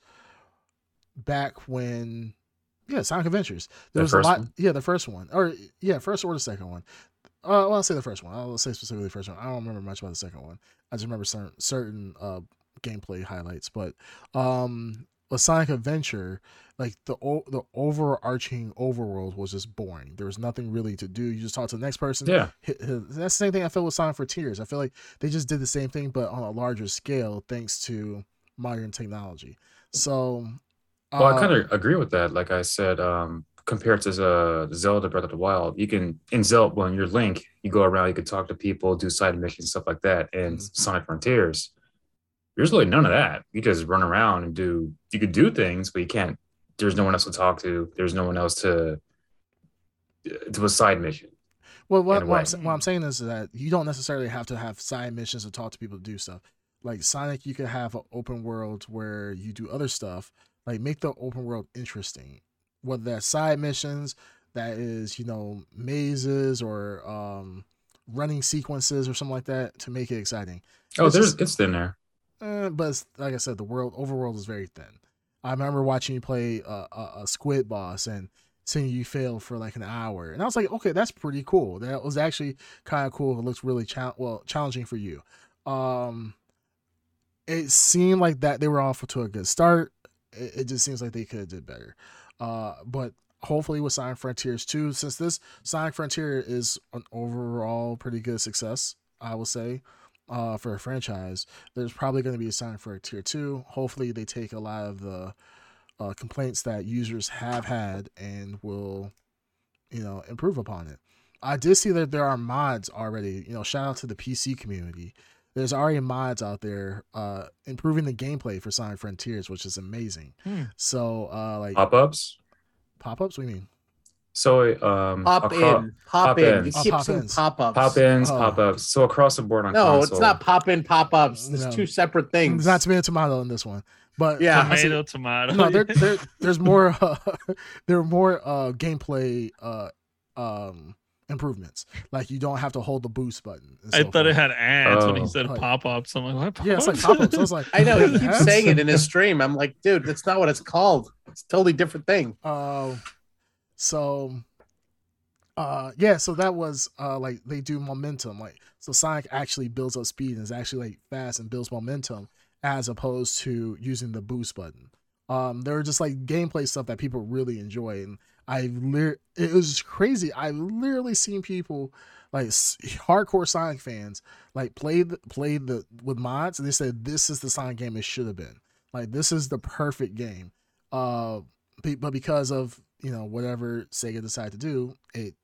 back when, yeah, Sonic Adventures. There The was a lot, one? yeah, the first one, or yeah, first or the second one. Uh, well, I'll say the first one. I'll say specifically the first one. I don't remember much about the second one. I just remember certain certain uh gameplay highlights. But um, with Sonic Adventure, like the o- the overarching overworld was just boring. There was nothing really to do. You just talk to the next person. Yeah. hit, hit- that's the same thing I feel with Sonic Frontiers. I feel like they just did the same thing, but on a larger scale, thanks to modern technology. So, Well, I uh, kind of agree with that. Like I said, um, compared to uh, Zelda Breath of the Wild, you can in Zelda when you're Link, you go around, you can talk to people, do side missions, stuff like that. And Mhm. Sonic Frontiers, there's really none of that. You just run around and do. You could do things, but you can't. There's no one else to talk to. There's no one else to do a side mission. Well, what, what, I'm, what I'm saying is that you don't necessarily have to have side missions to talk to people to do stuff. Like Sonic, you could have an open world where you do other stuff. Like make the open world interesting. Whether that's side missions, that is you know mazes or um, running sequences or something like that to make it exciting. Oh, It's there's just- it's in there. Eh, but it's, like I said, the world overworld is very thin. I remember watching you play a, a, a squid boss and seeing you fail for like an hour, and I was like, okay, that's pretty cool. That was actually kind of cool. It looks really cha- well challenging for you. Um, it seemed like that they were off to a good start. It, it just seems like they could have did better. Uh, but hopefully with Sonic Frontiers 2, since this Sonic Frontier is an overall pretty good success, I will say uh, for a franchise, there's probably going to be a Sonic Frontier 2. Hopefully, they take a lot of the uh, complaints that users have had and will, you know, improve upon it. I did see that there are mods already. You know, shout out to the PC community. There's already mods out there uh, improving the gameplay for Sonic Frontiers, which is amazing. Hmm. So, uh, like Pop ups. pop ups, we mean So um, Pop acro- in, pop, pop in. in. You Oh, keep pop saying ins. pop ups. pop ins, Oh. pop ups. So across the board on No, console. it's not pop in, pop ups. There's No. two separate things. there's not tomato tomato in this one, but Yeah. I see- Tomato, tomato. no, there, there, *laughs* there's more. Uh, *laughs* there are more uh, gameplay uh, um, improvements. Like you don't have to hold the boost button. and I so thought it had ads when Oh. he said Like- pop ups. I'm like, what? Yeah, it's like pop-ups? pop-ups. I was like, *laughs* I know he keeps ads? saying it in his stream. I'm like, dude, that's not what it's called. It's a totally different thing. Uh, so, uh, yeah. So that was uh, like they do momentum. Like so, Sonic actually builds up speed and is actually like fast and builds momentum as opposed to using the boost button. Um, there are just like gameplay stuff that people really enjoy, and I lit- it was crazy. I literally seen people like hardcore Sonic fans like play the play the with mods, and they said this is the Sonic game it should have been. Like this is the perfect game. Uh, but because of you know whatever Sega decided to do, it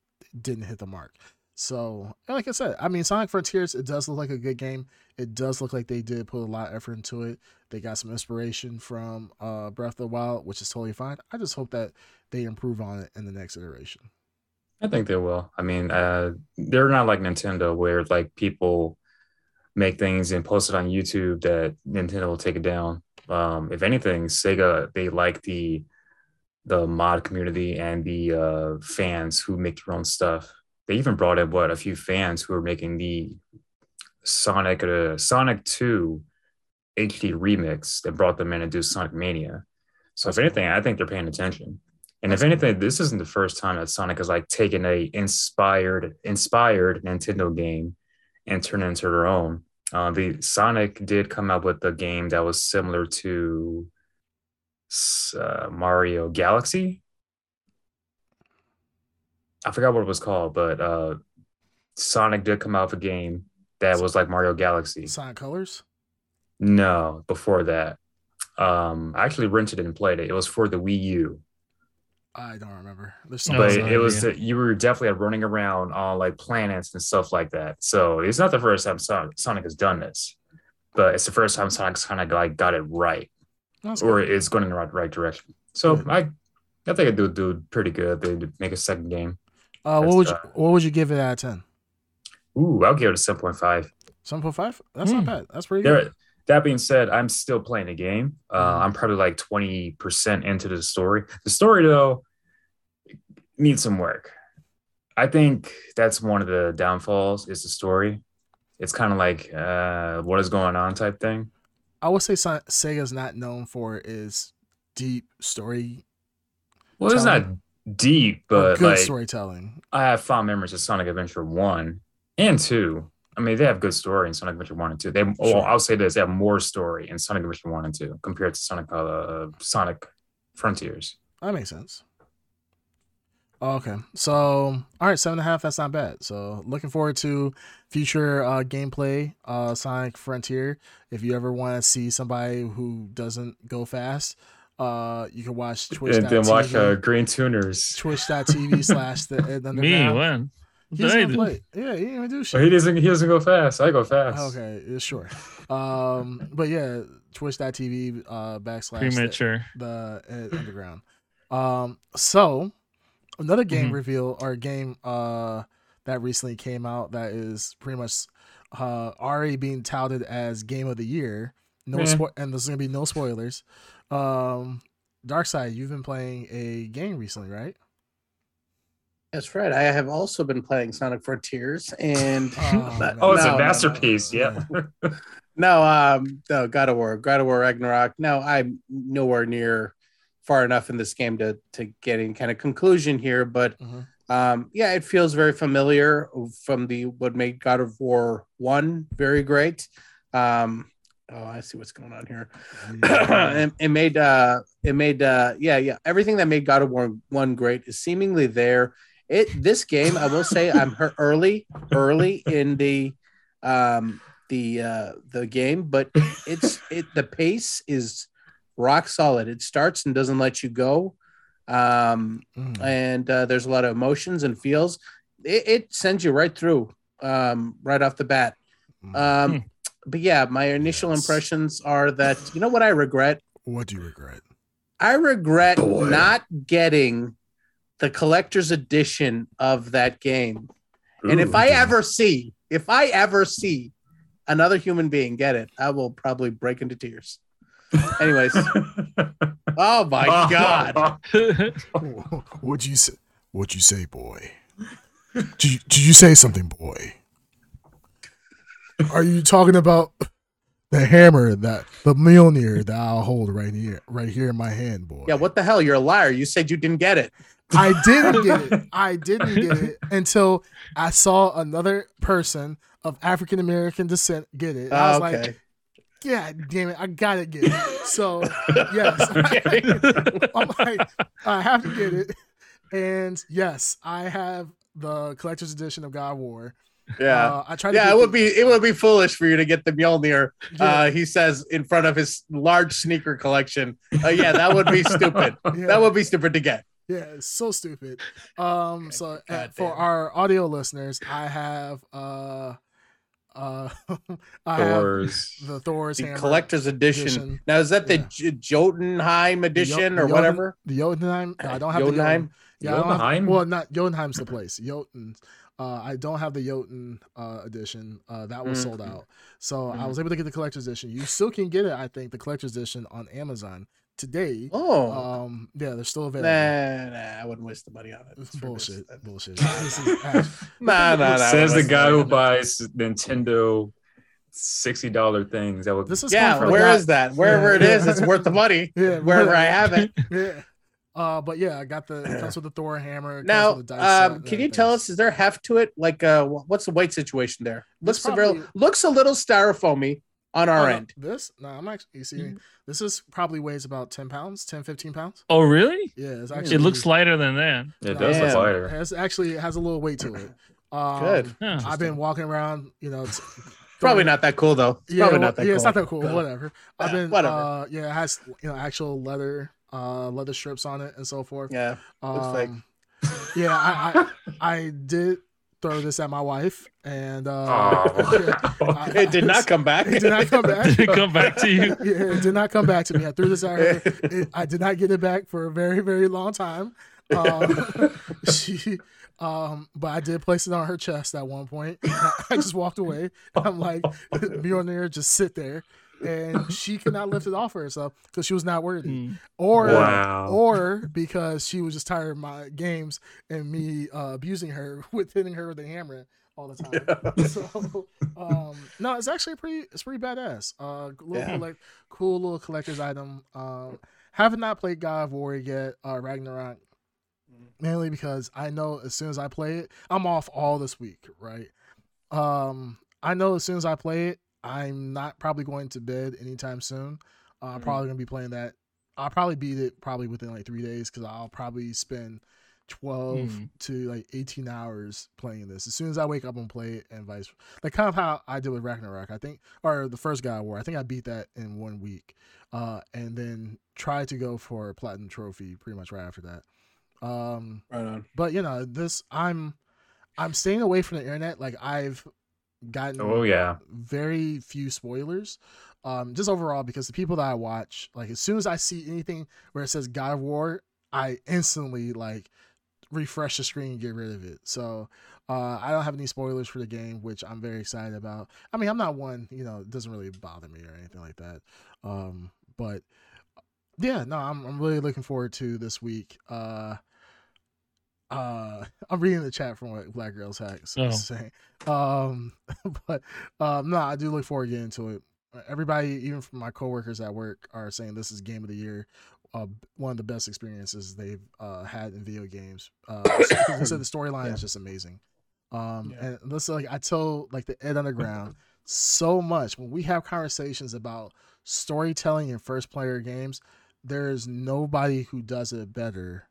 didn't hit the mark. So, like I said, I mean, Sonic Frontiers, it does look like a good game. It does look like they did put a lot of effort into it. They got some inspiration from uh, Breath of the Wild, which is totally fine. I just hope that they improve on it in the next iteration. I think they will. I mean, uh, they're not like Nintendo where like people make things and post it on YouTube that Nintendo will take it down. Um, if anything, Sega they like the the mod community and the uh, fans who make their own stuff. They even brought in what a few fans who are making the Sonic uh, Sonic Two HD remix that brought them in and do Sonic Mania. So if anything, I think they're paying attention. And if anything, this isn't the first time that Sonic has like taken a inspired inspired Nintendo game and turned it into their own. Uh, the Sonic did come up with a game that was similar to uh, Mario Galaxy. I forgot what it was called, but uh, Sonic did come out with a game that was like Mario Galaxy. Sonic Colors. No, before that. Um, I actually rented it and played it. It was for the Wii U, I don't remember. There's but it's not it was idea. you were definitely running around on like planets and stuff like that. So it's not the first time Sonic, Sonic has done this, but it's the first time Sonic's kind of like got it right, That's or good. it's going in the right, right direction. So Good. I, I think it do do pretty good. They make a second game. Uh, what would you, uh, what would you give it out of ten? Ooh, I'll give it a seven point five. Seven point five. That's Hmm. not bad. That's pretty good. There, that being said, I'm still playing the game. Uh, Mhm. I'm probably like 20% into the story. The story, though, needs some work. I think that's one of the downfalls is the story. It's kind of like uh, what is going on type thing. I would say Sega's not known for is deep story, Well, it's not deep, but good like storytelling. I have fond memories of Sonic Adventure 1 and 2. I mean, they have good story in Sonic Adventure 1 and 2. They, well, I'll say this, they have more story in Sonic Adventure 1 and 2 compared to Sonic uh, Sonic Frontiers. That makes sense. Oh, Okay, so all right, seven and a half. That's not bad. So looking forward to future uh, gameplay, uh, Sonic Frontier. If you ever want to see somebody who doesn't go fast, uh, you can watch Twitch. and then watch uh, Green Tuners. Twitch.tv slash the Ed *laughs* Me, Underground. What? He's What gonna play. Yeah, he didn't even do shit. But he doesn't. He doesn't go fast. I go fast. Okay, yeah, sure. Um, but yeah, Twitch.tv uh, backslash the- Premature. the uh, underground. Um, so another game Mhm. reveal or game uh that recently came out that is pretty much uh already being touted as game of the year. No Meh. spo- and there's gonna be no spoilers. Um, Dark Side, you've been playing a game recently, right? That's right. I have also been playing Sonic Frontiers, and *laughs* Oh, *laughs* But- Oh, it's No, a no, no, masterpiece. no. Yeah. no, um, no, God of War, God of War Ragnarok. No, I'm nowhere near far enough in this game to to get any kind of conclusion here, but Mhm. um, yeah, it feels very familiar from the what made God of War one very great. Um, oh, I see what's going on here. *coughs* it, it made uh it made uh yeah yeah everything that made God of War one great is seemingly there. It this game I will say *laughs* I'm early early in the um the uh the game, but it's it the pace is rock solid. It starts and doesn't let you go. Um Mm. and uh, there's a lot of emotions and feels. It, it sends you right through um right off the bat. Mm. Um but yeah, my initial Yes. impressions are that you know what I regret what do you regret? I regret Boy. not getting the collector's edition of that game. and if Ooh. I ever see, if I ever see another human being get it, I will probably break into tears. Anyways, *laughs* oh my oh. god. *laughs* What'd you say? What'd you say, boy? Did you, did you say something, boy? Are you talking about the hammer that the Mjolnir that I'll hold right here, right here in my hand, boy? Yeah, what the hell? You're a liar. You said you didn't get it. I didn't get it. *laughs* I didn't get it until I saw another person of African American descent get it. I was okay. like, God damn it, I gotta get it. So *laughs* yes, Okay. *laughs* I'm like, I have to get it. And yes, I have the collector's edition of God of War. yeah. Uh, I tried. Yeah, it would the- be it would be foolish for you to get the Mjolnir. yeah, Uh, he says in front of his large sneaker collection. Uh, yeah, that would be stupid. yeah, That would be stupid to get. Yeah, it's so stupid. *laughs* Um, so uh, for our audio listeners, I have uh, uh, *laughs* I have the Thor's The collector's edition. edition. Now is that the Yeah. J- Jotunheim edition the or Jotun- whatever? the Jotunheim. No, I don't have the Jotun. Jotunheim. Yeah, I don't have- Jotunheim? well, not Jotunheim's the *laughs* place. Jotun. Uh, I don't have the Jotun uh, edition. Uh, that was sold Mhm. out. So I Mhm. was able to get the collector's edition. You still can get it, I think, the collector's edition on Amazon today. Oh, Um, yeah, they're still available. nah, nah, I wouldn't waste the money on it. It's bullshit. That- Bullshit. This is *laughs* ash- Nah, nah, nah. Says the guy who waste the money on buys Nintendo sixty dollar things. That would This is Yeah, from a where guy- that? Wherever it Yeah. is, it's *laughs* worth the money. *laughs* Yeah, Wherever I have it. Yeah. Uh, but yeah, I got the it comes with the Thor hammer. It comes Now, with the dice set um, and can you tell us is there heft to it? Like, uh, what's the weight situation there? This Looks a real, looks a little styrofoamy on our Oh, no, end. This? No, I'm actually. You see, Mm-hmm. this is probably weighs about ten pounds, 10, 15 pounds. oh, really? Yeah, it's It actually. It looks lighter than that. It No, does Yeah. look It lighter. has actually it has a little weight to it. *laughs* Um, Good. Huh. I've been walking around, you know. It's, *laughs* Probably not that cool though. It's Yeah, probably not that yeah, cool. it's not that cool. But- Whatever. I've Yeah, been, whatever. Uh, yeah, it has you know actual leather, uh, leather strips on it and so forth. Yeah. looks fake. Um, yeah, I, I I did throw this at my wife, and uh, Oh. *laughs* I- *laughs* It did not come back. it did not come back. *laughs* Did it come back to you? yeah, it did not come back to me. I threw this at her. It, I did not get it back for a very, very long time. Um, she, um, but I did place it on her chest at one point. I just walked away. I'm like, be on there, just sit there, and *laughs* she could not lift it off herself because she was not worthy, Mm. or Wow. or because she was just tired of my games and me uh, abusing her *laughs* with hitting her with a hammer all the time. *laughs* So, um, no, it's actually pretty. It's pretty badass. Uh, little Yeah. collect, cool little collector's item. Um, haven't not played God of War yet. Uh, Ragnarok, mainly because I know as soon as I play it, I'm off all this week, right? Um, I know as soon as I play it, I'm not probably going to bed anytime soon. Uh, I'm Mhm. probably gonna be playing that. I'll probably beat it probably within like three days because I'll probably spend 12 Hmm. to like 18 hours playing this. As soon as I wake up and play it, and vice like kind of how I did with Ragnarok, I think, or the first guy War. I think I beat that in one week, uh, and then tried to go for a platinum trophy pretty much right after that. Um, Right on. but you know, this I'm I'm staying away from the internet. Like I've gotten oh yeah. very few spoilers. Um, just overall because the people that I watch, like as soon as I see anything where it says God of War, I instantly like refresh the screen and get rid of it. So uh, I don't have any spoilers for the game, which I'm very excited about. I mean, I'm not one, you know, it doesn't really bother me or anything like that. Um, but yeah, no, I'm I'm really looking forward to this week. Uh, uh, *laughs* I'm reading the chat from what Black Girls Hacks Oh. is saying. Um, *laughs* but um, no, I do look forward to getting into it. Everybody, even from my coworkers at work, are saying this is game of the year. Uh, one of the best experiences they've uh, had in video games. Uh, *coughs* said the storyline Yeah. is just amazing. Um, Yeah. and this like I tell like the Ed Underground so much when we have conversations about storytelling in first player games. There's nobody who does it better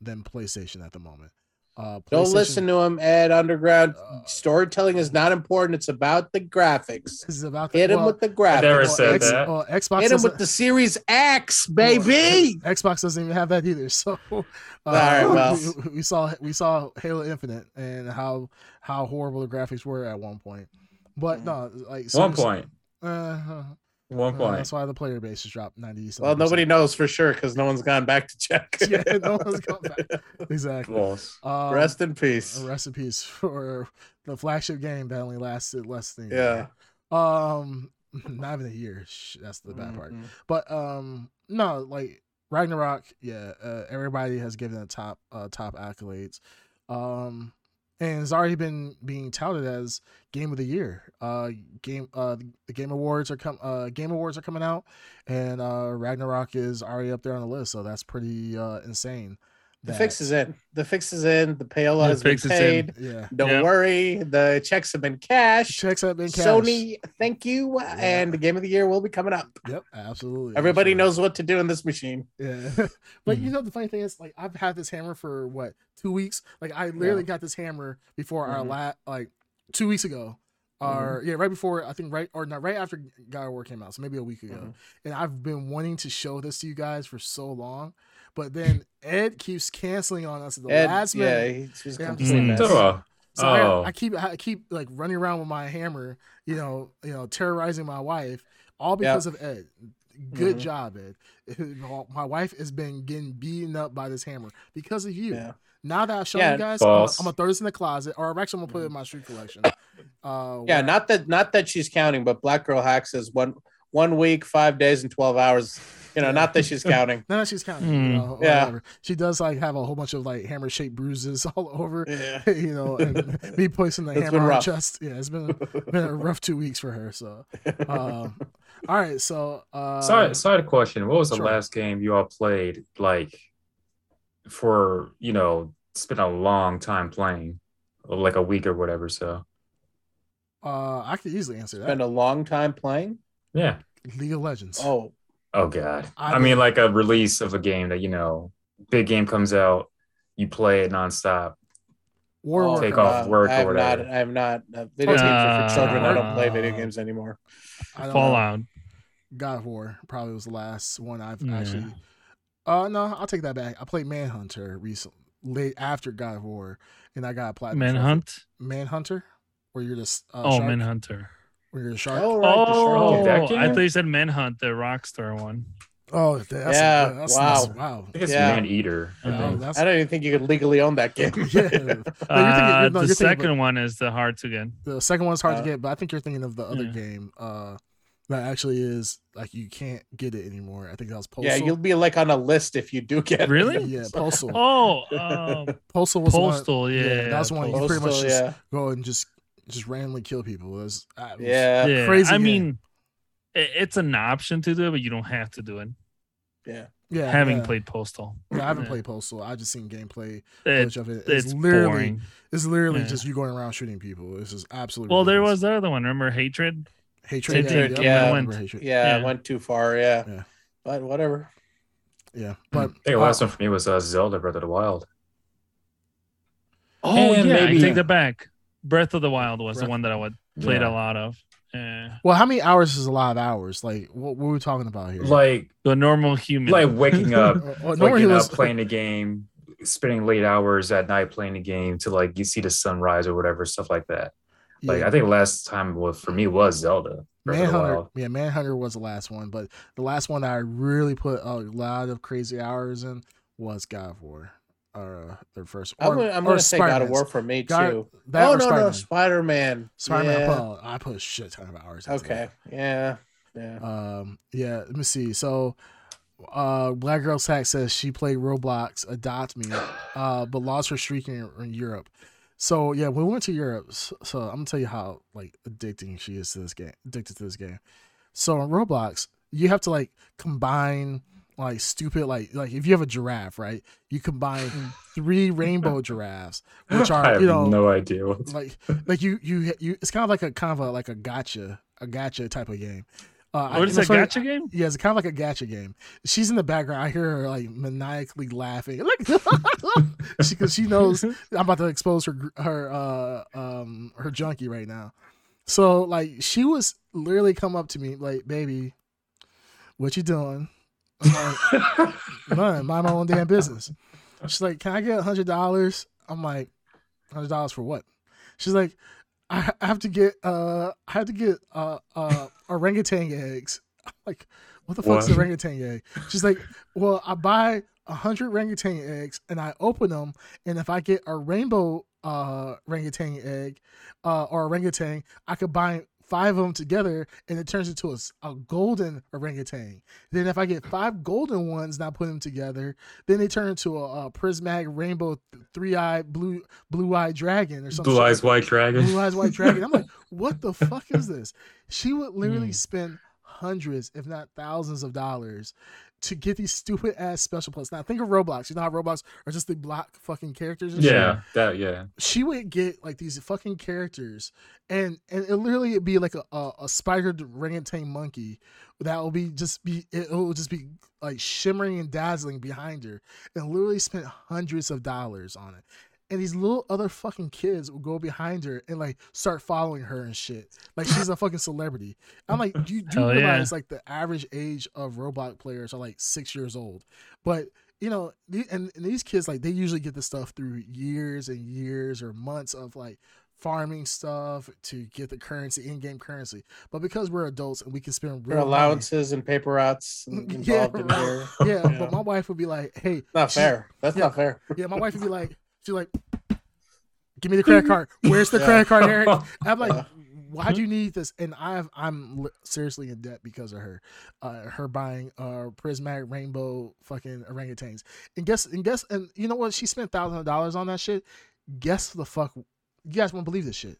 than PlayStation at the moment. Uh, Don't listen to him, Ed Underground. Uh, Storytelling is not important. It's about the graphics. *laughs* This is about the, Hit him well, with the I never graphics. well, said X- that. well, Xbox Hit him with the Series X, baby. *laughs* Xbox doesn't even have that either. *laughs* So, uh, right, well. we, we saw we saw Halo Infinite and how how horrible the graphics were at one point. But no, like One point. Uh, One uh, point. that's why the player base has dropped ninety. Well, nobody knows for sure because no one's gone back to check. *laughs* Yeah, no one's *laughs* gone back. exactly. Loss. Um, Rest in peace. rest in peace for the flagship game that only lasted less than a Yeah. year. Um, *laughs* not even a year. That's the bad part. Mhm. But um, no, like Ragnarok, yeah, uh, everybody has given it top uh, top accolades. Um, and it's already been being touted as game of the year. Uh, game uh, the game awards are come uh, game awards are coming out, and uh, Ragnarok is already up there on the list. So that's pretty uh insane. The that- fix is in. The fix is in. The payola The has been is in. paid. Yeah, Don't Yeah. worry. The checks have been cashed. checks have been cashed. Sony, thank you. And the game of the year will be coming up. Yep, absolutely. Everybody Sure. knows what to do in this machine. Yeah, *laughs* but Hmm. you know the funny thing is, like I've had this hammer for what two weeks. Like I literally got this hammer before our Mhm. last, like two weeks ago, Mm-hmm. or yeah, right before I think right or not right after God of War came out, so maybe a week ago. Mhm. And I've been wanting to show this to you guys for so long, but then Ed keeps canceling on us at the Ed, last yeah, minute. he's, he's Yeah, I'm complete saying mess. that. So, Oh. I, I keep I keep like running around with my hammer, you know, you know, terrorizing my wife, all because of Ed. Good Mhm. job, Ed. My wife has been getting beaten up by this hammer because of you. Yeah. Now that I've shown Yeah. you guys, I'm, gonna- False. I'm gonna throw this in the closet, or actually I'm gonna put it in my street collection. Uh, Yeah, where- not that not that she's counting, but Black Girl Hacks is one one week, five days, and twelve hours. You know, Yeah. not that she's *laughs* counting. No, no, she's counting. You Hmm. know, Yeah. whatever. She does like have a whole bunch of like hammer shaped bruises *laughs* all over. Yeah. *laughs* you know, and me placing the It's hammer on her chest. Yeah, it's been been a rough two weeks for her. So, um, all right. So, uh, side side question. What was the sure. last game you all played like for you know spent a long time playing, like a week or whatever? So uh, I could easily answer that. Spend a long time playing. Yeah. League of Legends. Oh, Oh god. I I, mean, like a release of a game that you know, big game comes out, you play it nonstop. War Oh, Take Warcraft. off work I or whatever. not. I have not. Uh, video games are for children. I don't play video Uh, games anymore. I don't know. Fallout. God of War probably was the last one I've Yeah. actually. Uh no, I'll take that back. I played Manhunter recently, late after God of War, and I got a platinum. trophy. Manhunt. Manhunter, where you're just uh, oh, shark, Manhunter. Where you're a shark. Oh, right, the shark Oh, I thought you said Manhunt, the Rockstar one. Oh, that's Yeah, that's, wow. that's- wow. I think it's Yeah. Maneater. I Yeah. Oh, I don't even think you could legally own that game. *laughs* yeah. No, thinking- *laughs* Uh, no, the second about- one is the hard to get. The second one's hard Uh, to get, but I think you're thinking of the other Yeah. game. Uh, that actually is like you can't get it anymore. I think that was Postal. yeah, you'll be like on a list if you do get it. Really? yeah, Postal. Oh, um, *laughs* Postal was the one- Postal. Yeah, that's one you pretty much Postal, just yeah. go and just just randomly kill people. It was, uh, it was Yeah. Yeah, crazy I game. mean, it's an option to do it, but you don't have to do it. Yeah. yeah. Having yeah. played Postal, Yeah, I haven't Yeah. played Postal. I just seen gameplay it, footage of it. It's, it's literally boring. it's literally Yeah. just you going around shooting people. It's just absolutely. Well, there was the other one. Remember Hatred? hatred. Hatred, yeah, yeah. I remember hatred. Yeah, Yeah. it went too far. Yeah. Yeah. But whatever. Yeah, but I think the uh, last one for me was uh, Zelda Breath of the Wild. Oh And yeah, maybe- I take that back. Breath of the Wild was Breath- the one that I would played Yeah. a lot of. Yeah. Well, how many hours is a lot of hours? Like, what, what are we talking about here? Like The normal human. like waking up, *laughs* oh, well, waking it up, playing the game, spending late hours at night playing the game to like you see the sunrise or whatever stuff like that. Like yeah, I think last time was for me was Zelda. Breath of the Manhunter. Wild. Yeah, Manhunter was the last one, but the last one that I really put a lot of crazy hours in was God of War. Uh, their first. I'm gonna, I'm or gonna say God of. War for me God- too. That oh no, no, Spider-Man. Spider Man. Spider-Man. I, Yeah. put, I put a shit ton of hours. into that. Okay. Yeah. Yeah. Um, yeah, let me see. So, uh, Black Girls Hack says she played Roblox, Adopt Me, uh, but lost her streak in, in Europe. So yeah, we went to Europe, so, so I'm gonna tell you how like addicting she is to this game, addicted to this game. So in Roblox, you have to like combine like stupid like like if you have a giraffe, right? You combine three rainbow giraffes, which *laughs* I are have you know no idea. What like *laughs* like you you you. It's kind of like a kind of a like a gotcha a gotcha type of game. Uh, what is I, that gotcha game? yeah, it's kind of like a gotcha game. She's in the background. I hear her like maniacally laughing, *laughs* like because she, knows I'm about to expose her her uh um her junkie right now. So like she was literally come up to me like, "Baby, what you doing?" I'm like, None. Mind my own damn business. She's like, "Can I get a hundred dollars?" I'm like, hundred dollars for what?" She's like, I, have to get uh I have to get uh uh orangutan eggs. I'm like, what the fuck's What? an orangutan egg? She's like, well, I buy a hundred orangutan eggs and I open them, and if I get a rainbow uh orangutan egg uh or orangutan, I could buy five of them together and it turns into a golden orangutan. Then if I get five golden ones and I put them together, then they turn into a, a prismatic rainbow three eyed blue blue eyed dragon or something. Blue Eyes White Dragon. Blue Eyes White Dragon. I'm like, *laughs* what the fuck is this? She would literally Hmm. spend hundreds, if not thousands, of dollars to get these stupid ass special plays. Now think of Roblox. You know how Roblox are just the block fucking characters and shit? Yeah, that yeah. She would get like these fucking characters and and it literally it'd be like a, a, a spider orangutan monkey that will be just be it will just be like shimmering and dazzling behind her and literally spent hundreds of dollars on it and these little other fucking kids will go behind her and like start following her and shit like she's a fucking celebrity i'm like do you do you *laughs* Hell yeah. realize like the average age of roblox players are like six years old but you know the- and, and these kids like they usually get this stuff through years and years or months of like farming stuff to get the currency in-game currency but because we're adults and we can spend Your real money- allowances and paper routes *laughs* Yeah, in right. here. yeah, *laughs* Yeah. but my wife would be like hey Not she- fair. That's Yeah. not fair. yeah my wife would be like she's like give me the credit card *laughs* where's the Yeah. credit card eric *laughs* i'm like why do you need this and i've i'm seriously in debt because of her uh her buying uh prismatic rainbow fucking orangutans and guess and guess and you know what she spent thousands of dollars on that shit guess the fuck you guys won't believe this shit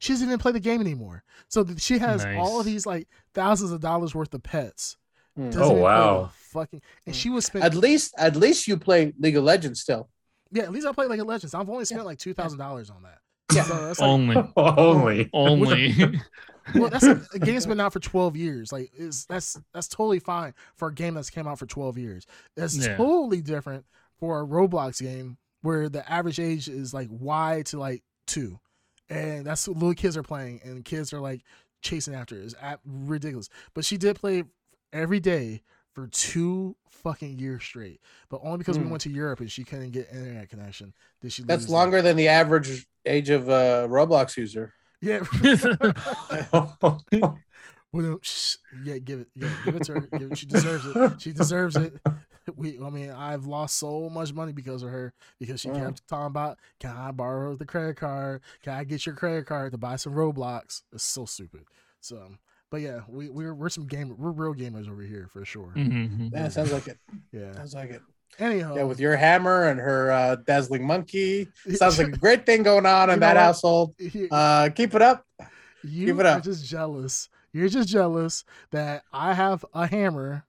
she doesn't even play the game anymore so th- she has all Nice. of these like thousands of dollars worth of pets Hmm. Doesn't Oh, wow. fucking and she was spend At least, at least you play League of Legends still. Yeah at least i play like a legends i've only spent like two thousand dollars on that Yeah. so that's like Only, *laughs* Only. only. *laughs* well, that's a, a game's been out for twelve years. Like, is that's that's totally fine for a game that's came out for twelve years. That's Yeah. totally different for a Roblox game where the average age is like Y to like two, and that's what little kids are playing, and kids are like chasing after it. It's at, ridiculous. But she did play every day for two fucking years straight, but only because we Hmm. went to Europe and she couldn't get internet connection. Did she? That's longer than the average age of a Roblox user. Yeah. *laughs* *laughs* Well, yeah, give it, yeah, give it to her. It, she deserves it. She deserves it. *laughs* We, I mean, I've lost so much money because of her because she Mm. kept talking about, "Can I borrow the credit card? Can I get your credit card to buy some Roblox?" It's so stupid. So, but yeah, we we're we're some game we're real gamers over here for sure. Mhm. Yeah, sounds like it. Yeah. Sounds like it. Anyhow, Yeah, with your hammer and her uh, dazzling monkey. *laughs* Sounds like a great thing going on in know that what? household. *laughs* Uh, keep it up. you keep it are up. just jealous. You're just jealous that I have a hammer,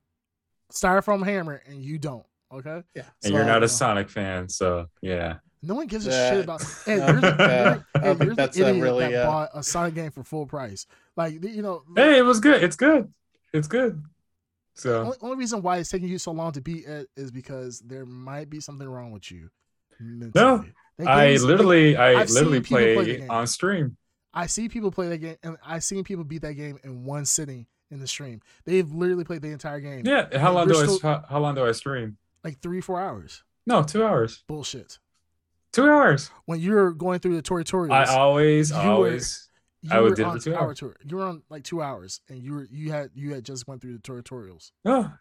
styrofoam hammer, and you don't. Okay. Yeah. and you're So- not a Sonic fan, so yeah. No one gives a Yeah. shit about. *laughs* And I you're the, don't think, you're- I and you're the idiot really, that uh, bought a Sonic game for full price. Like you know, Hey, it was good. It's good. It's good. So only, only reason why it's taking you so long to beat it is because there might be something wrong with you. mentally. No, I game is- literally, I I've literally people play play on stream. I see people play that game, and I've seen people beat that game in one sitting in the stream. They've literally played the entire game, Yeah. How Hey, long we're do I? How, how long do I stream? like three, four hours. No, two hours. Bullshit. Two hours. When you're going through the tutorials, I always, You were- always. you I would did on for two hour hours. tour. You were on like two hours, and you were you had you had just went through the tutorials. Oh.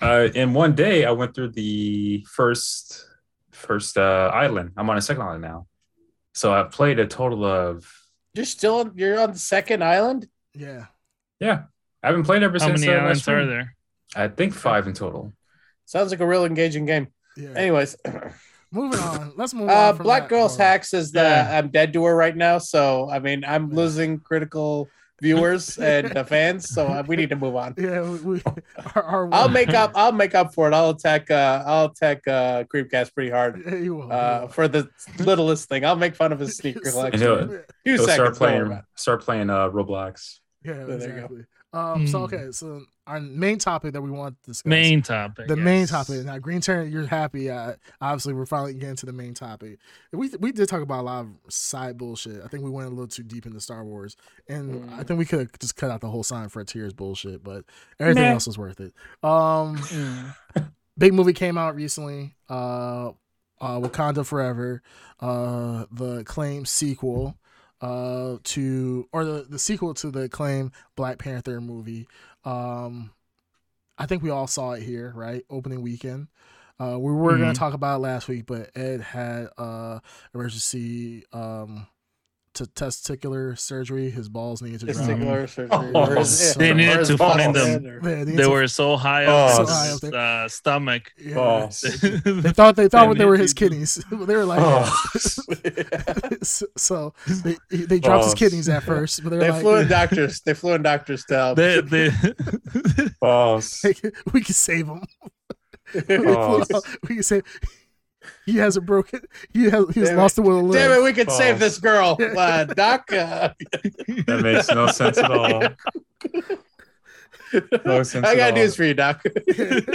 Uh, in one day, I went through the first first uh, island. I'm on a second island now, so I played a total of You're still you're on the second island. Yeah. yeah. I haven't played ever How since. many uh, islands are there? I think five in total. Sounds like a real engaging game. Yeah. Anyways, *clears throat* Moving on. Let's move uh, on. From Black that. Girl's Oh, Hack says that Yeah. I'm dead to her right now. So I mean, I'm Yeah. losing critical viewers *laughs* and uh, fans. So uh, we need to move on. *laughs* Yeah, we, we our, our I'll make up. I'll make up for it. I'll attack. Uh, I'll attack uh, Creepcast pretty hard Yeah, you will, you uh, will. for the littlest thing. I'll make fun of his *laughs* sneaker Yes. collection. I know it. a Few He'll seconds. start playing. Start playing uh, Roblox. Yeah, There you go. exactly. Um. So Hmm. okay. So our main topic that we want to discuss. Main topic. the main topic. Now, Green Turn, you're happy. Uh, obviously, we're finally getting to the main topic. We we did talk about a lot of side bullshit. I think we went a little too deep into Star Wars, and I Mm. think we could have just cut out the whole Sonic Frontiers bullshit. But everything Nah. else was worth it. Um, Mm. big movie came out recently. Uh, uh, Wakanda Forever. Uh, the claim sequel. Uh, to or the the sequel to the acclaimed Black Panther movie. Um, I think we all saw it here, right? Opening weekend. Uh, we were gonna Mhm. talk about it last week, but Ed had uh emergency um to testicular surgery. His balls needed to drop. Testicular surgery. Oh, Or They needed to balls find them. in, they, They to- were so high Oh, up so his high up there. uh, stomach. yeah. Balls. *laughs* They thought they thought They they were his kidneys. *laughs* they were like, Oh. *laughs* so they they dropped his kidneys at first, but they were They like, flew in doctors. They flew in doctors to help. they, they, we can save him. Balls. we can say he hasn't broken. He has he has Damn lost the will to live. Damn it, we could Balls. save this girl, *laughs* uh, Doc. Uh, That makes no sense at all. *laughs* No sense I at got all. news for you, Doc.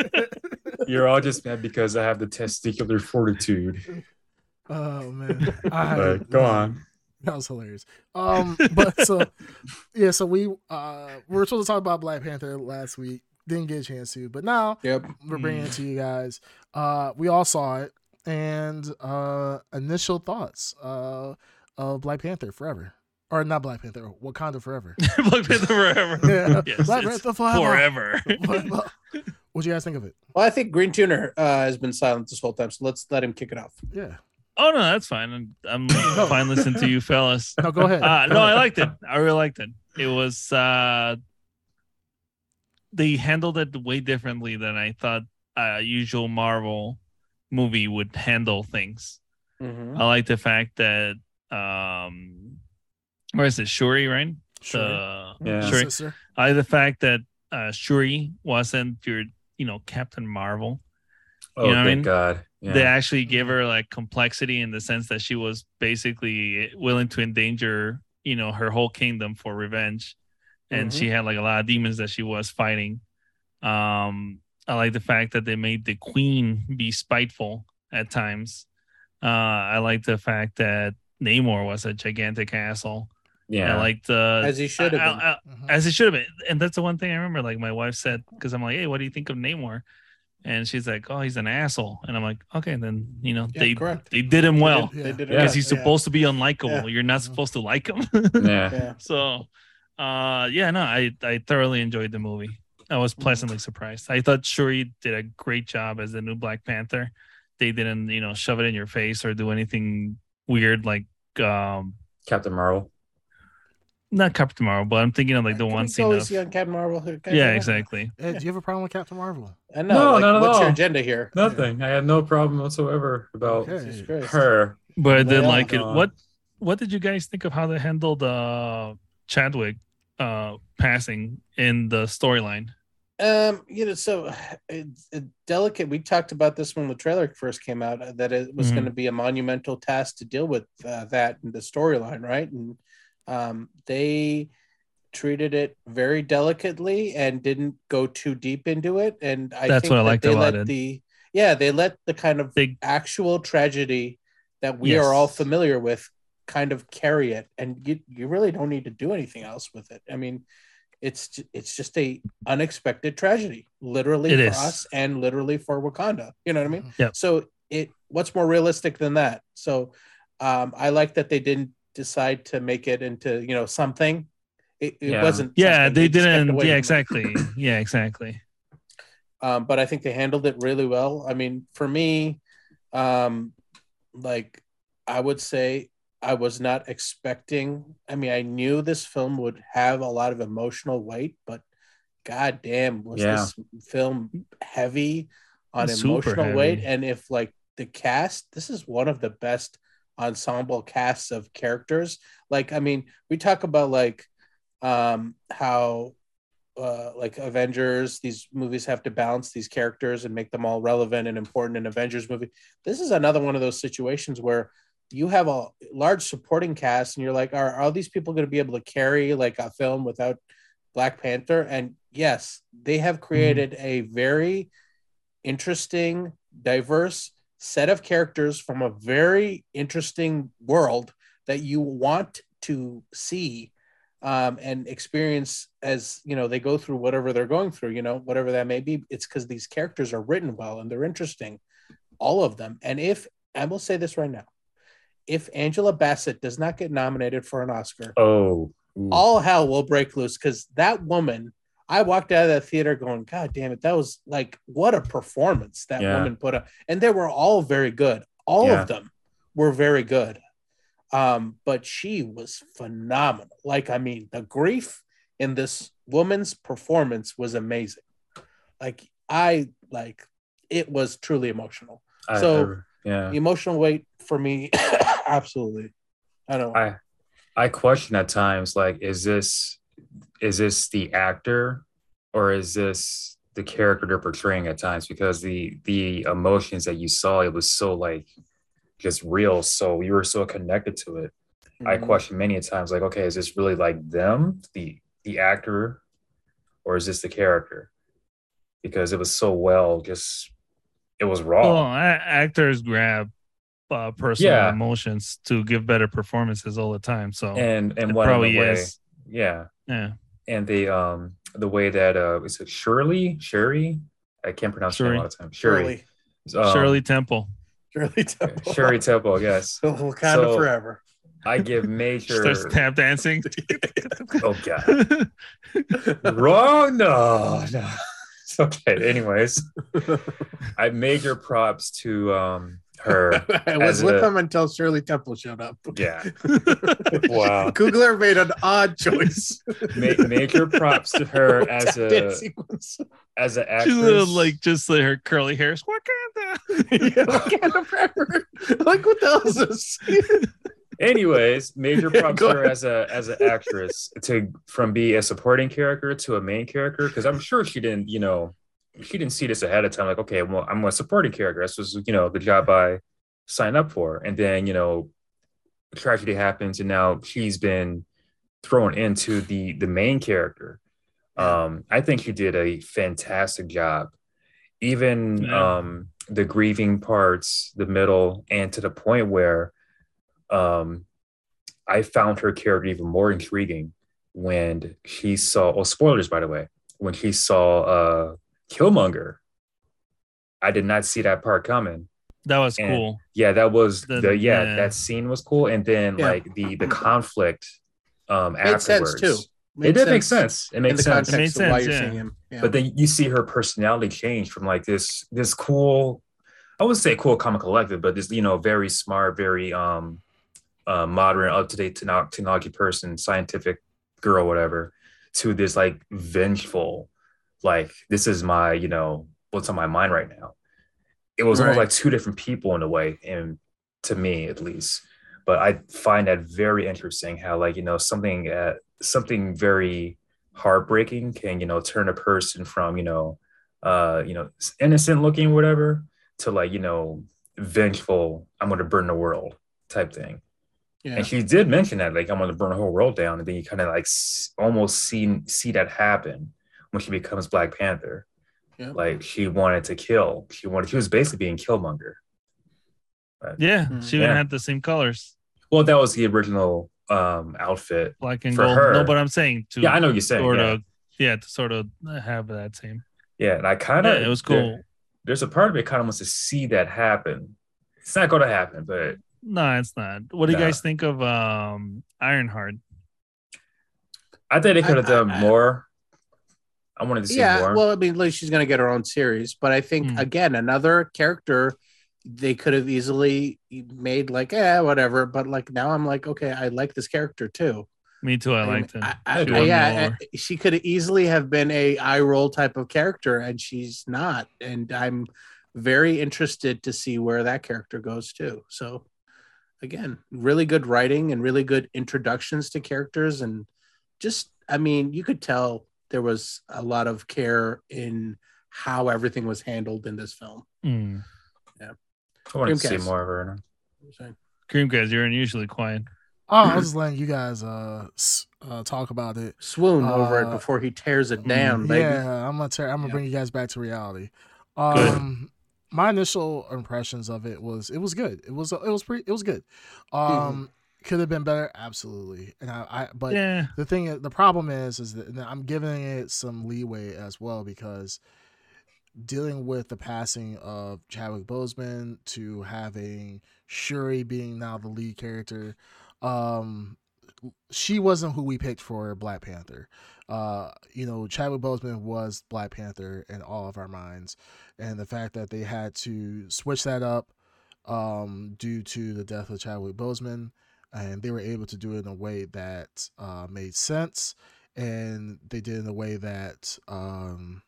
*laughs* You're all just mad because I have the testicular fortitude. oh man, I, But go on. That was hilarious. Um, but so yeah, so we uh we were supposed to talk about Black Panther last week. Didn't get a chance to, but now yep. we're bringing it to you guys. Uh, we all saw it, and uh, initial thoughts uh of Black Panther Forever, or not Black Panther, Wakanda Forever. *laughs* Black Panther forever. *laughs* Yeah. *laughs* Yes, Black Panther forever. forever. What do you guys think of it? Well, I think Green Tuner uh, has been silent this whole time, so let's let him kick it off. Yeah. oh no, that's fine. I'm, I'm fine listening to you fellas. No, go ahead. Uh, no. I liked it. I really liked it. It was uh they handled it way differently than I thought a usual Marvel movie would handle things. Mm-hmm. I like the fact that um where is it? Shuri, right? Sure. The- Yeah. Shuri. Sister. I like the fact that uh Shuri wasn't your you know Captain Marvel. Oh, You know what I thank mean? God. Yeah. They actually gave her like complexity in the sense that she was basically willing to endanger, you know, her whole kingdom for revenge. And she had like a lot of demons that she was fighting. Um, I like the fact that they made the queen be spiteful at times. Uh, I like the fact that Namor was a gigantic asshole. Yeah. I liked the As he should have been. I- I- Mhm. as he should have been. And that's the one thing I remember. Like my wife said, because I'm like, hey, what do you think of Namor? And she's like, oh, he's an asshole. And I'm like, okay, then you know Yeah, they correct. they did him well They did, they did it Yeah. because right, he's yeah. supposed to be unlikable. Yeah. You're not Mhm. supposed to like him. *laughs* yeah. Yeah. so, uh, yeah, no, I I thoroughly enjoyed the movie. I was pleasantly surprised. I thought Shuri did a great job as the new Black Panther. They didn't, you know, shove it in your face or do anything weird like um Captain Marvel. not Captain Marvel, but I'm thinking of like the Can one we scene go of easy on Captain Marvel. here? Can yeah, exactly. Ed, do you have a problem with Captain Marvel? I know. No, like, not at what's your agenda here? Nothing. I had no problem whatsoever about Okay. Her. But I did Yeah. like it. Uh, What what did you guys think of how they handled uh Chadwick uh passing in the storyline? Um, you know, so it's it's delicate. We talked about this when the trailer first came out uh, that it was Mhm. going to be a monumental task to deal with uh, that in the storyline, right? And um, they treated it very delicately and didn't go too deep into it. And I That's think what I that liked they about let it. the yeah they let the kind of They actual tragedy that we Yes. are all familiar with kind of carry it and you, you really don't need to do anything else with it i mean it's it's just a unexpected tragedy literally It for is. us and literally for wakanda you know what i mean yeah so it what's more realistic than that so um i like that they didn't decide to make it into you know something it, it Yeah. wasn't yeah, they didn't yeah, exactly. *laughs* yeah, exactly. um, but I think they handled it really well. I mean, for me, um, like I would say, I was not expecting. I mean, I knew this film would have a lot of emotional weight, but god damn, was Yeah. this film heavy on Super emotional weight? And if like the cast, this is one of the best ensemble casts of characters. Like, I mean, we talk about like um how uh, like Avengers, these movies have to balance these characters and make them all relevant and important in Avengers movie. This is another one of those situations where you have a large supporting cast and you're like, are, are these people going to be able to carry like a film without Black Panther? And yes, they have created a very interesting, diverse set of characters from a very interesting world that you want to see um, and experience as you know they go through whatever they're going through you know whatever that may be. It's because these characters are written well and they're interesting all of them. And if i will say this right now if angela bassett does not get nominated for an oscar Oh. ooh. all hell will break loose because that woman i walked out of that theater going god damn it that was like what a performance that Yeah. woman put up and they were all very good all Yeah. of them were very good um but she was phenomenal like i mean the grief in this woman's performance was amazing like i like it was truly emotional I- so- yeah. emotional weight for me *coughs* absolutely. I don't I I question at times like is this is this the actor or is this the character they're portraying at times? Because the the emotions that you saw it was so like just real. So you were so connected to it. I Mhm. question many a times like okay is this really like them the the actor or is this the character? Because it was so well just it was raw Well, a- actors grab uh, personal Yeah. emotions to give better performances all the time. So and and what probably a way is. yeah Yeah, and the um the way that uh is it Shirley Sherry I can't pronounce her name a lot of times Shirley Shirley, Um, Shirley Temple. Shirley Temple. *laughs* Shirley Temple yes *laughs* Wakanda So- forever. I give *laughs* She major starts tap dancing. oh god wrong no no *laughs* okay anyways I major props to um her *laughs* I was with a- them until Shirley Temple showed up. yeah *laughs* wow Coogler made an odd choice. Ma- major props to her as a dancing was- as an She's actress little, like just like her curly hairs. Wakanda. yeah, Wakanda forever. Like what the hell is this? Anyways, major *laughs* props her as a as an actress to from be a supporting character to a main character because I'm sure she didn't you know she didn't see this ahead of time like okay well I'm a supporting character this was you know the job I signed up for and then you know tragedy happens and now she's been thrown into the the main character. Um, I think she did a fantastic job. Even Yeah. um the grieving parts, the middle, and to the point where um, I found her character even more intriguing when she saw. Oh, spoilers, by the way. When he saw uh, Killmonger, I did not see that part coming. That was And- cool. Yeah, that was The- the, yeah, yeah. that scene was cool, and then Yeah. like the the conflict um Made sense, afterwards. too. it did make sense. It makes the sense. It made context of why sense, you're yeah. seeing him. Yeah. But then you see her personality change from like this this cool, I would say cool comic collective, but this you know very smart, very um uh, modern, up to date technology person, scientific girl, whatever, to this like vengeful, like this is my you know what's on my mind right now. It was almost like two different people in a way, and to me at least. But I find that very interesting how like you know something uh, something very heartbreaking can you know turn a person from you know uh you know innocent looking whatever to like you know vengeful i'm going to burn the world type thing yeah. and she did mention that like i'm going to burn the whole world down and then you kind of like s- almost see see that happen when she becomes black panther Yeah. like she wanted to kill she wanted she was basically being killmonger Yeah, Mm. she even Yeah. had the same colors, well that was the original um outfit black and For gold. her. No, but I'm saying to yeah i know what you're saying sort yeah. of yeah to sort of have that same. yeah and i kind Yeah, of it was cool. there's a part of me kind of wants to see that happen. It's not going to happen, but No, it's not. What do you Nah. guys think of um Ironheart? I think they could have I- I- done I- more. I wanted to see yeah, more. well, I mean, like she's going to get her own series, but I think Hmm. again, another character they could have easily made like, eh, whatever. But like now, I'm like, okay, I like this character too. Me too. I mean, liked it. I- I- She I- yeah. I- she could easily have been a eye roll type of character, and she's not. And I'm very interested to see where that character goes too. So, again, really good writing and really good introductions to characters, and just, I mean, you could tell there was a lot of care in how everything was handled in this film. Mm. I wanted to see more of her. Creamcast, you're unusually quiet. Oh, I was just letting you guys uh, s- uh talk about it. Swoon over it Uh, before he tears it down, baby. Yeah, I'm gonna tear, I'm gonna Yeah. bring you guys back to reality. Good. Um, my initial impressions of it was it was good. It was it was pretty it was good. Um, could have been better, absolutely. And I, I but yeah, the thing is- the problem is is that I'm giving it some leeway as well because dealing with the passing of Chadwick Boseman to having Shuri being now the lead character, um, she wasn't who we picked for Black Panther. Uh, you know, Chadwick Boseman was Black Panther in all of our minds, and the fact that they had to switch that up um, due to the death of Chadwick Boseman, and they were able to do it in a way that uh, made sense, and they did it in a way that um,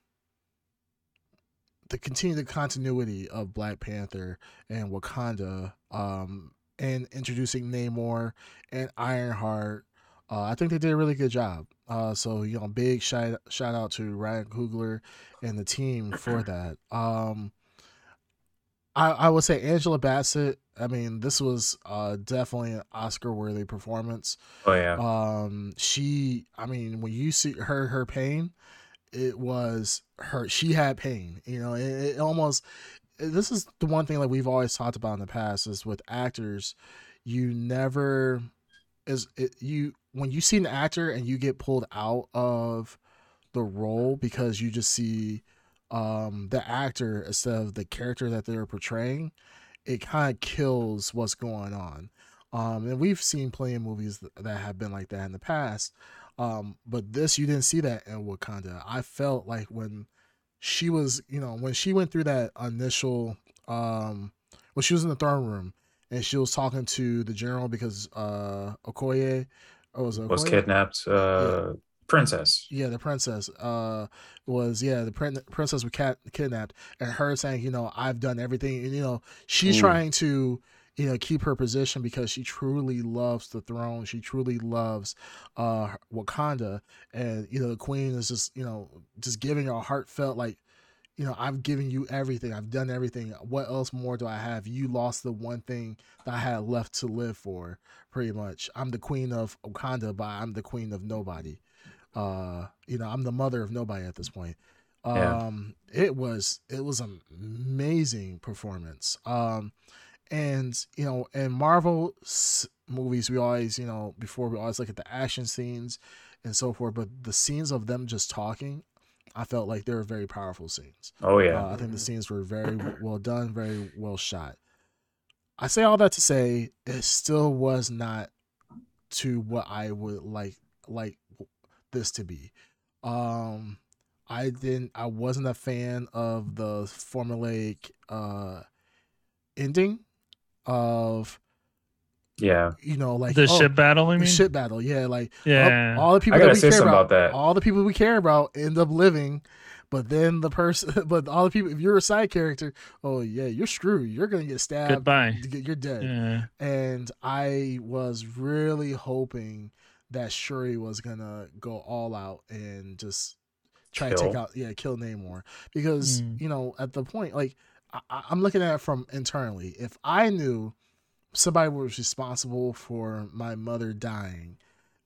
the continued continuity of Black Panther and Wakanda, um, and introducing Namor and Ironheart. Uh, I think they did a really good job. Uh, so you know, big shout shout out to Ryan Coogler and the team *clears throat* for that. Um, I I would say Angela Bassett. I mean, this was uh, definitely an Oscar worthy performance. Oh yeah, Um, she, I mean, when you see her, her pain, it was her. She had pain. You know, it, it almost. This is the one thing that we've always talked about in the past is with actors, you never is it you when you see an actor and you get pulled out of the role because you just see um the actor instead of the character that they're portraying it kind of kills what's going on. Um and we've seen plenty of movies that have been like that in the past um but this you didn't see that in wakanda. I felt like when she was you know when she went through that initial um when she was in the throne room and she was talking to the general because uh okoye or was was kidnapped. Uh, princess. yeah the princess uh was yeah the prin- princess was cat- kidnapped and her saying you know i've done everything and you know she's Ooh. trying to you know keep her position because she truly loves the throne she truly loves uh wakanda and you know the queen is just you know just giving her a heartfelt like you know i've given you everything. I've done everything. What else more do i have? You lost the one thing that i had left to live for pretty much. I'm the queen of wakanda but i'm the queen of nobody. Uh you know i'm the mother of nobody at this point. Yeah. Um, it was it was an amazing performance. Um, and you know, in Marvel s- movies, we always you know before we always look at the action scenes and so forth, but the scenes of them just talking, I felt like they were very powerful scenes. Oh yeah. Uh, I think the scenes were very well done, very well shot. I say all that to say it still was not to what I would like like this to be. Um I didn't I wasn't a fan of the formulaic uh ending of yeah. you know like the oh, ship battle, I the ship battle. Yeah, like yeah. all, the people I that gotta we say care about, about that. all the people we care about end up living, but then the person, *laughs* but all the people, if you're a side character, oh yeah, you're screwed. You're gonna get stabbed. Goodbye. You're dead. Yeah. And I was really hoping that Shuri was gonna go all out and just try to take out, yeah, kill Namor because Mm. you know at the point, like I, I- I'm looking at it from internally. If I knew somebody was responsible for my mother dying,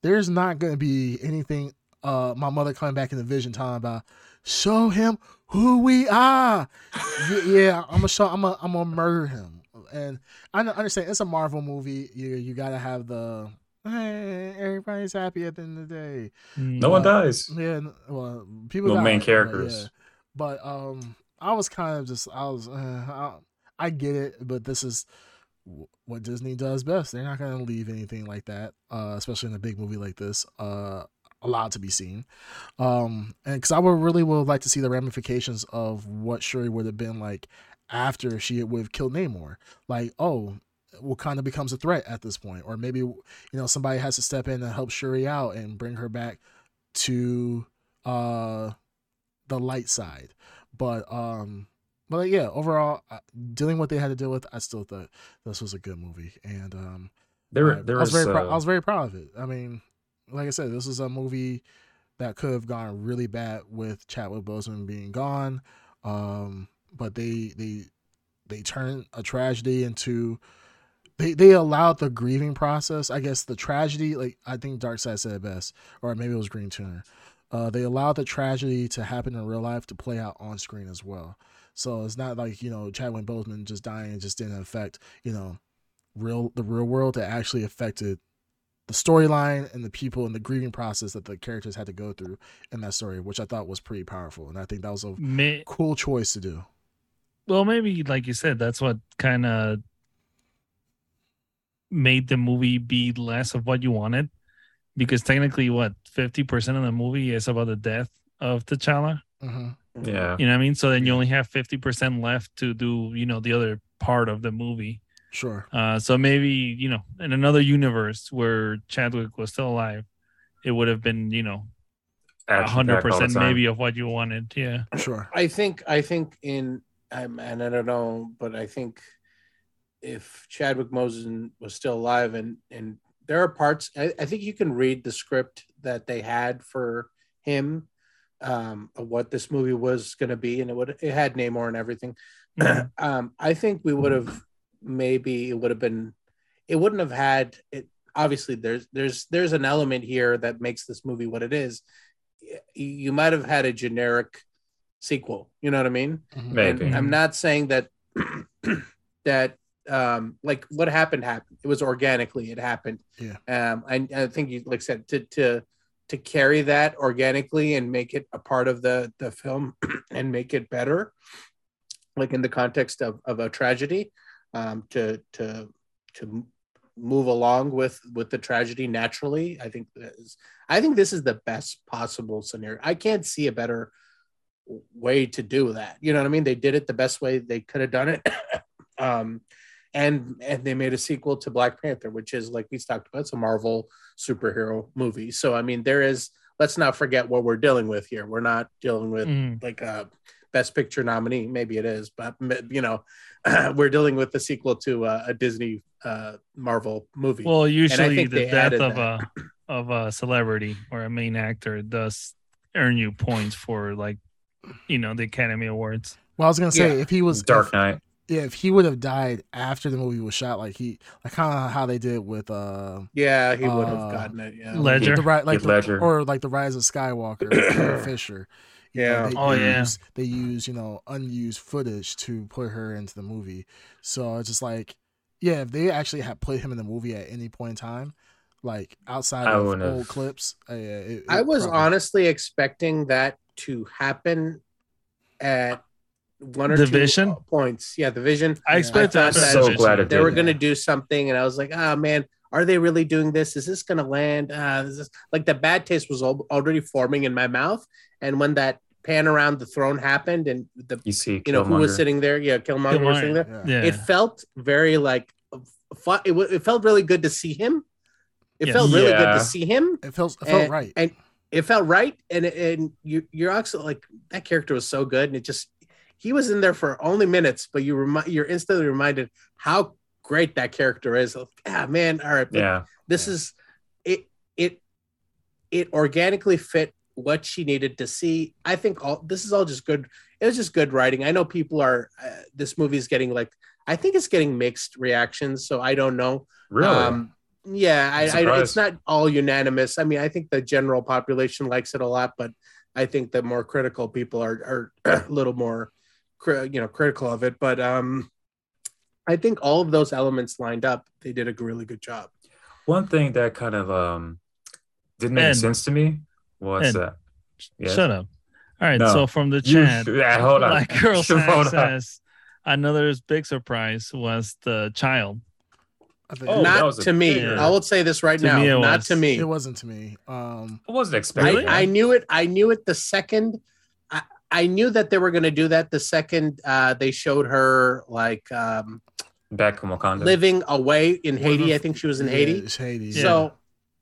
there's not going to be anything. Uh, my mother coming back in the vision talking about show him who we are. Y- yeah, I'm gonna show. I'm gonna. I'm gonna murder him. And I understand it's a Marvel movie. You you gotta have the. Hey, everybody's happy at the end of the day. No one Uh, dies. Yeah, well, people. No die, main but characters. yeah. But um, I was kind of just. I was. Uh, I, I get it, but this is w- what Disney does best. They're not going to leave anything like that, uh, especially in a big movie like this, uh, allowed to be seen. Um, and because I would really would like to see the ramifications of what Shuri would have been like after she would have killed Namor. Like, oh, Wakanda becomes a threat at this point, or maybe you know somebody has to step in and help Shuri out and bring her back to uh the light side. But um but yeah, overall uh, dealing with what they had to deal with, I still thought this was a good movie and um There, I, there I was very uh, I was very proud of it. I mean, like I said, this is a movie that could have gone really bad with Chadwick Boseman being gone. Um, but they they they turned a tragedy into they they allowed the grieving process. I guess the tragedy, like I think Darkseid said it best, or maybe it was Green Tuner. Uh, they allowed the tragedy to happen in real life to play out on screen as well. So it's not like you know Chadwick Boseman just dying just didn't affect you know real the real world. It actually affected the storyline and the people and the grieving process that the characters had to go through in that story, which I thought was pretty powerful. And I think that was a May, cool choice to do. well, maybe like you said, that's what kind of made the movie be less of what you wanted, because technically, what fifty percent of the movie is about the death of T'Challa. hmm yeah. You know what I mean? So then you only have fifty percent left to do, you know, the other part of the movie. Sure. Uh, so maybe you know, in another universe where Chadwick was still alive, it would have been, you know, a hundred Action-packed all the percent maybe of what you wanted. Yeah. Sure. I think I think in um, and I don't know, but I think if Chadwick Boseman was still alive and and there are parts I, I think you can read the script that they had for him um of what this movie was going to be and it would it had Namor and everything. Mhm. *clears throat* um I think we would have maybe it would have been it wouldn't have had it obviously there's there's there's an element here that makes this movie what it is. You might have had a generic sequel, you know what I mean? Mhm. Maybe. And I'm not saying that *clears throat* that um like what happened happened. It was organically it happened. Yeah. Um I, I think you like said to to to carry that organically and make it a part of the the film *clears throat* and make it better like in the context of, of a tragedy um to to to move along with with the tragedy naturally i think is i think this is the best possible scenario. I can't see a better way to do that. You know what i mean? They did it the best way they could have done it. *coughs* Um and and they made a sequel to black panther which is like we talked about it's a marvel superhero movie so i mean there is let's not forget what we're dealing with here we're not dealing with Mhm. like a best picture nominee maybe it is but you know *clears throat* we're dealing with the sequel to uh, a disney uh marvel movie Well, usually the death of that. a of a celebrity or a main actor does earn you points for like, you know, the Academy Awards. Well, I was gonna say Yeah. if he was Dark Knight. Yeah, if he would have died after the movie was shot, like he like kind of how they did with uh yeah he would have Uh, gotten it yeah Ledger. the right like the, Ledger. or like the Rise of Skywalker, with Carrie *clears throat* Fisher. You know, Yeah. they Oh, yeah. use, They use you know unused footage to put her into the movie. So it's just like, yeah, if they actually had put him in the movie at any point in time, like outside I of old have- clips, uh, yeah, it, I was probably- honestly expecting that to happen at one or Division? two points. Yeah, the vision. I expect thought that. that- so glad it They were going to do something, and I was like, "Ah, man, are they really doing this? Is this going to land?" Uh, this like the bad taste was already forming in my mouth, and when that pan around the throne happened, and the You see, you know who was sitting there, yeah, Killmonger, was sitting there. Yeah. Yeah. It felt very like fun. It, wa- it felt really good to see him. It Yes. felt really good to see him It felt it felt and, right. and it felt right and and you you're also like that character was so good and it just he was in there for only minutes but you remind you're instantly reminded how great that character is Like, ah man all right Yeah, this Yeah. is it it it organically fit what she needed to see i think all this is all just good it was just good writing i know people are uh, this movie is getting like i think it's getting mixed reactions so i don't know really. um, yeah, I, I'm it's not all unanimous. I mean, I think the general population likes it a lot, but I think the more critical people are are *clears throat* a little more, you know, critical of it. But um, I think all of those elements lined up, they did a really good job. One thing that kind of um didn't make And- sense to me was and- that. Yeah. Shut up. All right. No. So from the You- chat, *laughs* yeah, hold on. like girl *laughs* Hold on. says, another big surprise was the child. Oh, not to me. big- I will say this right To now. not was. to me. it wasn't to me. Um, I wasn't expecting. I, I knew it. I knew it the second. I, I knew that they were going to do that the second uh, they showed her like um, back in Wakanda. living away in Haiti. I think she was in yeah, Haiti. it's Haiti. Yeah. So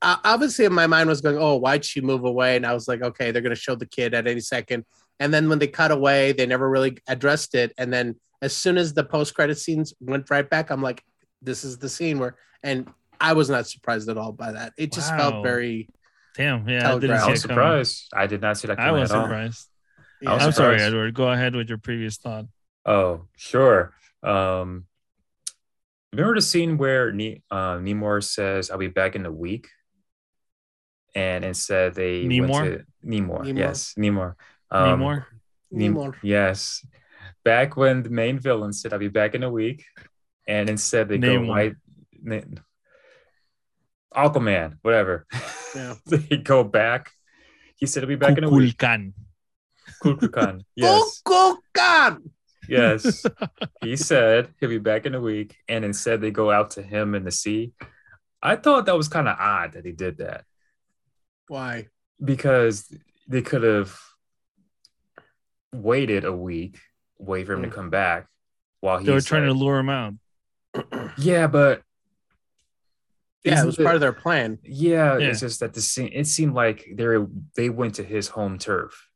uh, obviously, my mind was going, "Oh, why'd she move away?" And I was like, "Okay, they're going to show the kid at any second. And then when they cut away, they never really addressed it. And then as soon as the post credit scenes went right back, I'm like, "This is the scene where." And I was not surprised at all by that. It just Wow. felt very. Damn. Yeah. I didn't see I it was coming. surprised. I did not see that I coming was at all. Surprised. I was I'm sorry. Edward. Go ahead with your previous thought. Oh, sure. Um, remember the scene where ne- uh, Nemor says, "I'll be back in a week," and instead they Nemor? went to Nemor. Nemor? Yes, Nemor. Namor? Nem- Namor. Yes, back when the main villain said, "I'll be back in a week," and instead they Namor. go right. Na- Aquaman, whatever. Yeah. *laughs* they go back. He said, "I'll be back in a week." Kukulkan. Kukulkan. *laughs* Yes. Kukulkan! Yes. *laughs* he said he'll be back in a week, and instead they go out to him in the sea. I thought that was kind of odd that he did that Why? because they could have waited a week, wait for him to mm. come back while he's They were trying to lure him out. *clears throat* *clears throat* Yeah, but Yeah, it was part of their plan. yeah, Yeah. it's just that the scene. It seemed like they they went to his home turf.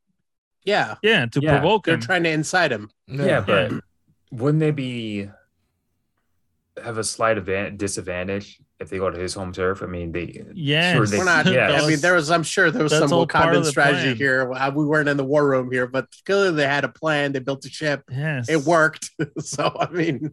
Yeah, Yeah, to Yeah, provoke they're him. trying to incite him. Yeah, but wouldn't they be have a slight advan- disadvantage if they go to his home turf? I mean, they yeah, sure they, We're not. yes. I mean, there was. I'm sure there was That's some all Wakandan strategy plan. here. Uh, We weren't in the war room here, but clearly they had a plan. They built a ship. yes. It worked. *laughs* so I mean,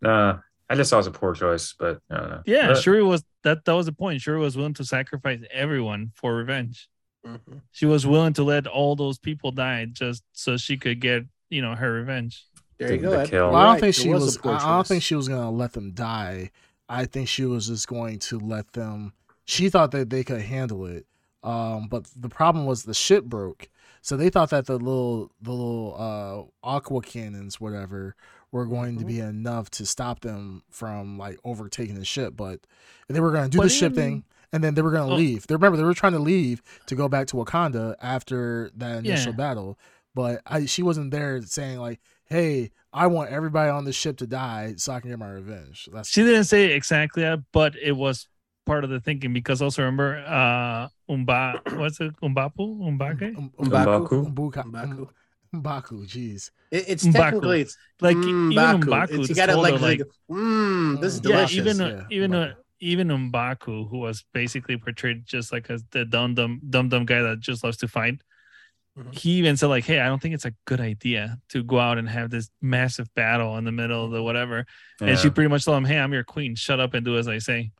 Nah, I just thought it was a poor choice, but I don't know. Yeah, But- Shuri was that that was the point. Shuri was willing to sacrifice everyone for revenge. Mhm. She was willing to let all those people die just so she could get, you know, her revenge. there you The- go. the kill. Well, I don't Right, think she a was. poor I I don't choice. think she was gonna let them die. I think she was just going to let them. She thought that they could handle it. Um, but the problem was the ship broke, so they thought that the little the little uh aqua cannons, whatever, were going to be Mm-hmm. enough to stop them from like overtaking the ship. But they were going to do What the do you ship mean? thing, and then they were going to Oh. leave. They remember they were trying to leave to go back to Wakanda after that initial Yeah. battle. But I, she wasn't there saying like, "Hey, I want everybody on the ship to die so I can get my revenge." That's She didn't say exactly that, but it was part of the thinking because also remember uh Umba *coughs* what's it Umbapu? Umbake? Um, M'Baku. M'Baku? M'Buka- M'Baku. M'Baku, jeez. It- it's M'Baku. technically it's Like mm, even Baku. Umbaku, It's- you got to like, like, like mm, this is Mm. yeah, delicious. even yeah, even uh, M'Baku. Even Umbaku, who was basically portrayed just like as the dumb dumb dumb dumb guy that just loves to fight. Mhm. He even said like, "Hey, I don't think it's a good idea to go out and have this massive battle in the middle of the whatever." And she pretty much told him, "Hey, I'm your queen. Shut up and do as I say."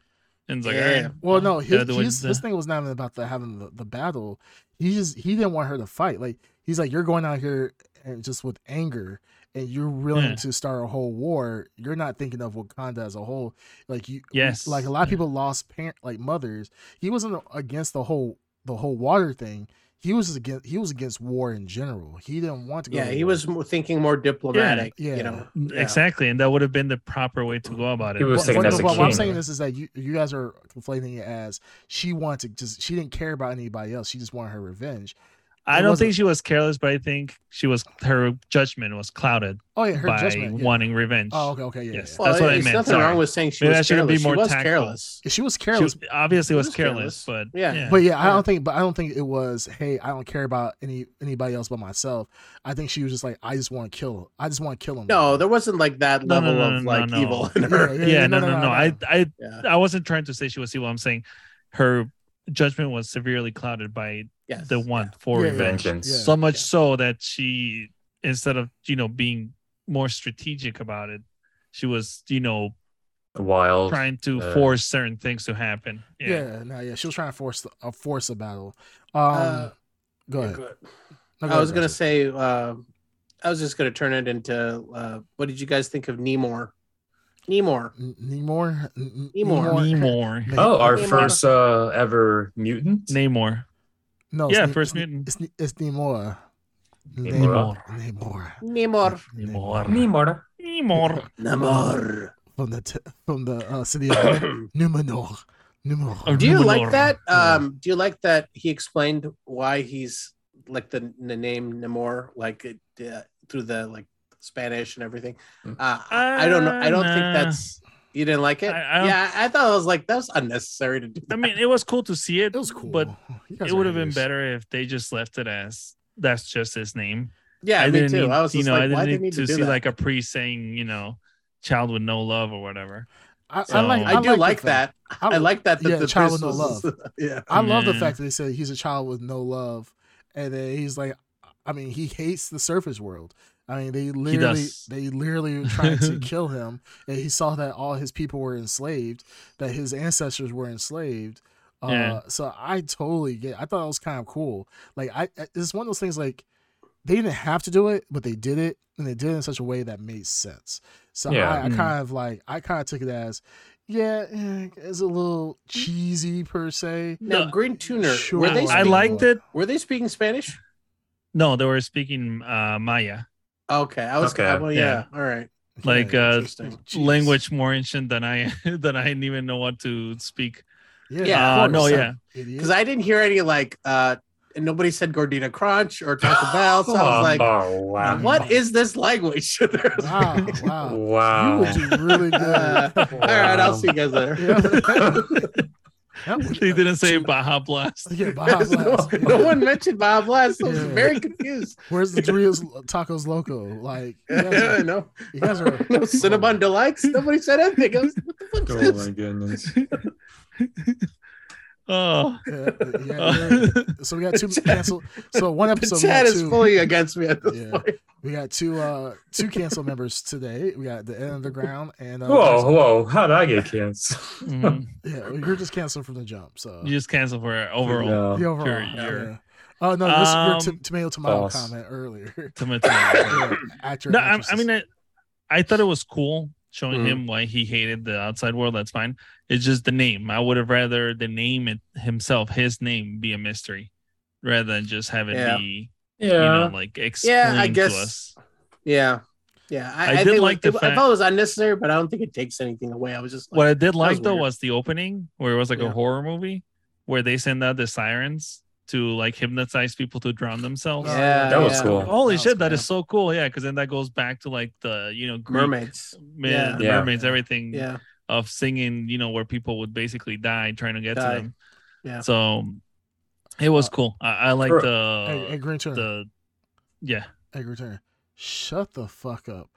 And it's like, Yeah. all right, Well, no, gotta his, do what- his, his thing was not even about the having the, the battle. He just he didn't want her to fight. Like he's like, you're going out here and just with anger, and you're willing Yeah. to start a whole war. You're not thinking of Wakanda as a whole. Like you, Yes. like a lot of people lost parent, like mothers. He wasn't against the whole the whole water thing. He was against he was against war in general. He didn't want to go. Yeah, to he war. was thinking more diplomatic. Yeah. You know, Yeah. exactly, and that would have been the proper way to go about it. He was But- but- as what I'm saying is, is that you you guys are conflating it as she wanted to just she didn't care about anybody else. She just wanted her revenge. I it don't wasn't- think she was careless, but I think she was her judgment was clouded Oh yeah, her by judgment. yeah. wanting revenge. Oh okay, okay, yeah. Yes. yeah. That's what I meant, Nothing sorry. wrong with saying she Maybe was should have careless. been more she was tactful. careless. She was She careless, was- obviously was was careless, careless. but Yeah. yeah. but yeah, I don't think. But I don't think it was. Hey, I don't care about any anybody else but myself. I think she was just like, I just want to kill. I just want to kill him. No, there wasn't like that No, no, level no, of no, like no. evil in her. Yeah, yeah, no, no, no, no, no, no. I, I, I wasn't trying to say she was evil. I'm saying her judgment was severely clouded by Yes. the want for Yeah, yeah, revenge. Vengeance. Yeah. So much Yeah. so that she, instead of you know being more strategic about it, she was you know Wild. trying to uh, force certain things to happen. Yeah, Yeah. no, yeah. She was trying to force a force a battle. Um, Uh, go Yeah, ahead. go ahead. No, go I was ahead, gonna Bryson. say, uh, I was just gonna turn it into. Uh, what did you guys think of Nemor? Nemor. N- Nemor. N- N- Nemor. Namor. Oh, our Namor. first uh, ever mutant. Namor. No, Yeah, Ne- first it's, mutant. It's, it's Nemor. Namor. Namor. Nemor. Namor. Namor. Namor. Namor. From the t- from the uh, city of Numenor. Numenor. Do you Numenor. like that? Um, do you like that he explained why he's like the, the name Namor, like it, uh, through the like Spanish and everything? Mm. Uh, I I don't know. I don't Uh, think that's you didn't like it. I- I yeah, I thought it was like that was unnecessary to do. I mean, it was cool to see it. It was cool, but it would have been better if they just left it as that's just his name. yeah, I me didn't too. need, I was you know, like, I didn't need need to to see that? like a priest saying, you know, child with no love or whatever. I, I So- like. I, do the like fact- that. I, like that. that yeah, the child with no was- love. *laughs* yeah. I love the fact that they said he's a child with no love, and then he's like, I mean, he hates the surface world. I mean, they literally they literally were trying to *laughs* kill him, and he saw that all his people were enslaved, that his ancestors were enslaved. Uh, Yeah. So I totally get. I thought it was kind of cool. Like I, I- it's one of those things like they didn't have to do it, but they did it, and they did it in such a way that made sense. So Yeah. I, I Mm. kind of like, I kind of took it as, yeah, eh, it's a little cheesy per se. Now, No, Green Tuner. sure. Were they? I liked it. Were they speaking Spanish? No, they were speaking uh, Maya, Okay, I was. Okay. well, yeah. All right. *laughs* like Yeah, uh, language more ancient than I *laughs* than I didn't even know what to speak. Yeah, Yeah, Uh, no, yeah. Because I didn't hear any like. uh and nobody said Gordita Crunch or Taco *laughs* Bell, so I was like, oh wow. "What is this language?" Wow, wow. Wow. You would do really good. Uh, all right, I'll see you guys later. Yeah. That *laughs* They didn't say Baja Blast. Yeah, *laughs* Baja no, Blast. *laughs* no one mentioned Bob Blast. I was very confused. Where's the Doritos Tacos Loco? Like, you guys I are, know. you guys are no Cinnabon Delights. Nobody said anything. I was, what the fuck is Oh this? my goodness. Oh. yeah, yeah, yeah. So we got two *laughs* cancel. So one episode we chat got is fully against me at this Yeah. point. We got two uh two cancel members today. We got the end of the ground and uh, Whoa, whoa! How did I get canceled? Mhm. *laughs* yeah, you're just canceled from the jump. So You just canceled for overall. No. the overall, You're- yeah. Oh no, this your Um, t- tomato tomato false. comment earlier. Tomato. *laughs* Yeah, actor, no, I, I mean, I, I thought it was cool showing Mhm. him why he hated the outside world. That's fine. It's just the name. I would have rather the name it himself, his name, be a mystery, rather than just have it Yeah. be, Yeah. you know, like explained Yeah, I to us. Yeah. Yeah. I, I I, did think like it, the I thought it was unnecessary, but I don't think it takes anything away. I was just like, What I did like was though weird. was the opening where it was like Yeah. a horror movie where they send out the sirens to like hypnotize people to drown themselves. yeah, That was yeah. cool. Holy That shit, was that cool. is so cool. Yeah, because then that goes back to like the you know Greek Mermaids. ma- Yeah. the Yeah. mermaids, everything Yeah. of singing, you know, where people would basically die trying to get Die. to them. Yeah. So it was Uh, cool. I, I like the hey, hey, Green Turner. the yeah. Hey, Green Turner. Shut the fuck up.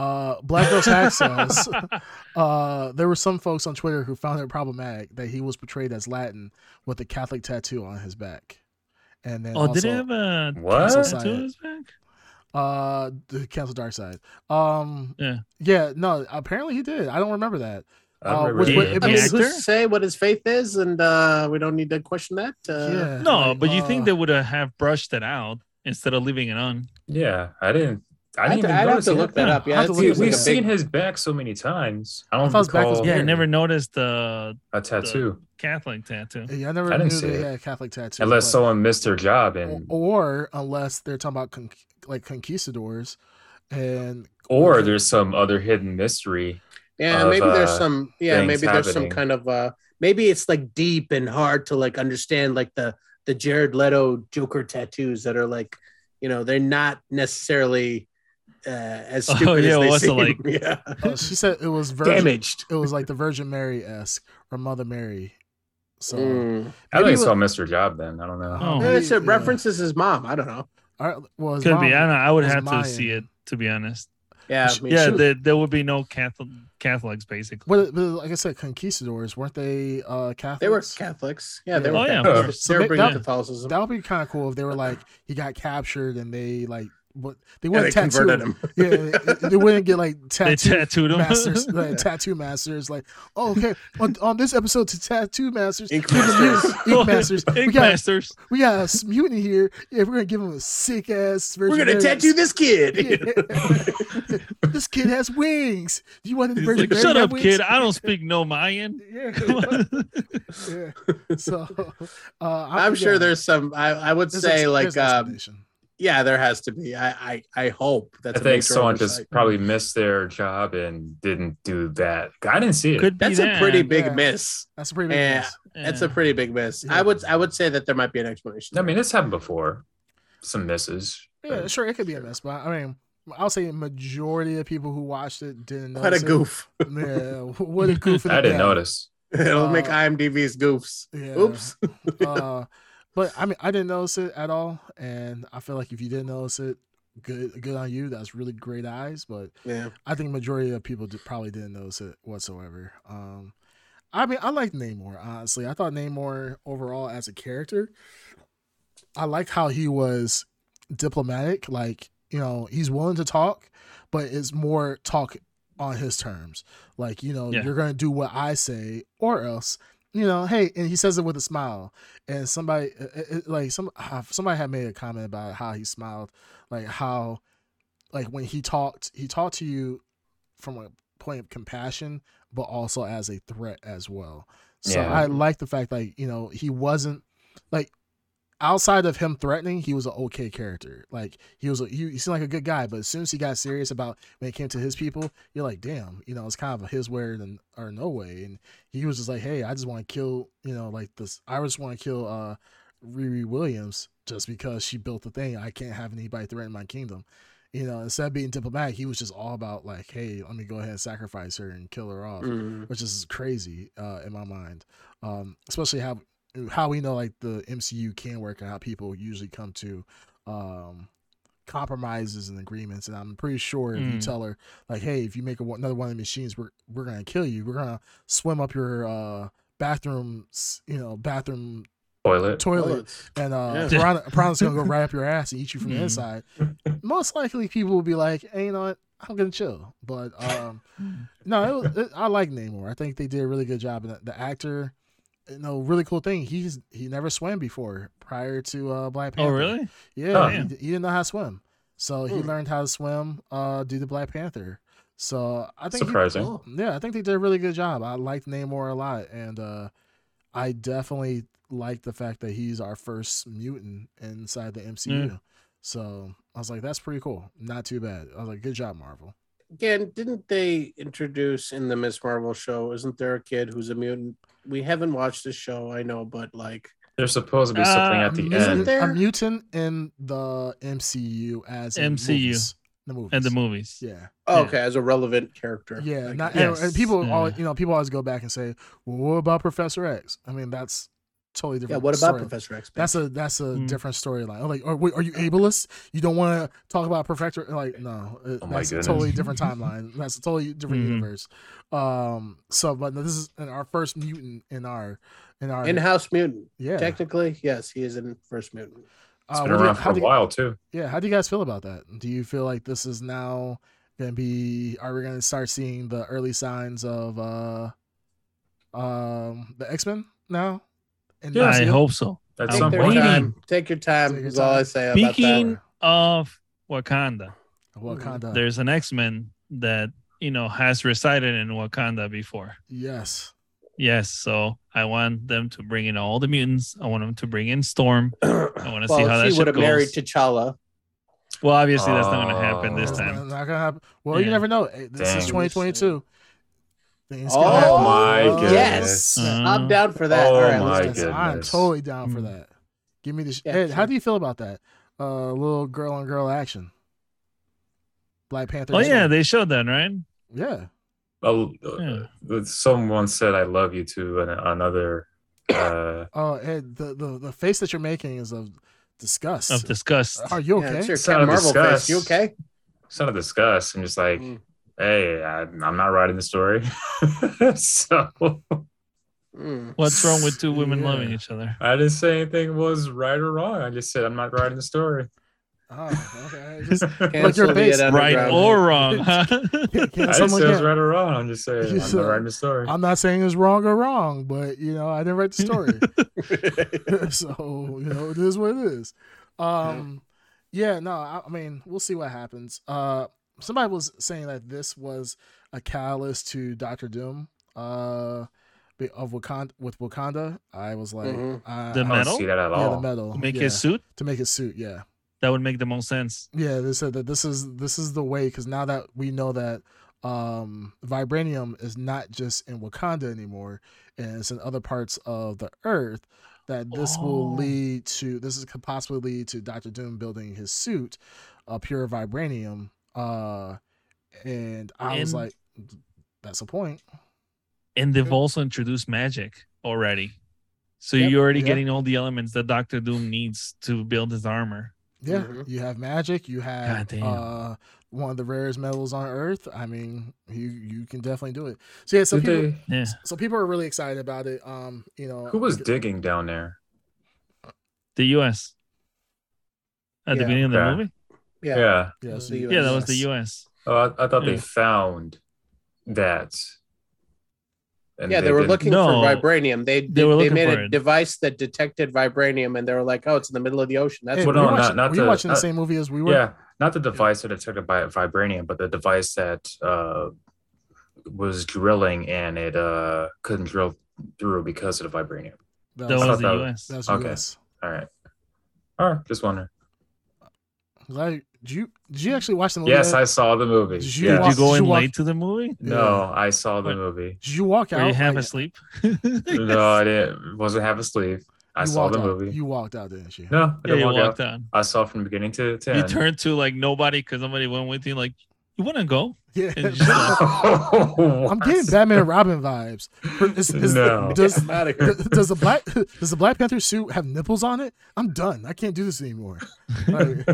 Uh, Black Girls Hack says *laughs* uh, there were some folks on Twitter who found it problematic that he was portrayed as Latin with a Catholic tattoo on his back. And then Oh, also, did it have a What? tattoo on his back? uh the cancel dark side um Yeah. yeah no apparently he did i don't remember that I Uh, remember which- that. what- I it mean, who's to say what his faith is, and uh, we don't need to question that. Uh, yeah. No, like, but you uh, think they would have brushed it out instead of leaving it on? yeah, I didn't. I I'd, didn't even I'd have notice to look had that that. up. Yeah, I'll have it to look seems at We've like a that. big- seen his back so many times. I I don't thought his recall Yeah, I Weird. never noticed the a tattoo Catholic tattoo. Yeah, I never I didn't knew see they it. had a Catholic tattoo. unless but- someone missed their job or, and or unless they're talking about con- like conquistadors, and or there's some other hidden mystery. Yeah, of, maybe there's uh, some. Yeah, things maybe there's some kind of. uh Maybe it's like deep and hard to like understand, like the the Jared Leto Joker tattoos that are like, you know, they're not necessarily uh as *laughs* Oh, stupid yeah, as they what's it seem. like? *laughs* Yeah, uh, she said it was virgin, damaged. It was like the Virgin Mary esque or Mother Mary. So Mm. I think it saw Mr. Job then. I don't know. Oh. Yeah, it's yeah. references his mom. I don't know. All right, well, Could mom be. I know. I would was have to Mayan. see it to be honest. Yeah, I mean, yeah, she- there, there would be no Catholic Catholics basically. But, but like I said, conquistadors weren't they uh Catholics? they were Catholics. Yeah, they Yeah. were Oh, yeah, of Catholics. They were So bringing that- Catholicism. That would be kind of cool if they were like he got captured and they like what they yeah, they wouldn't tattoo converted him. him. Yeah, they, they wouldn't get like *laughs* They tattoo tattooed him. masters, *laughs* like, tattoo masters. Like, oh, okay, on, on this episode to tattoo masters, Ink give them masters. ink masters. *laughs* we got masters. we got a s- mutant here. Yeah, we're gonna give him a sick ass. We're gonna tattoo this kid. Yeah. this kid has wings. Do you want the He's Virgin like, Shut up, wings?" kid. I don't speak no Mayan. Yeah, yeah. So, uh, I- I'm sure yeah, there's some. I, I would there's say like, um, explanation. Yeah, there has to be. I I, I hope I that's. a think someone oversight. just probably missed their job and didn't do that. I didn't see it. Could be That's a that. pretty big Yeah. miss. That's a pretty big Yeah. miss. That's a pretty big miss. Yeah. I would I would say that there might be an explanation. I mean, it's happened before. Some misses. Yeah, sure, it could be a miss, but I mean, I'll say majority of people who watched it didn't know. what a goof. *laughs* Yeah, what a goof! *laughs* I didn't gap. notice. *laughs* It'll make Uh, IMDb's goofs. Yeah. Oops. uh, but I mean, I didn't notice it at all, and I feel like if you didn't notice it, good, good on you. That's really great eyes. But Yeah. I think majority of people did, probably didn't notice it whatsoever. Um, I mean, I like Namor. Honestly, I thought Namor overall as a character, I like how he was diplomatic. Like you know, he's willing to talk, but it's more talk on his terms. Like you know, Yeah. you're gonna do what I say, or else. You know, hey, and he says it with a smile. And somebody, it, it- like some, uh, somebody had made a comment about how he smiled, like how, like when he talked, he talked to you from a point of compassion, but also as a threat as well. So Yeah. I like the fact like you know he wasn't like outside of him threatening, he was an okay character. Like he was, a, he, he seemed like a good guy. But as soon as he got serious about when it came to his people, you're like, damn, you know, it's kind of a his way than or no way. And he was just like, hey, I just want to kill, you know, like this. I just want to kill uh Riri Williams just because she built the thing. I can't have anybody threaten my kingdom. You know, instead of being diplomatic, he was just all about like, hey, let me go ahead and sacrifice her and kill her off Mm. which is crazy uh, in my mind. Um, especially how how we know like the MCU can work and how people usually come to um, compromises and agreements. And I'm pretty sure if you Mm. tell her like, hey, if you make a, another one of the machines, we're we're gonna kill you. We're gonna swim up your uh, bathroom, you know, bathroom Toilet. toilet, Bullets. and uh, Yeah. piranha, *laughs* piranha's gonna go right up your ass and eat you from the Mm. inside. Most likely, people will be like, "Hey, you know what? I'm gonna chill." But um, *laughs* no, it was, it, I like Namor. I think they did a really good job. And the, the actor, you know, really cool thing. He's he never swam before prior to uh, Black Panther. Oh, really? Yeah, Oh. he, he didn't know how to swim, so he Hmm. learned how to swim uh, due to Black Panther. So I think he- Surprising. Cool. yeah, I think they did a really good job. I liked Namor a lot, and uh, I definitely like the fact that he's our first mutant inside the MCU. So I was like, that's pretty cool. Not too bad. I was like, good job, Marvel. Again, didn't they introduce in the Miss Marvel show? Isn't there a kid who's a mutant? We haven't watched the show, I know, but like, There's supposed to be something Uh, at the Mutant- end. there? A mutant in the MCU as MCU. movies. the movies. And the movies. Yeah, oh, Yeah. okay, as a relevant character. yeah. Not, Yes. and, and people Yeah. always, you know, people always go back and say, well, "What about Professor X?" I mean, that's totally different. yeah. What about story. Professor X? That's a that's a Mm. different storyline. Like, are, wait, are you ableist? You don't want to talk about Professor? Like, no, it- Oh my that's a totally different *laughs* timeline. That's a totally different Mhm. universe. Um, so, but this is in our first mutant in our in our in-house mutant. yeah. Technically, yes, he is in first mutant. It's Uh, been what do you- around for a do you- while too. Yeah, how do you guys feel about that? Do you feel like this is now gonna be? Are we gonna start seeing the early signs of uh Um, the X Men now. And Yeah, I hope so. At I'm Take some point, time. Take your time. Take your Is all I time. say about Speaking that. of Wakanda, Wakanda. there's an X Men that you know has resided in Wakanda before. yes. Yes, so I want them to bring in all the mutants. I want them to bring in Storm. *coughs* I want to well, see how that she would have married goes. T'Challa. Well, obviously that's not going to happen this uh, time. Not, not gonna happen. Well, you never know. Hey, This is 2022. Things Oh, can my Oh, Yes, goodness. I'm down for that. Oh, all right, my let's Yes, do it. I'm totally down for Mm. that. Give me the. Sh- Yeah, Ed, how do you feel about that? Uh, little girl on girl action. Black Panther. Oh yeah, they showed that, right? yeah. Oh, Yeah. uh, someone said I love you to an, another. Uh, *coughs* Oh, Ed, the, the the face that you're making is of disgust. Of disgust. Are you Yeah, okay? it's your It's not a Marvel discuss. face. You okay? it's not a discuss. I'm just like, Mm. Hey, I, I'm not writing the story. *laughs* so Mm. What's wrong with two women Yeah. loving each other? I didn't say anything was right or wrong. I just said I'm not writing the story. Oh, okay. *laughs* Just Cancel your the face. Right or wrong? *laughs* huh? can't, I can't didn't someone say it was get- right or wrong. I'm just saying You I'm said- not writing the story. I'm not saying it's wrong or wrong, but you know, I didn't write the story. so you know it is what it is um yeah no I, I mean we'll see what happens uh somebody was saying that this was a catalyst to dr doom uh of wakanda with wakanda i was like Mhm. I, The I don't metal? see that at yeah the metal To make yeah, his suit, to make his suit yeah that would make the most sense. yeah they said that this is this is the way because now that we know that um vibranium is not just in wakanda anymore and it's in other parts of the earth that this will Oh. lead to this is could possibly lead to dr doom building his suit uh pure vibranium uh and i was like that's a point. point And they've also introduced magic already. So Yep. you're already Yep. getting all the elements that Doctor Doom needs to build his armor. yeah Mhm. you have magic you have uh one of the rarest metals on earth i mean you you can definitely do it so yeah so Did people, they- Yeah. so people are really excited about it. Um, you know, who was digging down there? The US. At the beginning of the Yeah. movie? Yeah. Yeah. Yeah, so Yeah, that was the. US. Oh, I, I thought Yeah. they found that. And Yeah, they, were didn't- looking No. for vibranium. They They were they made a it. device that detected vibranium, and they were like, "Oh, it's in the middle of the ocean." That's Hey, Well, were no, you not- watching, not were you the- watching the same movie as we were? Yeah, not the device that detected by vibranium, but the device that uh, was drilling and it uh, couldn't drill through because of the vibranium. that That was, I was thought the that US. that was Okay. US. All right. All right, just wondering. Like, did you did you actually watch the movie? Yes, I saw the movie. Did you Yes. Did you go Did in you walk- late to the movie? No, I saw the movie. Did you walk out? Were out? you half like, asleep? *laughs* No, I didn't. Wasn't half asleep. I you saw the out. movie. You walked out, didn't you? No, I Yeah, didn't you walk walked out. out. I saw from the beginning to, to You end. turned to like nobody because somebody went with you. Like, you want to go? Yeah. And you just left. *laughs* I'm getting Batman Robin vibes. Is- is- No. Does, I'm out of here. does the black *laughs* does the Black Panther suit have nipples on it? I'm done. I can't do this anymore. Like,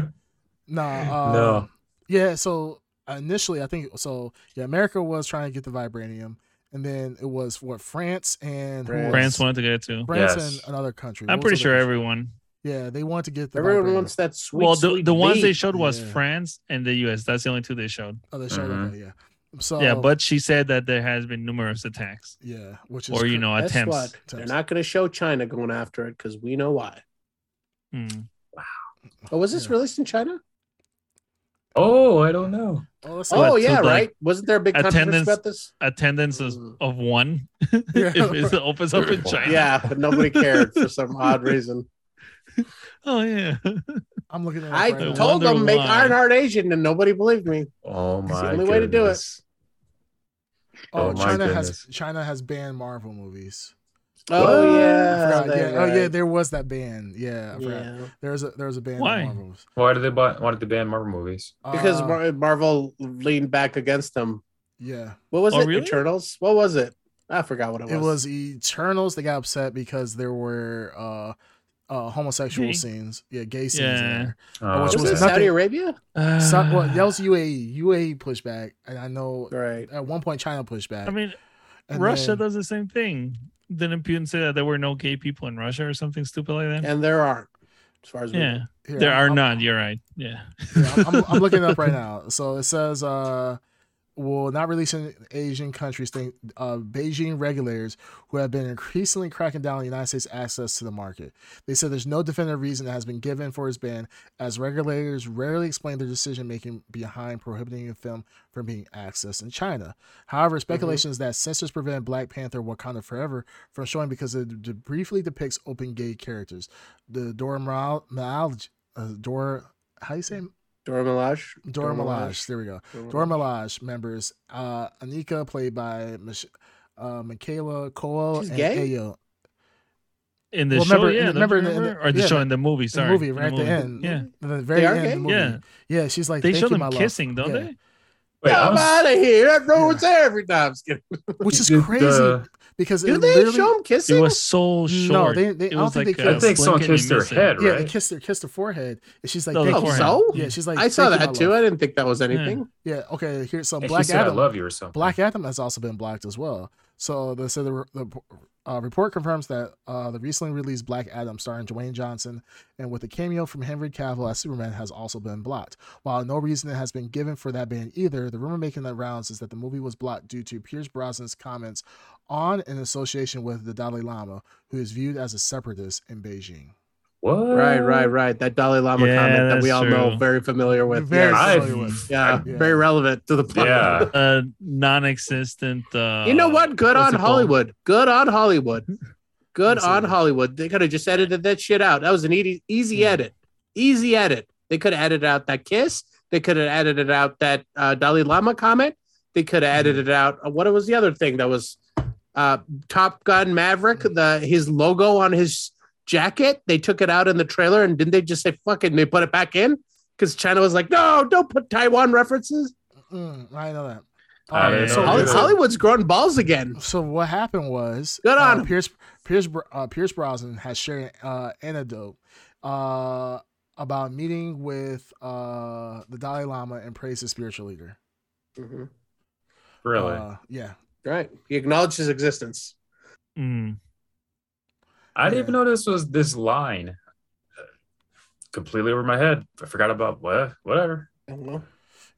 nah. Um, No. Yeah. So initially, I think so. Yeah, America was trying to get the vibranium, and then it was what France and France. France wanted to get it too. France Yes. and another country. I'm What pretty sure country? everyone. Yeah, they want to get the Everyone vibranium. wants that sweet. well, the, sweet the ones they showed was Yeah. France and the US. That's the only two they showed. Oh, they showed Mhm. okay, yeah. So yeah, but she said that there has been numerous attacks yeah, which is or you know Guess attempts. what? They're not going to show China going after it because we know why. Wow. Oh, was this Yeah. released in China? Oh, I don't know. Oh, So what, Oh so, yeah, like, right. Wasn't there a big controversy attendance- about this? Attendance is Mm. of one *laughs* Yeah. if it opens up in China. Yeah, but nobody cared for some *laughs* odd reason. Oh yeah. I'm looking at. It I right now. told wonder them make why. Ironheart Asian, and nobody believed me. Oh It's the my only way to do it. goodness. Oh, Oh, China has. China has banned Marvel movies. Oh What? I yeah, forgot. they- Yeah. Oh yeah, there was that ban. Yeah, yeah. There was a there was a ban Why? on Marvel movies. Why did they buy, why did they ban Marvel movies? Because Uh, Marvel leaned back against them. yeah, What was Oh, it? really? Eternals? What was it? I forgot what it was. it was Eternals. They got upset because there were uh, uh homosexual Gay? sines. Yeah, gay scenes in Yeah. there. Oh, which was was it okay. nothing- Saudi Arabia? So, well, Uh, that was UAE. UAE pushed back, and I know Right. at one point China pushed back. I mean, and Russia then- does the same thing. Didn't Putin say that there were no gay people in Russia or something stupid like that? And there aren't, as far as yeah, know. Here, there I'm- are I'm- none. You're right. Yeah. Yeah, I'm, I'm, I'm *laughs* looking it up right now. So it says uh, will not release in Asian countries. Think uh, Beijing regulators who have been increasingly cracking down on the United States access to the market. They said there's no definitive reason that has been given for his ban, as regulators rarely explain their decision making behind prohibiting a film from being accessed in China. However, speculation is that censors prevent Black Panther: Wakanda Forever from showing because it d- briefly depicts open gay characters. The Dora Milaje, uh, Dora, how you say? It? Dora Milaje. Dora Dora Milaje. Milaje. There we go. Dora Dora Milaje members, uh, Anika played by Mich- uh, Michaela Coel She's and gay? Ayo. In the Well, show, remember- yeah, remember remember, in the- remember? or the yeah, show in the movie. The Sorry, movie in right at the end. Yeah, The very They end the movie. Yeah. Yeah. she's like, they "Thank show you, them my love." kissing, don't Yeah. they? Wait, I'm was- out of here! That no one's there every time. I'm. Which is crazy the- because Do they literally, show him kissing? It was so short. No, they- they- I don't was think like they a kissed. I think someone blink and you kissed her miss it. head, yeah, right? they kissed her, kissed her forehead, and she's like, No, the "Thank you." so? Yeah, she's like, I saw that too. love." I didn't think that was anything. Yeah, okay. Here's some And Black she said, "I love you" or something. Black Adam has also been blocked as well. So they said the, the uh, report confirms that uh, the recently released Black Adam, starring Dwayne Johnson, and with a cameo from Henry Cavill as Superman, has also been blocked. While no reason has been given for that ban either, the rumor making the rounds is that the movie was blocked due to Pierce Brosnan's comments on an association with the Dalai Lama, who is viewed as a separatist in Beijing. What? Right, right, right. That Dalai Lama Yeah, comment that we that's all know, very familiar with. Very Yes. Familiar with. yeah, Yeah. very relevant to the plot. Yeah. Uh, *laughs* non-existent. Uh, You know what? Good on it called? Hollywood. Good on Hollywood. Good on. Hollywood. They could have just edited that shit out. That was an easy, easy Yeah. edit. Easy edit. They could have edited out that kiss. They could have edited out that uh, Dalai Lama comment. They could have edited out uh, what was the other thing that was uh, Top Gun Maverick, the his logo on his jacket. They took it out in the trailer, and didn't they just say "fuck it"? And they put it back in because China was like, "No, don't put Taiwan references." Mm, I know that. I Uh, didn't so, know that. Hollywood's growing balls again. so what happened was Good on uh. Pierce Pierce uh, Pierce Brosnan has shared uh, anecdote uh, about meeting with uh, the Dalai Lama and praised his spiritual leader. Really? Uh, yeah. Right. He acknowledged his existence. Mm. I didn't yeah. even know this was this line. Completely over my head. I forgot about what. Whatever. I don't know.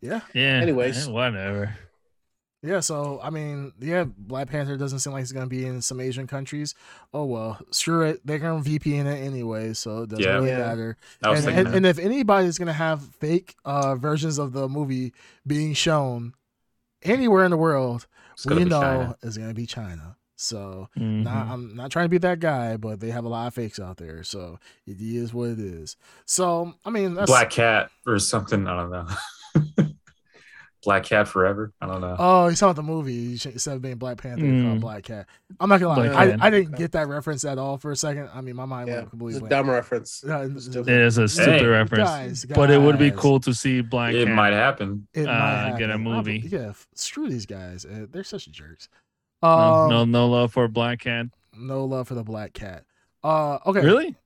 Yeah. Yeah. Anyways. whatever. Yeah. So, I mean, yeah, Black Panther doesn't seem like it's going to be in some Asian countries. Oh, well, screw it. They're going to VPN it anyway. So it doesn't Yeah. really Yeah. matter. I And, and, and if anybody's going to have fake uh, versions of the movie being shown anywhere in the world, It's we know China. it's going to be China. So, Mhm. not, I'm not trying to be that guy, but they have a lot of fakes out there. So it is what it is. So, I mean, that's. Black Cat or something. I don't know. *laughs* Black Cat Forever. I don't know. Oh, he's talking about the movie. Instead of being Black Panther, they call Mm. Black Cat. I'm not gonna lie, I, I didn't get that reference at all for a second. I mean, my mind Yeah. went It's completely a blank. dumb reference. Yeah, it's- Stupid. It is a stupid Hey, reference, guys, but it would be cool to see Black it Cat. might happen. It uh, might get a movie. I- yeah, f- screw these guys. Uh, They're such jerks. No, Um, no, no love for Black Cat. no love for the Black Cat. Uh, okay. Really?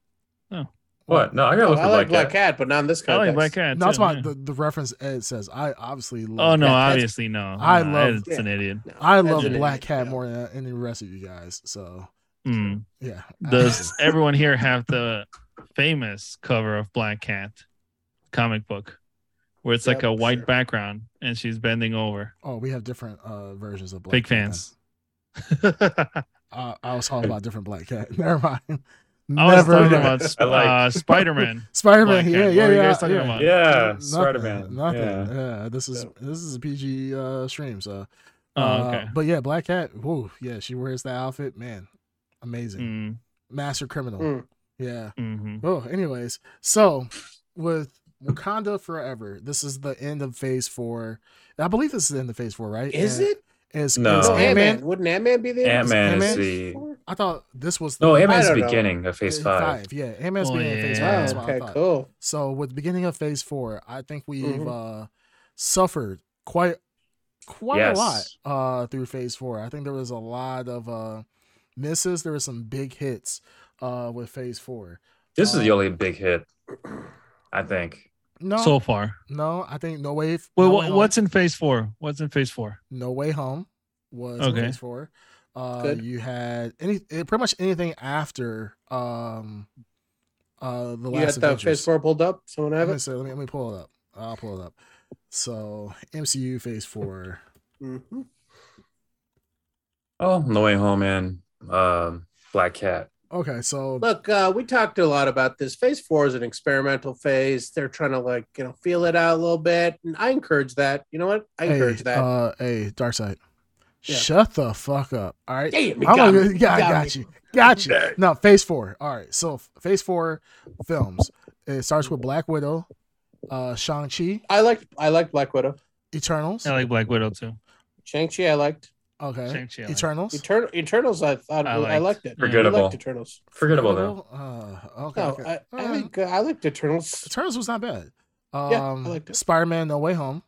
No. What? No, I gotta Oh, look I for like Black, Black Cat. Cat, but not in this I context. like Black Cat. No, that's too, why yeah. the, the reference Ed says. I obviously love. Oh no, Black Cat. obviously no. I No, love- It's an idiot. No, I love an Black idiot. Cat Yeah. more than any of the rest of you guys. So Mm. yeah. Does *laughs* everyone here have the famous cover of Black Cat comic book, where it's like a white sure. background and she's bending over? Oh, we have different uh versions of Black Cat. Big Cat. fans. *laughs* Uh, I was talking about different Black Cat. *laughs* Never mind. I was Never talking mind. about *laughs* Sp- like- uh, Spider Man. Spider Man, Cat. Yeah, yeah, were you yeah. guys talking yeah. about? Yeah, Nothing, Spider-Man. Nothing. Yeah. Yeah. this is this is a PG uh, stream. So, Oh, uh, okay. but yeah, Black Cat. Whoa, yeah, she wears that outfit. Man, amazing. Mm, Master criminal. Mm. Yeah. hmm Oh, anyways, so with Wakanda Forever, this is the end of Phase Four. I believe this is the end of Phase Four, right? Is And it? Is, No. is No, Ant Ant-Man? Wouldn't Ant Man be there? Ant Man is the I thought this was the no. Ant Man's I know. beginning of Phase uh, Five. Yeah, Ant Man's Oh, beginning of Phase. Five. Oh, That's what I okay, thought. cool. So with the beginning of phase four, I think we've Mhm. uh suffered quite quite Yes. a lot uh through phase four. I think there was a lot of uh misses. There were some big hits uh with phase four. This is the Uh, only big hit, I think. No, So far. no, I think No Way. Well, no what, way what's in Phase Four? What's in Phase Four? No Way Home was Okay. phase four. Uh, Good. you had any eh, pretty much anything after um uh the You last got the Avengers. Phase Four pulled up. Someone have Let me, it? see, let me let me pull it up. I'll pull it up. So MCU Phase Four. Mhm. Oh, No Way Home and um, Black Cat. Okay, so Look, uh, we talked a lot about this. Phase four is an experimental phase. They're trying to like you know feel it out a little bit, and I encourage that. You know what? I hey, encourage that. Uh, hey, Dark Side. Yeah. Shut the fuck up. All right. Damn, you I'm got gonna- me. yeah, I You got got me. you. Got you. No, phase four. All right. So phase four films. It starts with Black Widow, uh, Shang-Chi, I liked I liked Black Widow. Eternals. I like Black Widow too. Shang Chi, I liked. Okay. Shang-Chi, I like. Eternals. Eternal Eternals, I thought I I, liked. liked it. Forgettable. I liked Eternals. Forgettable though. Uh, okay. No, okay. I, I Uh, think uh, I liked Eternals. Eternals was not bad. Um, Yeah, I liked it. Spider-Man: No Way Home,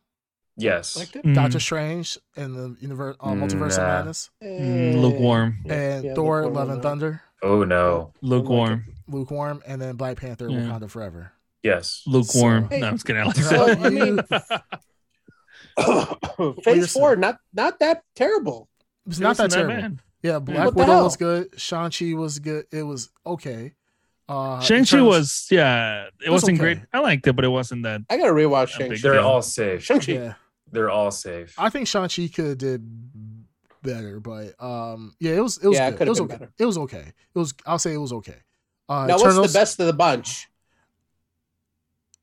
Yes. Liked it. Mm, Doctor Strange in the universe, uh, Mm, Multiverse of. Madness, mm, lukewarm. And yeah, Thor: lukewarm Love on and that. Thunder, Oh no. Lukewarm. lukewarm, and then Black Panther: Yeah. Wakanda Forever. Yes. Lukewarm. So- no, I'm just kidding. I like So, that. *laughs* *laughs* I mean, you're Phase four, not not that terrible. It's not that terrible. bad. Yeah, Black What Widow was good. Shang Chi was good. It was okay. Uh, Shang-Chi was, yeah, it, was wasn't okay. great. I liked it, but it wasn't that. I gotta rewatch A Shang Chi. They're deal. all safe. Shang Chi. Yeah, They're all safe. I think Shang Chi could have did better, but um, yeah, it was it was Yeah, it good. could It was okay. better. It was okay. It was. I'll say it was okay. Uh, Now, Eternals, what's the best of the bunch?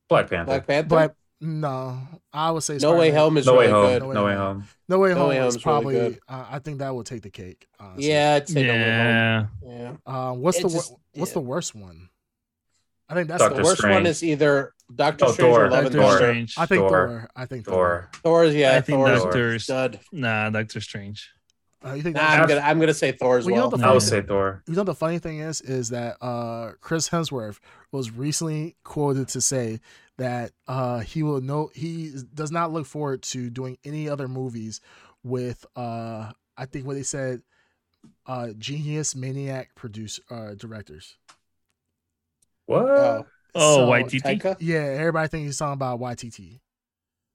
Black Panther. Black Panther. Black. No, I would say no Way Spider-Man. Home is no really way home. good. No Way No way Home. home. No Way Home Way is Home's really probably. good. uh, I think that would take the cake. Honestly. Yeah, I'd say Yeah. No Way Home. Uh, what's It the just- what's yeah. the worst one? I think that's Doctor The worst one is either Doctor Oh, Strange Thor. or Love and Thor. Strange. I think Thor. Thor. I think Thor. Thor. Thor's yeah, I think Thor's Doctor's. stud. Nah, Doctor Strange. Uh, you think Nah, I'm gonna I'm gonna say Thor as Well, you know well. the I would funny- say Thor. You know the funny thing is, is that uh, Chris Hemsworth was recently quoted to say that uh, he will know he does not look forward to doing any other movies with uh, I think what they said, uh, genius maniac produce uh, directors. What? Oh, Oh, So, Waititi. Taika? Yeah, everybody thinks he's talking about Waititi.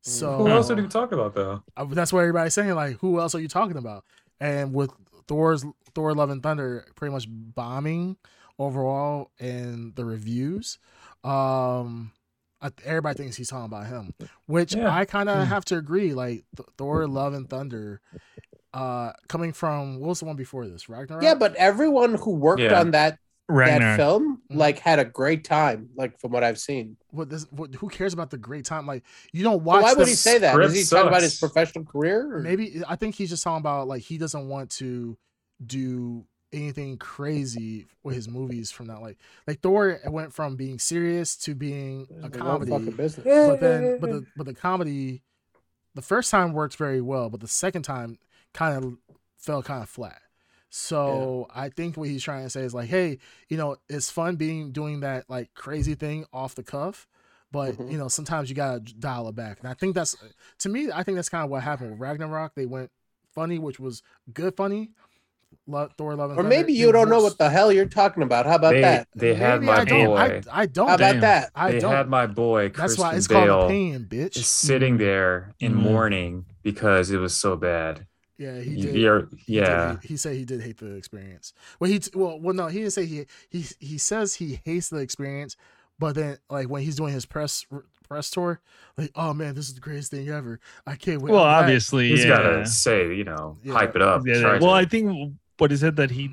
So Who Oh. else are he talking about though? uh, that's what everybody's saying. Like, who else are you talking about? And with Thor's Thor: Love and Thunder pretty much bombing overall in the reviews, um, everybody thinks he's talking about him, which Yeah. I kind of Hmm. have to agree. Like Th- Thor: Love and Thunder, uh, coming from what was the one before this? Ragnarok. Yeah, but everyone who worked Yeah. on that that film Mhm. like had a great time. Like from what I've seen. what, this, what who cares about the great time? Like you don't But watch. why would he say that? Is he script talking about his professional career? or- Maybe I think he's just talking about like he doesn't want to do anything crazy with his movies from that like like Thor went from being serious to being a comedy fucking business. but then but the but the comedy the first time worked very well but the second time kind of fell kind of flat so i think what he's trying to say is like hey you know it's fun being doing that like crazy thing off the cuff but Mhm. you know sometimes you gotta dial it back and i think that's to me i think that's kind of what happened with ragnarok they went funny which was good funny Lo- thor love and or maybe they you don't know what the hell you're talking about. How about they that? they had Maybe my I don't, boy. I, I don't How about Damn. that? i they don't had my boy. that's Christian why it's called Bale a pain bitch Just sitting there in Mhm. mourning because it was so bad. Yeah he did you're- er, He did yeah. he said he did hate the experience. Well, he well, well, no, he didn't say he he he says he hates the experience, but then like when he's doing his press press tour, like, oh man, this is the greatest thing ever. I can't wait. Well, I'm obviously, He's yeah. gotta say, you know, Yeah. hype it up. Yeah, well, to. I think what he said that he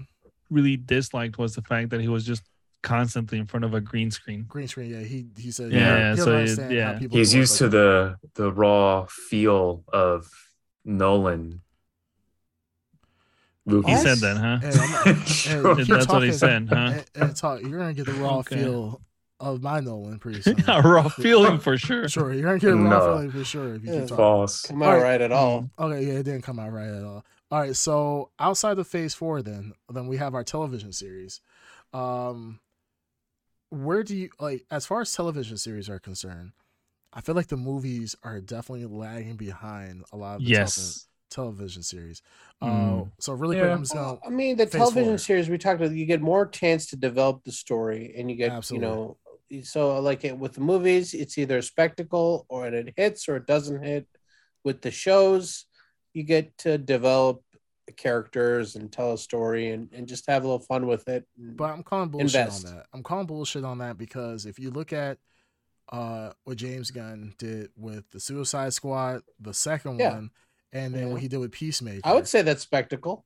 really disliked was the fact that he was just constantly in front of a green screen. green screen. Yeah, he he said Yeah, he so doesn't it- yeah. he's work used to like the the raw feel of Nolan. Movies. He What? said that, huh? that. And I'm- Sure. and keep That's what he said, huh? And, and talk, you're gonna get the raw Okay. feel of my Nolan pretty *laughs* soon. a raw *laughs* feeling for sure. Sure, you're gonna get a raw No. feeling for sure if you Yeah. keep. False. Come out All right. right at all. Okay, yeah, it didn't come out right at all. All right, so outside of phase four, then then we have our television series. Um, where do you like as far as television series are concerned? I feel like the movies are definitely lagging behind a lot of the Yes. tele- television series. Uh, Mm. so really quick, Yeah. I'm just gonna Well, I mean, the television four. series we talked about, you get more chance to develop the story, and you get, Absolutely. you know, so like it with the movies, it's either a spectacle or it hits or it doesn't hit. With the shows, you get to develop the characters and tell a story and, and just have a little fun with it. But I'm calling bullshit Invest. on that. I'm calling bullshit on that because if you look at uh what James Gunn did with the Suicide Squad, the second Yeah. one, and then Yeah. what he did with Peacemaker. I would say that's spectacle.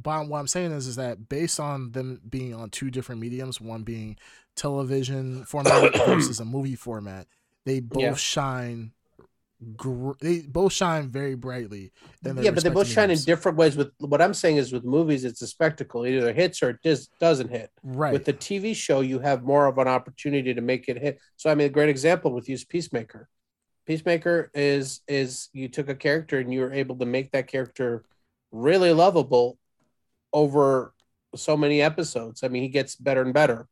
But what I'm saying is, is that based on them being on two different mediums, one being television *coughs* format *coughs* versus a movie format, they both Yeah. shine. Gr- they both shine very brightly. in Yeah, but they both respective shine in different ways. With what I'm saying is, with movies, it's a spectacle. It either hits or it just doesn't hit. right. With the TV show, you have more of an opportunity to make it hit. So, I mean, a great example with use Peacemaker. Peacemaker is is you took a character and you were able to make that character really lovable over so many episodes. I mean, he gets better and better.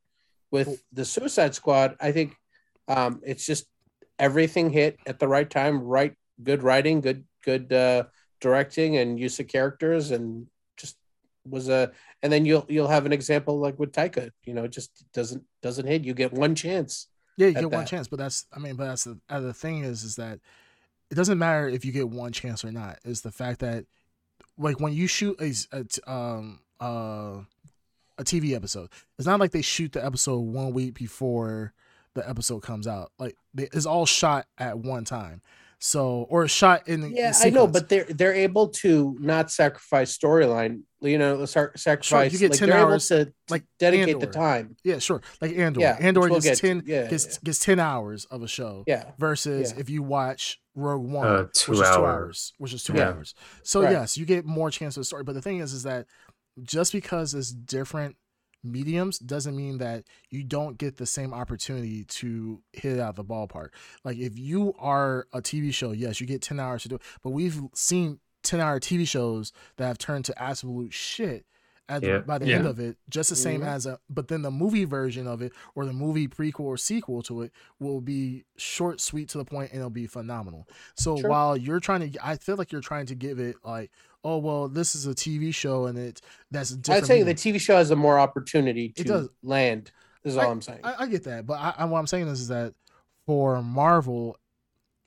With the Suicide Squad, I think um, it's just everything hit at the right time, right? Good writing, good good uh, directing, and use of characters, and just was a. And then you'll you'll have an example like with Taika. You know, it just doesn't doesn't hit. You get one chance. Yeah, you get one chance, but that's I mean, but that's the uh, the thing is is that it doesn't matter if you get one chance or not. Is the fact that like when you shoot a, a um uh a TV episode, it's not like they shoot the episode one week before the episode comes out. Like it's all shot at one time. So or shot in Yeah, in I know, but they're they're able to not sacrifice storyline. You know, sac- sacrifice. You get like 10 they're hours, able to like dedicate the time. yeah, sure. Like Andor, Yeah, Andor which we'll gets get ten Yeah, gets yeah. gets ten hours of a show. Yeah, versus Yeah. if you watch Rogue One, Uh, which two is two hours. hours, which is two Yeah. hours. So Right. yes, you get more chance of the story. But the thing is, is that just because it's different mediums doesn't mean that you don't get the same opportunity to hit it out of the ballpark. Like if you are a TV show, yes, you get ten hours to do it. But we've seen ten hour TV shows that have turned to absolute shit. At the, Yeah. by the Yeah. end of it, just the same Mhm. as a, but then the movie version of it or the movie prequel or sequel to it will be short, sweet to the point, and it'll be phenomenal. So Sure. while you're trying to, I feel like you're trying to give it like, oh well, this is a TV show and it that's a different. I'd say the. TV show has a more opportunity to It does. land. Is all I'm saying. I, I get that, but I, I, what I'm saying is, is that for Marvel,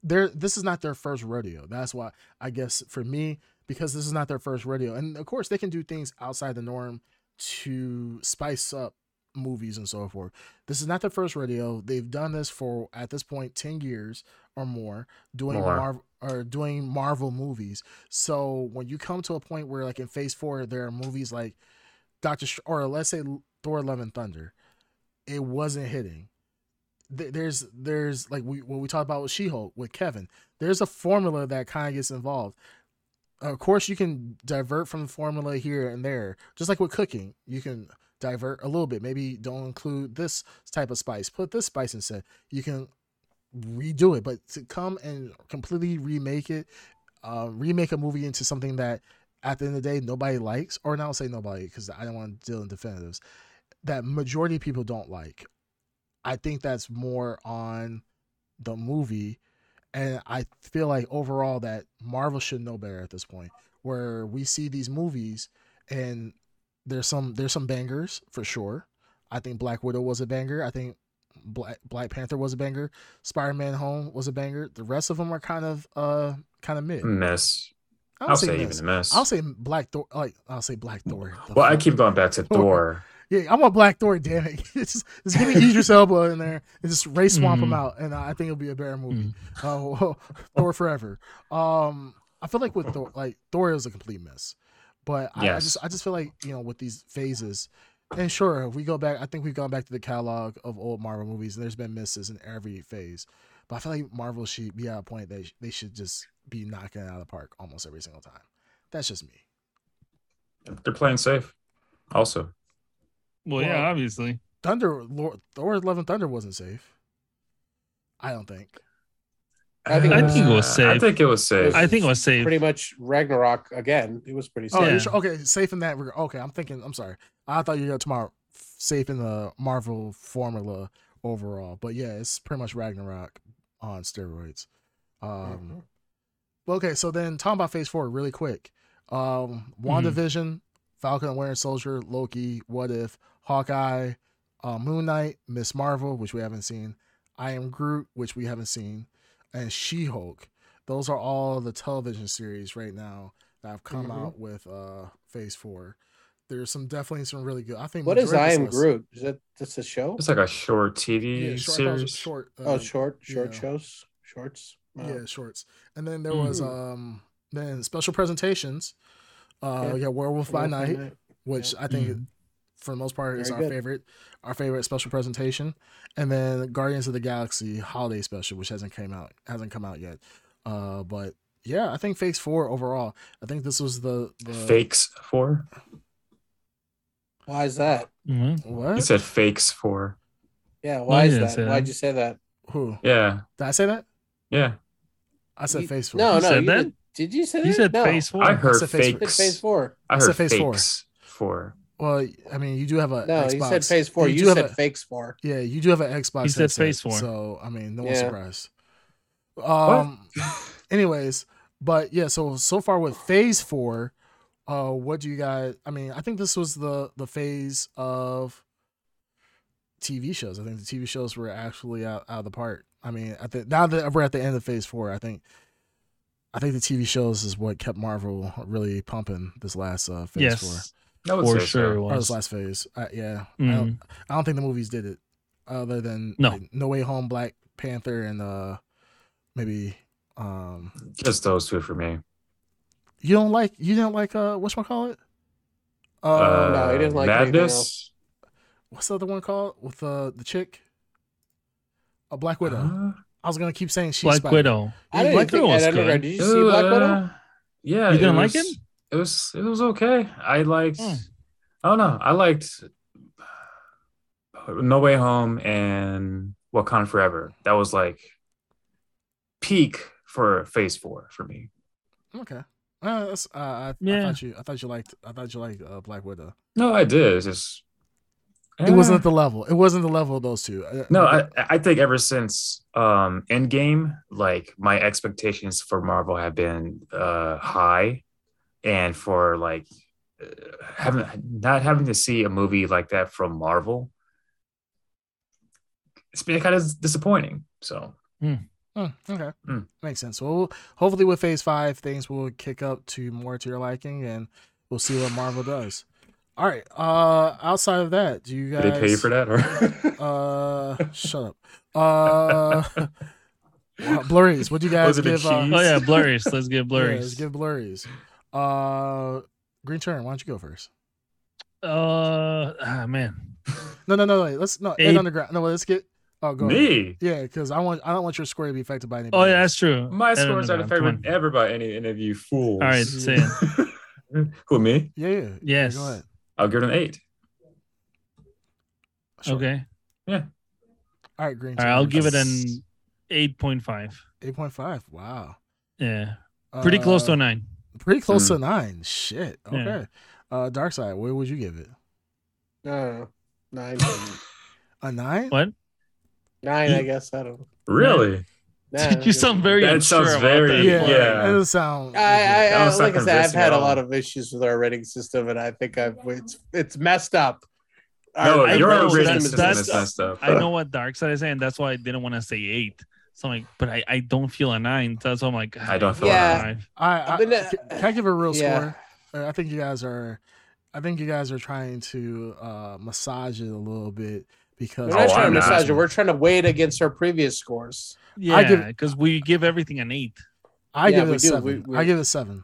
their this is not their first rodeo. That's why I guess for me, because this is not their first rodeo, and of course they can do things outside the norm to spice up movies and so forth. This is not their first rodeo. They've done this for at this point ten years or more doing More. Marvel or doing Marvel movies. So when you come to a point where like in Phase Four, there are movies like Doctor Str- or let's say Thor: Love and Thunder, it wasn't hitting. Th- There's there's like we what we talked about with She-Hulk with Kevin. There's a formula that kind of gets involved. Of course, you can divert from the formula here and there, just like with cooking. You can divert a little bit. Maybe don't include this type of spice. Put this spice instead. You can redo it, but to come and completely remake it, uh, remake a movie into something that at the end of the day nobody likes, or not say nobody because I don't want to deal in definitives, that majority of people don't like. I think that's more on the movie, and I feel like overall that Marvel should know better at this point, where we see these movies and there's some there's some bangers for sure. I think Black Widow was a banger. I think Black Black Panther was a banger. Spider Man Home was a banger. The rest of them are kind of uh kind of mid. Mess. I I'll don't say miss. even a mess. I'll say Black Thor. Like I'll say Black Thor. Well, I keep going back to *laughs* Thor. Yeah, I want Black Thor. Damn it! *laughs* Just, just give me *laughs* Idris Elba in there and just race swamp him Mhm. out, and I think it'll be a better movie. Mm. *laughs* Oh, Thor forever. Um, I feel like with Thor, like Thor is a complete mess, but I, I just I just feel like you know with these phases, and sure if we go back, I think we've gone back to the catalog of old Marvel movies, and there's been misses in every phase, but I feel like Marvel should be at a point that they should just be knocking it out of the park almost every single time. That's just me. They're playing safe. Also, Well, yeah, obviously. Thunder, Lord, Thor: Love and Thunder wasn't safe. I don't think. I think I think it was Uh, I safe. think it was safe. I think it was safe. Pretty much Ragnarok again. It was pretty Oh, safe. you're Yeah. sure? okay. Safe in that regard. Okay, I'm thinking. I'm sorry. I thought you were tomorrow. Safe in the Marvel formula overall, but yeah, it's pretty much Ragnarok on steroids. Um, Mhm. okay, so then talking about Phase Four really quick. Um, Mm-hmm. WandaVision, Falcon and Winter Soldier, Loki, What If, Hawkeye, uh, Moon Knight, Miss Marvel, which we haven't seen, I Am Groot, which we haven't seen, and She Hulk. Those are all the television series right now that have come Mhm. out with uh, Phase Four. There's some definitely some really good. I think. What is I Am of Groot? Is that that's a show? It's like a short TV Yeah, short, I thought it was series. short. oh, uh, short, short yeah. shows, shorts. Oh. yeah shorts and then there was Mhm. um Then special presentations. Uh, Yeah. we Werewolf by Werewolf Night, which I think Mhm. for the most part is our good. favorite, our favorite special presentation. And then Guardians of the Galaxy Holiday Special, which hasn't came out, hasn't come out yet. Uh, but yeah, I think Phase Four overall. I think this was the, the Fakes four. Why is that? Mm-hmm. You What? said fakes four. Yeah, why you is that? that. Why'd you say that? Who Yeah, did I say that? yeah. I said You- Phase Four. No, You no. said you that? Did, did you say that? He said no. phase four. I heard said phase four. Fakes. phase four. I I said heard phase four. four. Well, I mean, you do have a No, Xbox. you said phase four. You You, do have said a- fakes four. Yeah, you do have an Xbox. He said headset, Phase Four. So I mean, no one's Yeah. surprised. Um. *laughs* anyways, but yeah, so so far with Phase Four, uh, what do you guys? I mean, I think this was the the phase of TV shows. I think the TV shows were actually out, out of the park. I mean, I think now that we're at the end of Phase Four, I think. I think the TV shows is what kept Marvel really pumping this last uh, phase four. yes, I would for say sure it so. Or this last phase. Uh, yeah. I, Mhm. don't, I don't think the movies did it. Other than No. like, No Way Home, Black Panther, and uh maybe um Just those two for me. you don't like you didn't like uh what's one call it? Uh, Uh, no, he didn't like anything Madness. what's the other one called with uh, the chick? A Black Widow. Uh, I was gonna keep saying she's Black Spider. Widow. I didn't Black think Widow was Ed good. Did you see Black Widow? uh, Yeah, You didn't it like was- him? It was it was okay. I liked. Hmm. I don't know. I liked No Way Home and Wakanda Forever. That was like peak for Phase Four for me. Okay. Uh, that's, uh, I, I thought you I thought you liked I thought you liked uh, Black Widow. No, I did. It's just It wasn't Eh. at the level. It wasn't the level of those two. Uh, No, I, I think ever since um Endgame, like my expectations for Marvel have been uh high, and for like uh, having not having to see a movie like that from Marvel, it's been kind of disappointing. So Hmm, okay, Hmm. makes sense. Well, hopefully with Phase Five, things will kick up to more to your liking, and we'll see what Marvel does. All right. Uh, outside of that, do you guys? did they pay you for that or? *laughs* Uh, shut up. Uh, well, *laughs* blurries. What do you guys Was it a give? Uh. Oh yeah, blurries. Let's get *laughs* yeah, blurries. let's give blurries. Uh, Green Turn. Why don't you go first? Uh, ah, man. No, no, no. Wait. Let's no. Ed Eight. Underground. No, let's get. Oh, go. ahead. Me. Yeah, because I want I don't want your score to be affected by anything. Oh yeah, that's true. My Ed scores aren't affected ever by any any of you fools. on. All right, say it. Who me? Yeah, yeah. Yes. Go ahead. I'll give it an eight. Sure. Okay. Yeah. All right, Green. All right, I'll give it an eight point five. eight point five. Wow. Yeah, pretty close to Uh, a nine. Pretty close Hmm. to nine. Shit. Yeah. Okay. Uh, Dark Side. Where would you give it? I. Nine. *laughs* A nine? What? Nine, I guess. I don't know. Really? Nah, *laughs* you sound very That sounds very- that. Yeah. Yeah. It doesn't sound. I, I, I That was not like I said, I've had a lot of issues with our rating system, and I think I've it's it's messed up. No, Our- I your know, rating rating system is messed up. I know what Dark Side is saying. That's why I didn't want to say eight. So I'm like, but I, I don't feel a nine. That's why I'm like, I don't feel Yeah. a nine. I, I, I've been, uh, can, can I give a real yeah. score? I think you guys are. I think you guys are trying to uh, massage it a little bit because We're not Oh, trying I'm to not. massage it. We're trying to weigh it against our previous scores. Yeah, give- because we give everything an eight. I Yeah, give it a seven. We- we- I give it a seven.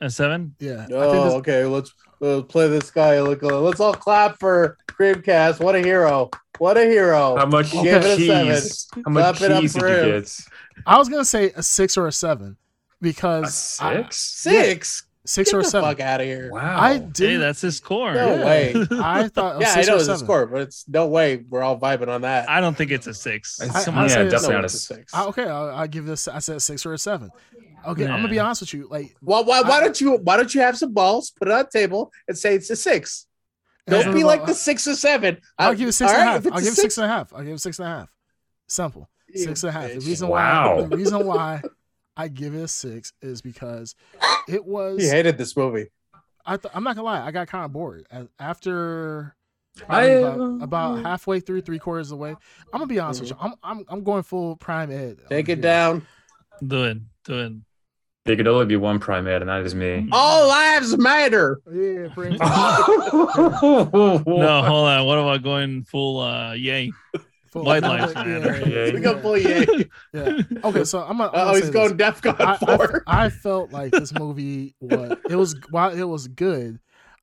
A seven. Yeah. Oh, this, okay. Let's let's play this guy. Uh, let's all clap for Creamcast. What a hero! What a hero! How much Give it a cheese? How much Clap it up cheese did for you get? I was gonna say a six or a seven A because I- six? Six. six Get or the seven. fuck out of here. Wow. I Hey, did. that's his score. No Yeah. way. *laughs* I thought. Oh, yeah, I know or it's a seven. score, but it's no way we're all vibing on that. I don't think it's a six. I- Come I- on. Yeah, definitely No, not a it's a s- six. I, okay, I'll, I'll give this. I said six or a seven. Okay, I'm gonna be honest with you. Like, Why, why, why I- don't you why don't you have some balls, put it on the table, and say it's a six? Don't Yeah. be like the six or seven. I'll I- give it six all and a half. I'll give it six and a half. I'll give it six and a half. Simple. Six and a half. The bitch. reason Wow. why the reason why I give it a six is because *gasps* it was. He hated this movie. I th- I'm not gonna lie. I got kind of bored after. I, about, about halfway through, three quarters of the way. I'm gonna be honest with you. I'm I'm I'm going full prime ed. Take it here. down. Do it. Do it. There could only be one primate, and that is me. All lives matter. Yeah. *laughs* *laughs* No, hold on. What about going full uh Ye? *laughs* Full- White yeah, yeah, yeah, Yeah. We got full Ye. *laughs* yeah. Okay, so I'm gonna. I'm uh, Oh, gonna he's going this. DEF CON I, I, four. I felt like this movie was it was while it was good,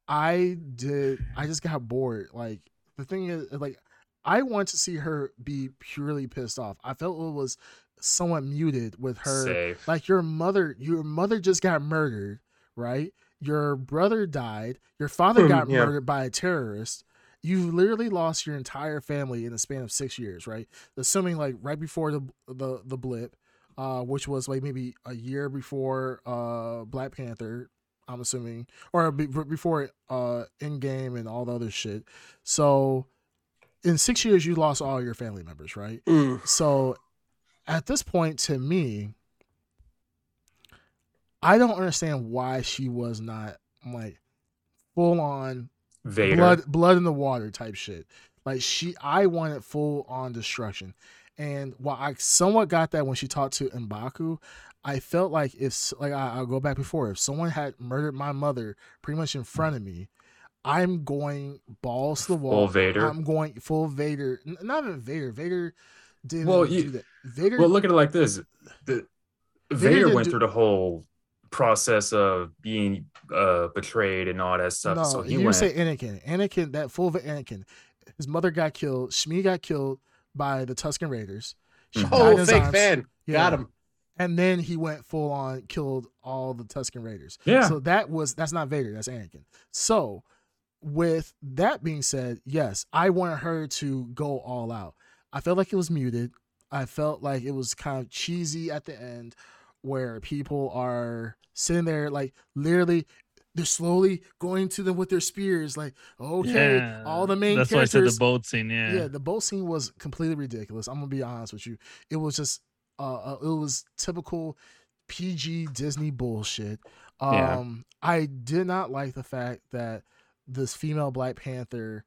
I did I just got bored. Like the thing is like I want to see her be purely pissed off. I felt it was somewhat muted with her Safe. like your mother your mother just got murdered, right? Your brother died, your father got yeah. murdered by a terrorist. You literally lost your entire family in the span of 6 years, right? Assuming like right before the the the blip uh, which was like maybe a year before uh, Black Panther. I'm assuming, or be- before uh, Endgame and all the other shit. So, in six years, you lost all your family members, right? Mm. So, at this point, to me, I don't understand why she was not like full on Vader. blood blood in the water type shit. Like she I wanted full on destruction. And while I somewhat got that when she talked to Mbaku, I felt like if like I, I'll go back before, if someone had murdered my mother pretty much in front of me, I'm going balls to the wall. Full Vader. I'm going full Vader. Not even Vader. Vader didn't Well, do you- that. Vader Well, look at it like this: the Vader Vader went do- through the whole process of being uh, betrayed and all that stuff. No, so he you went. say Anakin. Anakin, that full of Anakin. His mother got killed. Shmi got killed by the Tusken Raiders. She Mhm. died in Oh, his fake arms. fan. Yeah. Got him. And then he went full on, killed all the Tusken Raiders. yeah, So that was that's not Vader, that's Anakin. So with that being said, yes, I wanted her to go all out. I felt like it was muted. I felt like it was kind of cheesy at the end where people are sitting there like literally they're slowly going to them with their spears like okay Yeah, all the main characters. That's why I said the boat scene. Yeah. yeah. the boat scene was completely ridiculous. I'm gonna be honest with you. It was just uh, uh it was typical PG Disney bullshit. Um Yeah. I did not like the fact that this female Black Panther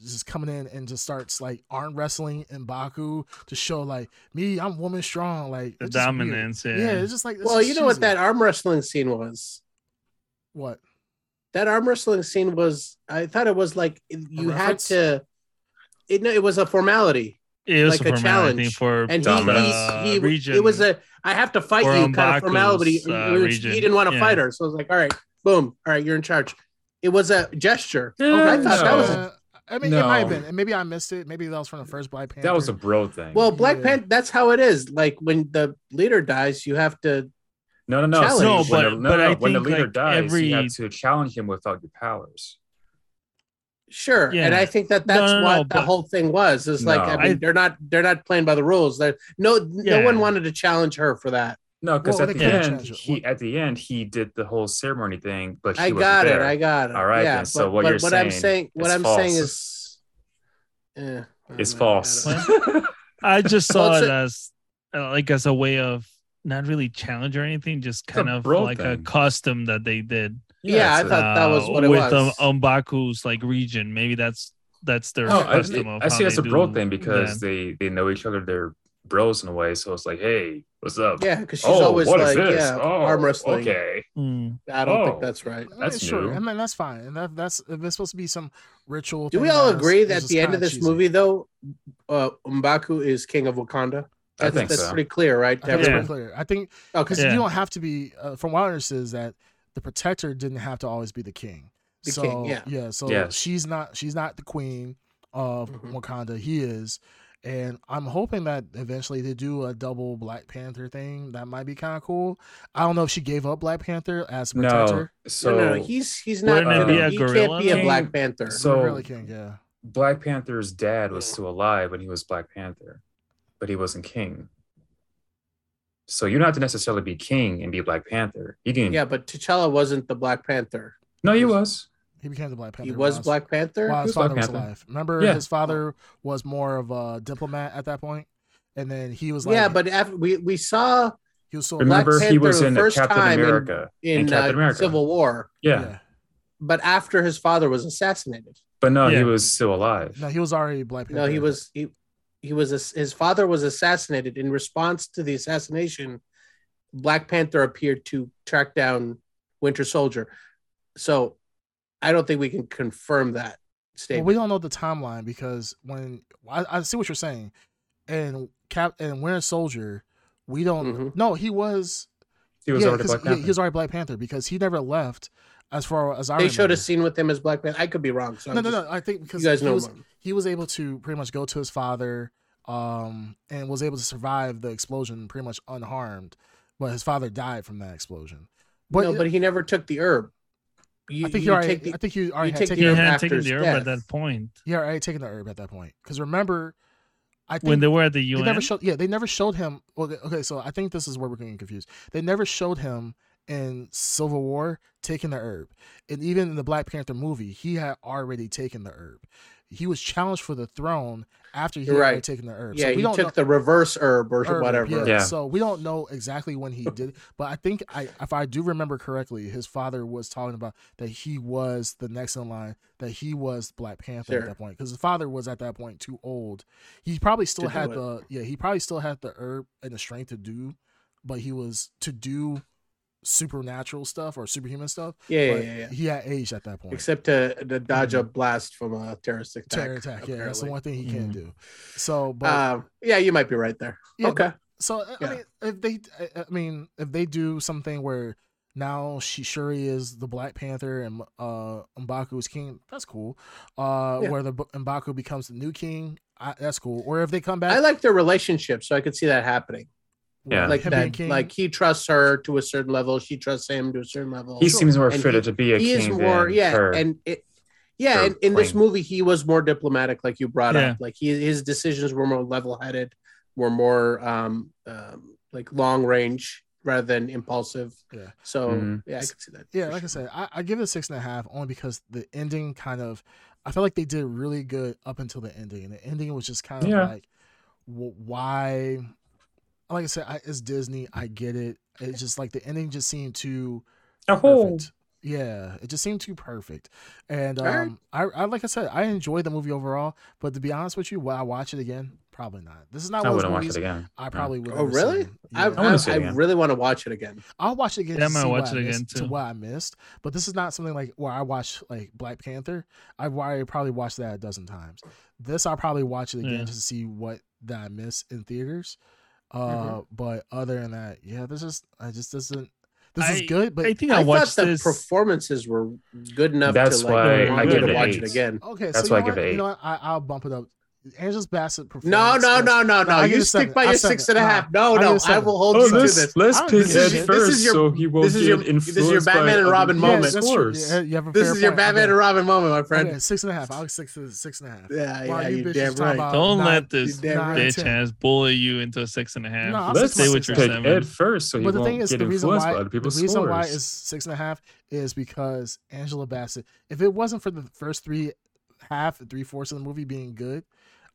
just coming in and just starts like arm wrestling Mbaku to show like me, I'm woman strong. Like the it's weird. dominance. Yeah. Yeah, it's just like it's Well, just you know what that arm wrestling scene was. what That arm wrestling scene was. I thought it was like you had to. It, no, it was a formality, it was like a a challenge. for and he, Dominance. uh, he, he region. it was a I have to fight you kind of formality. uh, which he didn't want to Yeah. fight her, so I was like, all right, boom, all right, you're in charge. It was a gesture. Yeah, I thought that was. Uh, I mean, it might have been, and maybe I missed it. Maybe that was from the first Black Panther. that was a bro thing. Well, Black Yeah. Panther. That's how it is. Like when the leader dies, you have to. no, no, no. challenge. See, No, when but- the, no, but no, I when the leader like, dies, every- you have to challenge him without your powers. Sure, Yeah. and I think that that's No, no, what no, the but- whole thing was. Is like I mean, I- they're not they're not playing by the rules. They're, no, no one wanted to challenge her for that. No, because Well, at they the end, change it. he at the end he did the whole ceremony thing, but she I wasn't got it. there. I got it. All right, yeah, then. So but, what but you're what I'm saying saying, what is I'm saying false. is, eh, It's know, false. gotta- *laughs* I just saw it's it a- as uh, like as a way of not really challenge or anything, just kind of bro like a thing. custom that they did. Yeah, I thought that was what it with was. um, Mbaku's like region. Maybe that's that's their No, I, custom of I how see it as a bro thing because that. they they know each other. They're bros in a way, so it's like, hey, what's up? Yeah, because she's oh, always what is like, this? yeah, oh, arm wrestling. Okay. Mm. I don't think Oh. that's right. I mean, That's sure. new. I mean, that's fine. And that, that's if it's supposed to be some ritual. Do we all that's- agree that at the end kinda this cheesy. movie, though, uh, Mbaku is king of Wakanda? I That's, think that's so. pretty clear, right? I think Yeah. pretty clear. I think Okay. because Yeah. you don't have to be. Uh, from what I understand, is that the protector didn't have to always be the king. The so, king, yeah. yeah. So Yes. she's not. She's not the queen of Mhm. Wakanda. He is, and I'm hoping that eventually they do a double Black Panther thing. That might be kind of cool. I don't know if she gave up Black Panther as No, protector. so no, no, no, he's he's not. Wouldn't be a he can't be a King- Black Panther. So- really king. Yeah. Black Panther's dad was still alive when he was Black Panther, but he wasn't king. So you don't have to necessarily be king and be Black Panther. You can. yeah, but T'Challa wasn't the Black Panther. No, he was. He became the Black Panther. He was while- Black Panther. while his was Black father was Panther. alive. Remember, Yeah. his father was more of a diplomat at that point, and then he was like, yeah, but after we we saw he was so Black Remember, he Panther was the in first Captain time in- America. in Captain uh, America. Civil War, Yeah. but after his father was assassinated. but no, Yeah. he was still alive. No, he was already Black Panther. No, he was he he was his father was assassinated. In response to the assassination, Black Panther appeared to track down Winter Soldier. So, I don't think we can confirm that Well, statement. we don't know the timeline because when I, I see what you're saying, and Cap and Winter Soldier, we don't. Mhm. No, he was. He was yeah, already 'cause Black Panther. he was already Black Panther because he never left. As far as I They remember. showed a scene with him as Black Panther. I could be wrong. So No, I'm no, just- no. I think because You guys he know. was more. he was able to pretty much go to his father, um, and was able to survive the explosion pretty much unharmed. But his father died from that explosion. But, no, but he never took the herb. You, I think you he already. the, I think you already you had taken. The The, herb had taken the herb at that point he had already taken the herb at that point. Because remember, I think when they were at the they UN. never showed. Yeah, they never showed him. Okay, okay, so I think this is where we're getting confused. They never showed him in Civil War taking the herb, and even in the Black Panther movie, he had already taken the herb. He was challenged for the throne after he You're had right. taken the herb. yeah, so we he don't took know, the reverse herb or herb, whatever. Yeah. Yeah. So we don't know exactly when he did, it, but I think I, if I do remember correctly, his father was talking about that he was the next in line, that he was Black Panther Sure. at that point, because his father was at that point too old. He probably still To do had it. the yeah, he probably still had the herb and the strength to do, but he was to do supernatural stuff or superhuman stuff. Yeah, yeah, yeah, yeah. He had aged at that point. Except to, to dodge a blast from a terrorist attack. Terror attack, yeah, that's the one thing he can Mhm. do. So, but Um, yeah, you might be right there. Yeah, okay. So I- Yeah. I mean, if they, I- I mean, if they do something where now she Shuri is the Black Panther and uh Mbaku is king, that's cool. Uh, where the Mbaku becomes the new king, I, that's cool. Or if they come back, I like their relationship, so I could see that happening. Yeah. Like that, king. like he trusts her to a certain level, she trusts him to a certain level. he seems more And fitted he- to be a he is king more, than yeah, her. and it, yeah, and in this movie, he was more diplomatic, like you brought Yeah. up. Like he, his decisions were more level-headed, were more um, um like long range rather than impulsive. Yeah. So Mhm. yeah, I could see that. yeah, for like I sure. said, I, I give it a six and a half only because the ending kind of, I felt like they did really good up until the ending, and the ending was just kind of Yeah. like, why? Like I said, I, it's Disney. I get it. It's just like the ending just seemed too Oh, perfect. Yeah, it just seemed too perfect. And All right. um I, I like I said, I enjoyed the movie overall, but to be honest with you, will I watch it again? Probably not. This is not I one of those wouldn't watch movies it again. I No. probably would Oh really? I, Yeah. I wanna I, I really want to watch it again. I'll watch it again Yeah, to I might see watch what it I again, missed, to what I missed. But this is not something like where I watch like Black Panther. I've already probably watched that a dozen times. This I'll probably watch it again Yeah. just to see what that I missed in theaters. Uh Mhm. but other than that, yeah, this is I just doesn't this is good, but I think I, I, thought watched the this. performances were good enough That's to like why I me give to it watch eight. it again. Okay, That's so why you I give what? it You know what? I, I'll bump it up. Angela's Bassett No, performance. no, was- no, no, no. I You stick seven. by your six and a half. six and a No, I no, I will hold Oh, you to let's this. let's don't pick give Ed first, This is your- so he won't this is your- get this is your influenced by Batman and Robin people's moment. Yes, that's true. Yeah, you have a This is your point. Batman Okay. and Robin moment, my friend. Okay, six and a half. I'll six to six and a half. Yeah, While yeah, you you damn right. about Don't nine- let this you damn bitch ass bully you into a six and a half. Let's six stay to with your six pick and seven. Ed first, so he but the won't thing is, get the reason influenced why by other the reason why is six and a half is because Angela Bassett. If it wasn't for the first three half, three fourths of the movie being good,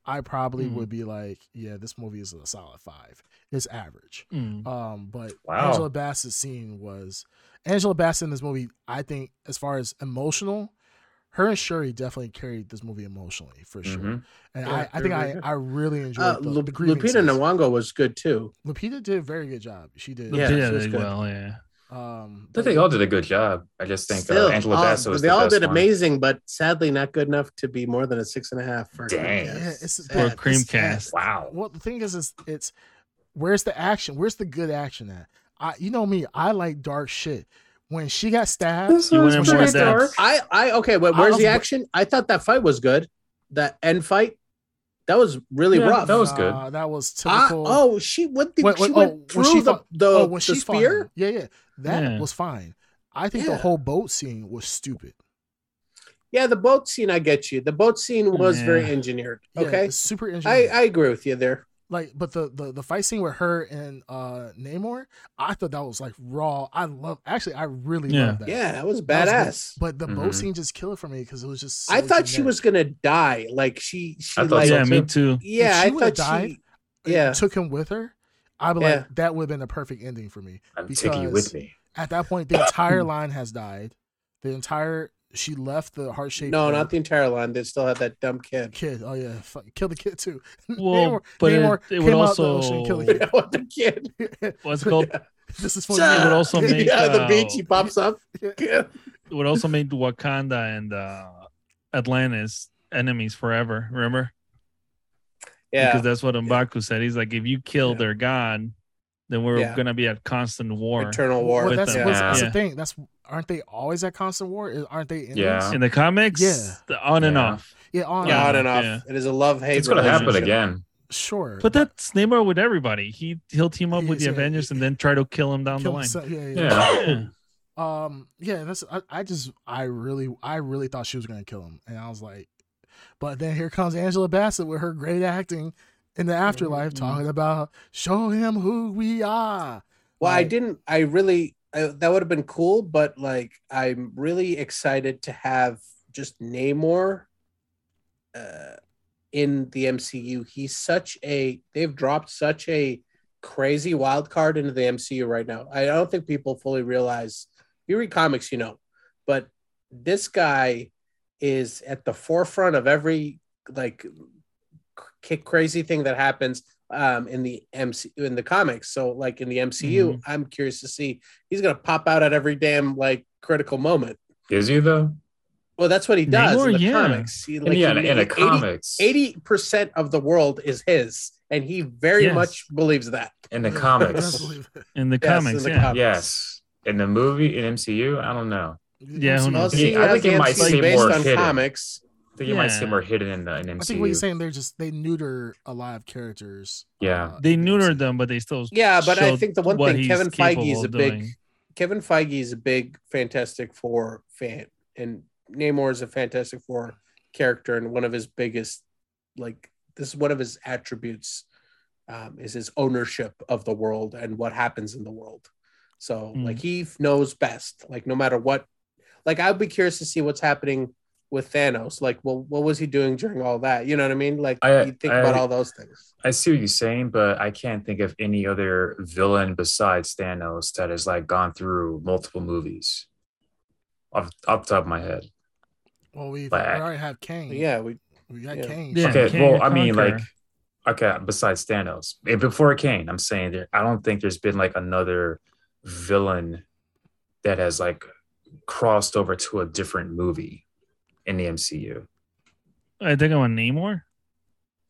I probably Hmm. would be like, yeah, this movie is a solid five. It's average. Mm. Um, but Wow. Angela Bassett's scene was Angela Bassett in this movie. I think as far as emotional, her and Shuri definitely carried this movie emotionally for sure. Mhm. And Yeah, I, I think I, good. I really enjoyed Uh, the, Lu- the Lupita scenes. Nyong'o was good too. Lupita did a very good job. She did. Yeah, Yeah, she was did good. well, yeah. Um, I think they all did a good job. I just think Still, uh, Angela all- Bassett was they the all best did one. amazing, but sadly not good enough to be more than a six and a half for Dang. Creamcast. Yeah, it's- Sad. For it's- Creamcast. Wow. Well, the thing is, is it's where's the action? Where's the good action at? I, you know me, I like dark shit. When she got stabbed, This You was went in more pretty dark. I, I okay, but I where's was- the action? I thought that fight was good. That end fight, that was really Yeah, rough. that was good. uh, that was typical. oh, she went. The, Wait, wait, she oh, went when through she the fought- the, oh, when the she fought spear. him. Yeah, yeah, that Yeah. was fine. I think the whole boat scene was stupid. Yeah, the boat scene. I get you. The boat scene was very engineered. Okay, it's super I. I agree with you there. Like, but the, the the fight scene with her and uh Namor, I thought that was like raw. I love. Actually, I really Yeah. love that. Yeah, that was That was badass. But the boat Mhm. scene just killed it for me because it was just. So I thought she was gonna die. Like she, she I thought like, yeah, me too. too. yeah. she I would've thought died, she, and yeah. took him with her. I'd be Yeah. like, that would have been a perfect ending for me. I'm taking you because- with me. At that point, the entire *coughs* line has died. The entire she left the heart shaped. No, not the entire line. They still had that dumb kid. kid. Oh yeah, fuck, kill the kid too. *laughs* Well, but it, Namor it would came out the also ocean and killed the what the kid? *laughs* kid. what's it called? *laughs* this is for It would also make, yeah, the uh, beach. He pops up. Yeah. Yeah. It would also make Wakanda and uh, Atlantis enemies forever. Remember? Yeah. because that's what Mbaku said. He's like, if you kill Yeah. their god, then we're Yeah. gonna be at constant war. Eternal War. Well, with that's, them. what's- that's the thing. That's aren't they always at constant war? Aren't they? Enemies? Yeah. In the comics, Yeah. the on and off. yeah, on yeah, on and and off. Yeah. It is a love hate. It's gonna happen again. Sure, But that's Namor with everybody. He he'll team up with the Yeah, Avengers and then try to kill him down Kill the line. himself- yeah, yeah. Yeah. Yeah. Um, yeah, that's I, I just I really I really thought she was gonna kill him, and I was like, but then here comes Angela Bassett with her great acting in the afterlife, Mhm. talking about show him who we are. Well, I didn't. I really. I, that would have been cool, but like, I'm really excited to have just Namor uh, in the MCU. He's such a. They've dropped such a crazy wild card into the MCU right now. I don't think people fully realize. You read comics, you know, but this guy is at the forefront of every like c- crazy thing that happens um in the MC in the comics. So like in the MCU, I'm curious to see he's gonna pop out at every damn like critical moment. Is he though? Well, that's what he does Namor, in the yeah. comics. He, And yeah, in, he- in the 80 comics. 80% of the world is his, and he very Yes. much believes that. in the comics. *laughs* In the Yes, comics, in the yeah. comics. yes. In the movie in MCU, I don't know. Yeah, who MCU knows? Well, Yeah, see, I think it might seem based more on hidden. comics. I think you might see more hidden in the in MCU. I think what you're saying, they're just they neuter a lot of characters. Yeah. uh, They in the neutered them, but they still Yeah, but I think the one thing Kevin Feige is a big doing. Kevin Feige is a big Fantastic Four fan, and Namor is a Fantastic Four character, and one of his biggest, like, this is one of his attributes, um, is his ownership of the world and what happens in the world. So, Mm. like, he knows best. Like, no matter what, like, I'd be curious to see what's happening with Thanos. Like, well, what was he doing during all that? You know what I mean? Like, I- you think I- about all those things. I see what you're saying, but I can't think of any other villain besides Thanos that has like gone through multiple movies. Off, off the top of my head. Well, we Like- already have Kang. Yeah, we we got Yeah. Kang. Yeah, okay, Kang well, I mean, like, okay, besides Thanos, before Kang, I'm saying there, I don't think there's been like another villain that has like crossed over to a different movie in the MCU. I think I want on Namor.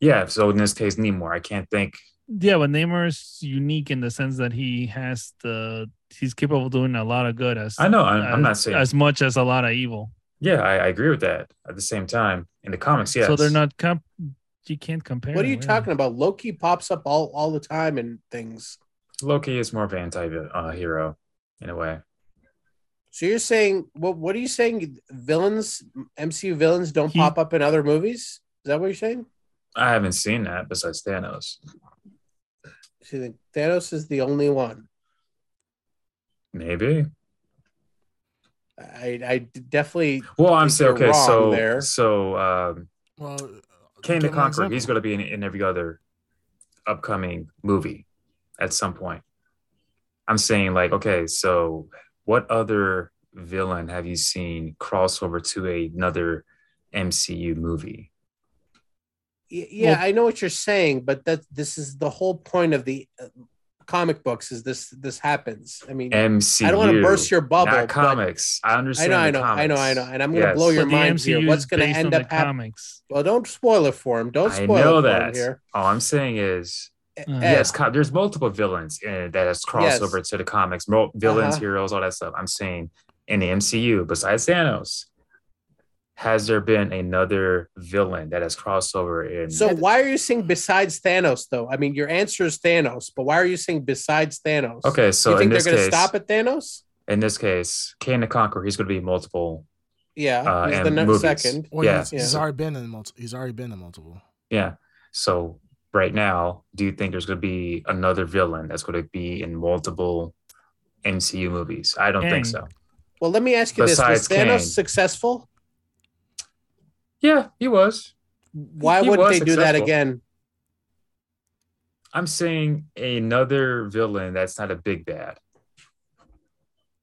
Yeah, so in this case, Namor, I can't think. Yeah, but Namor is unique in the sense that he has the he's capable of doing a lot of good as I know, I'm, I'm not saying. as much as a lot of evil. yeah, I, I agree with that. At the same time, in the comics, yes. So they're not comp. You can't compare. what are you them, yeah. talking about? Loki pops up all all the time in things. Loki is more of an anti uh, hero in a way. So you're saying what? What are you saying? Villains, MCU villains, don't He- pop up in other movies? Is that what you're saying? I haven't seen that besides Thanos. So you think Thanos is the only one? Maybe. I, I definitely. Well, I'm saying okay. So, there. so um, Well, Kang the give Conqueror, he's going to be in, in every other upcoming movie at some point. I'm saying like, okay, so what other villain have you seen cross over to another MCU movie? Yeah, Well- I know what you're saying, but that this is the whole point of the uh, comic books. Is this this happens? I mean, MCU. I don't want to burst your bubble. Not comics. I understand. I understand. know, I the know, I know, I know, and I'm going to Yes. blow your But the mind here. What's going to end up the happening? comics. Well, don't spoil it for him. Don't I spoil know it for him that. here. All I'm saying is, Ed, yes, co- there's multiple villains in, that has crossed Yes. over to the comics. Mo- villains, Uh-huh. heroes, all that stuff. I'm saying in the MCU, besides Thanos, has there been another villain that has crossed over in? So why are you saying besides Thanos though? I mean, your answer is Thanos, but why are you saying besides Thanos? okay, so you in think they're this going to case, stop at Thanos? in this case, Kang the Conqueror, he's going to be multiple. Yeah, Uh, he's the next movies. second. Well, Yeah. he's, he's Yeah. already been in multiple. He's already been in multiple. Yeah. So right now, do you think there's going to be another villain that's going to be in multiple MCU movies? I don't think so. Well, let me ask you this: Was Besides Thanos Kang. successful? Yeah, he was. Why He wouldn't was they do that again? I'm saying another villain that's not a big bad.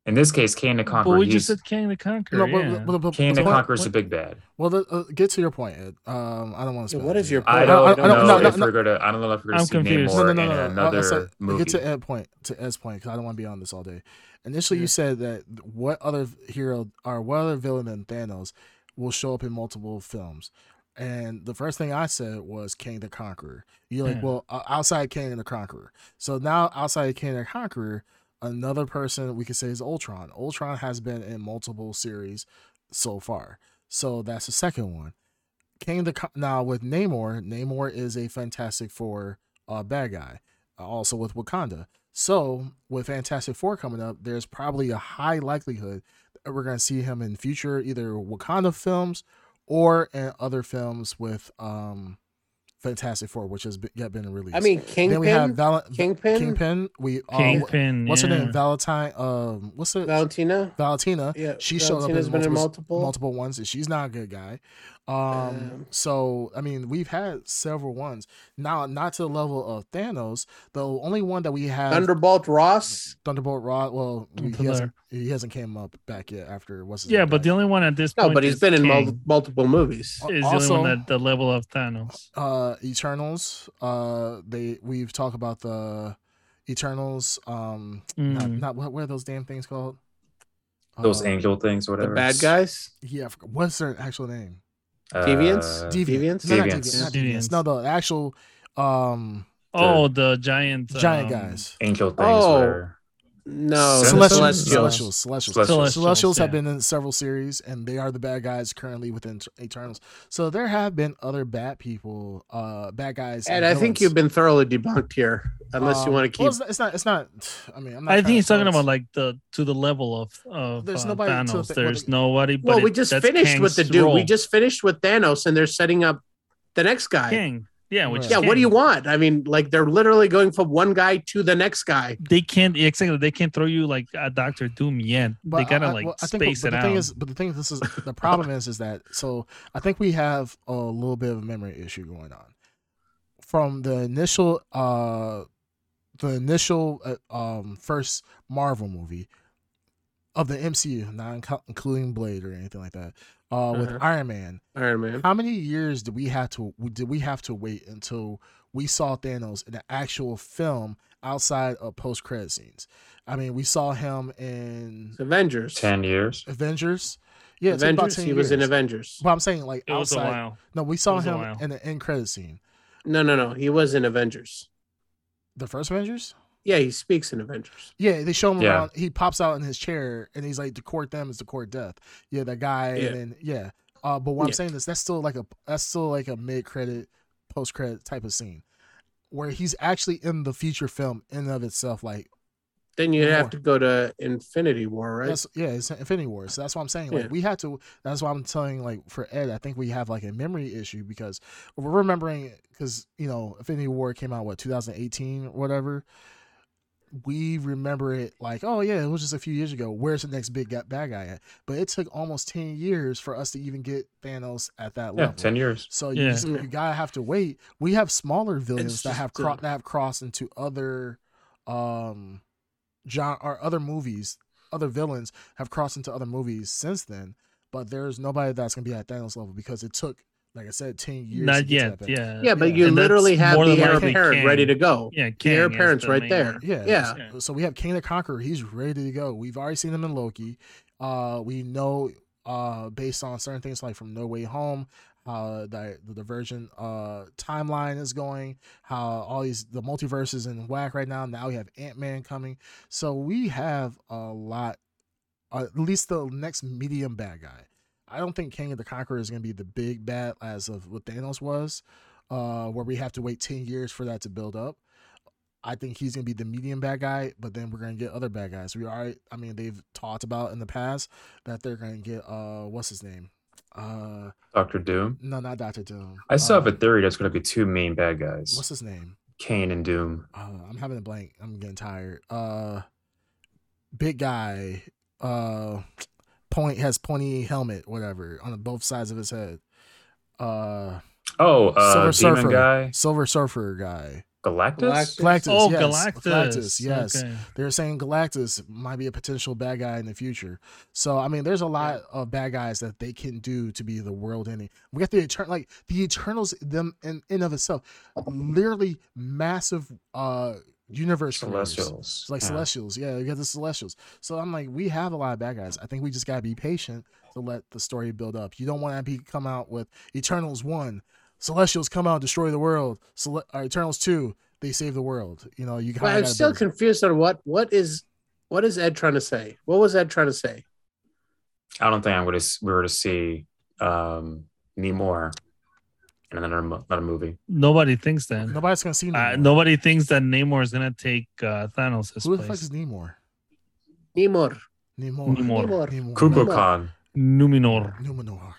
In this case, Kang the But Conqueror. we just said King the Conqueror. No, yeah. but, but, but, Kang the but- Conqueror's but- a big bad. Well, the, uh, get to your point, Ed. Um, I don't want to. Yeah, what is your I point? don't, I- I don't- no, no, if no. we're gonna. I don't know if we're gonna I'm see confused. Namor No, no, no, in no, no. another I said- movie. Get to Ed point to Ed's point because I don't want to be on this all day. Initially, Yeah. you said that what other hero or what other villain than Thanos will show up in multiple films. And the first thing I said was King the Conqueror. You're like, Yeah. well, uh, outside King the Conqueror. So now outside King the Conqueror, another person we could say is Ultron. Ultron has been in multiple series so far. So that's the second one. King the now with Namor, Namor is a Fantastic Four uh, bad guy. Uh, also with Wakanda. So with Fantastic Four coming up, there's probably a high likelihood that we're going to see him in future either Wakanda films or in other films with um Fantastic Four, which has been, yet been released. I mean, Kingpin. then we have Kingpin, Val- Kingpin, Kingpin. We uh, Kingpin. what's her name? Valentine. Um, what's it? Valentina. Valentina. Yeah, She showed up in been in multiple, multiple. multiple ones, and she's not a good guy. Um, Um, so I mean, we've had several ones. Now, not to the level of Thanos. The only one that we have Thunderbolt Ross. Thunderbolt Ross. Well, he hasn't he hasn't came up back yet after what's his Yeah, name but the only one at this point. No, point but he's is been in King, mul- multiple movies. Is also- the only one at the level of Thanos. uh Eternals. Uh, they we've talked about the Eternals. Um, not, Mm. not what, what are those damn things called? Those Uh, angel things, or The whatever. bad guys. Yeah, I forgot- what's their actual name? Deviants? Uh, Deviants? No, not Deviants. Deviants. Not Deviants. Deviants. No, the actual um Oh, the giant giant um, guys. angel things. Oh. where No, Celestials? Celestials. Celestials. Celestials. Celestials. Celestials. Celestials, Celestials have yeah. been in several series, and they are the bad guys currently within Eternals. So there have been other bad people, uh, bad guys. And I think you've been thoroughly debunked here, unless you want to keep. Um, Well, it's, not, it's not. I mean, I'm not. I think he's talking about like the to the level of of There's uh, nobody to Thanos. the- There's what- nobody. But well, it- we just that's finished with the Kang's dude. We just finished with Thanos, and they're setting up the next guy. King. Yeah, which Right. Yeah, is what do you want? I mean, like they're literally going from one guy to the next guy. They can't exactly. They can't throw you like a Doctor Doom yet. But they gotta I- I- like well, I think, space but it the out. thing is, but the thing is, this is the problem is, is that so I think we have a little bit of a memory issue going on from the initial, uh, the initial uh, um first Marvel movie of the MCU, not including Blade or anything like that. Uh, with Uh-huh. Iron Man, Iron Man. how many years did we have to did we have to wait until we saw Thanos in an actual film outside of post credit scenes? I mean, we saw him in Avengers. ten years. Avengers. Yeah, it's about Avengers. 10 He was in. Avengers. But I'm saying like it was a outside. while. No, we saw him in the end credit scene. No, no, no. He was in Avengers. The first Avengers. Yeah, he speaks in Avengers. Yeah, they show him Yeah. around. He pops out in his chair and he's like, "To court them is to court death." Yeah, that guy. Yeah. And then yeah. Uh, but what I'm saying is that's still like a that's still like a mid credit, post credit type of scene, where he's actually in the feature film in and of itself. Like Then you have to go to Infinity War, right? That's yeah, it's Infinity War. So that's what I'm saying. Like Yeah. we had to. That's why I'm telling like for Ed, I think we have like a memory issue because we're remembering because you know Infinity War came out what 2018 or whatever. We remember it like oh yeah, it was just a few years ago. Where's the next big bad guy at? But it took almost 10 years for us to even get Thanos at that Yeah, level. ten years. So you, Yeah. just, you gotta have to wait. We have smaller villains that have cro- that have crossed into other, um, John or other movies. Other villains have crossed into other movies since then, but there's nobody that's gonna be at Thanos level because it took, like I said, ten years. Not yet. that. Yeah. yeah, but yeah. you And literally have more the than heir apparent Kang. ready to go. Yeah, The heir apparent's the right there. Yeah, Yeah. Yeah. So we have King the Conqueror. He's ready to go. We've already seen him in Loki. Uh, we know uh based on certain things like from No Way Home, how the the divergent uh timeline is going, how all these the multiverse is in whack right now. Now we have Ant Man coming, so we have a lot. Uh, at least the next medium bad guy. I don't think King of the Conqueror is going to be the big bad as of what Thanos was, uh, where we have to wait ten years for that to build up. I think he's gonna be the medium bad guy, but then we're gonna get other bad guys. We are, I mean, they've talked about in the past that they're gonna get uh, what's his name? Uh, Doctor Doom. no, not Doctor Doom. I still have Uh, a theory there's going to be two main bad guys, What's his name? Kang and Doom. Uh, I'm having a blank. I'm getting tired. Uh, big guy. Point has pointy helmet, whatever, on both sides of his head. Uh, Oh, uh, Silver Demon Surfer. guy, Silver Surfer guy. Galactus. Galactus. Oh, yes. Galactus. Galactus. Yes. Okay. They're saying Galactus might be a potential bad guy in the future. So I mean, there's a lot of bad guys that they can do to be the world ending. We got the eternal, like the Eternals, them in in of itself, literally massive uh universe. Celestials. It's like Yeah. Celestials. Yeah, you got the Celestials. So I'm like, we have a lot of bad guys. I think we just gotta be patient to let the story build up. You don't want to be come out with Eternals one, Celestials come out destroy the world. Cele- uh, Eternals two, they save the world. You know, you But I'm of still confused on what what is what is Ed trying to say? What was Ed trying to say? I don't think I'm going to. We were to see um, Namor in another mo- another movie. Nobody thinks that. nobody's gonna see Uh, nobody thinks that Namor is gonna take uh, Thanos' Who the fuck is Namor? Nemor. Namor. Namor. Namor. Namor. Kukulkan. Numenor. Numenor.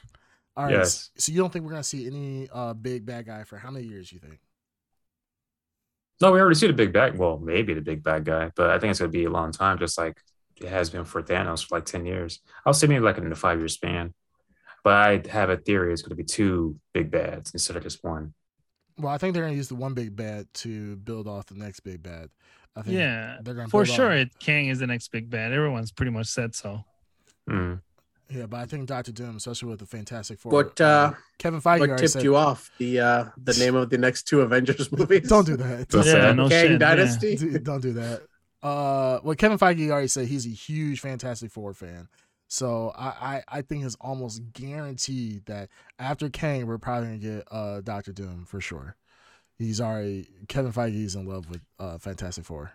All right. Yes. So you don't think we're gonna see any uh big bad guy for how many years? You think? No, we already see the big bad. Well, maybe the big bad guy, but I think it's going to be a long time, just like it has been for Thanos for like ten years. I'll say maybe like in the five year span. But I have a theory it's going to be two big bads instead of just one. Well, I think they're gonna use the one big bad to build off the next big bad. I think Yeah, they're gonna for sure. off- It Kang is the next big bad. Everyone's pretty much said so. Mm. Yeah, but I think Doctor Doom, especially with the Fantastic Four. What uh Kevin Feige what tipped said, you off? The uh the name of the next two Avengers *laughs* movies? Don't do that. *laughs* That's yeah, sad. no Kang shit. Dynasty. *laughs* Dude, don't do that. Uh, well, Kevin Feige already said he's a huge Fantastic Four fan, so I, I, I think it's almost guaranteed that after Kang, we're probably gonna get uh Doctor Doom for sure. He's already Kevin Feige's in love with uh Fantastic Four,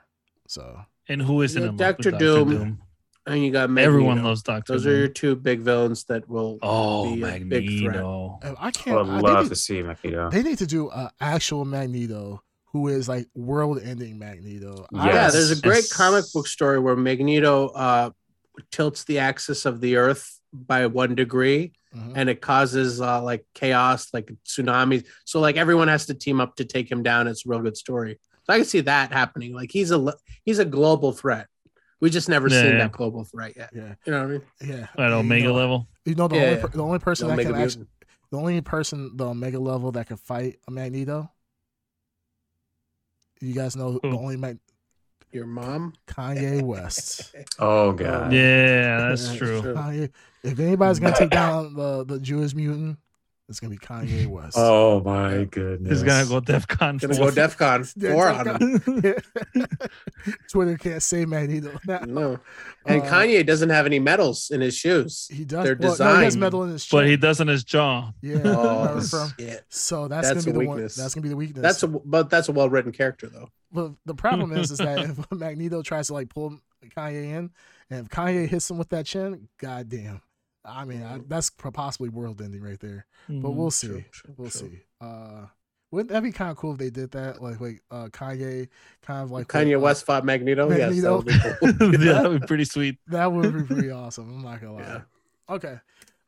so And who isn't Yeah, in Dr. Dr. Doom. Doom? And you got Magneto. Everyone loves Doctor Doom. Those Doom. are your two big villains that will oh, be a big threat. Uh, I I can't. would I, they, love need, to see Magneto. they need to do a actual Magneto who is like world-ending Magneto. I- Yeah, there's a great Yes. comic book story where Magneto uh, tilts the axis of the Earth by one degree, Mhm. and it causes uh, like chaos, like tsunamis. So like everyone has to team up to take him down. It's a real good story. So I can see that happening. Like he's a he's a global threat. We just never Yeah, seen yeah. that global threat yet. yeah, You know what I mean? yeah. At You Omega know- level. You know the Yeah, only yeah. the only person The that Omega can actually the only person the Omega level that can fight a Magneto. You guys know the only Mag- Your mom. Kanye West. *laughs* Oh god. Yeah, that's Yeah, true. true. Kanye, if anybody's gonna take *laughs* down the the Jewish mutant, it's gonna be Kanye West. Oh my goodness. He's gonna go DEFCON. Gonna go DefCon four *laughs* on him. *laughs* Twitter can't say Magneto. *laughs* now. No, and Uh, Kanye doesn't have any medals in his shoes. He does. They're well, no, he has metal in his but he does on his jaw. Yeah. Oh, from- so that's, That's gonna a be the one. weakness. That's gonna be the weakness. That's a but that's a well written character though. But the problem is, is that if Magneto tries to like pull Kanye in, and if Kanye hits him with that chin, goddamn. I mean, I, that's possibly world ending right there. But we'll see. True, true, we'll true. see. Uh, wouldn't that be kind of cool if they did that? Like, like uh, Kanye, kind of like Kanye uh, West fought Magneto. Yes, that would be cool. *laughs* *laughs* yeah, that'd be pretty sweet. That would be pretty awesome. I'm not gonna *laughs* lie. Yeah. Okay.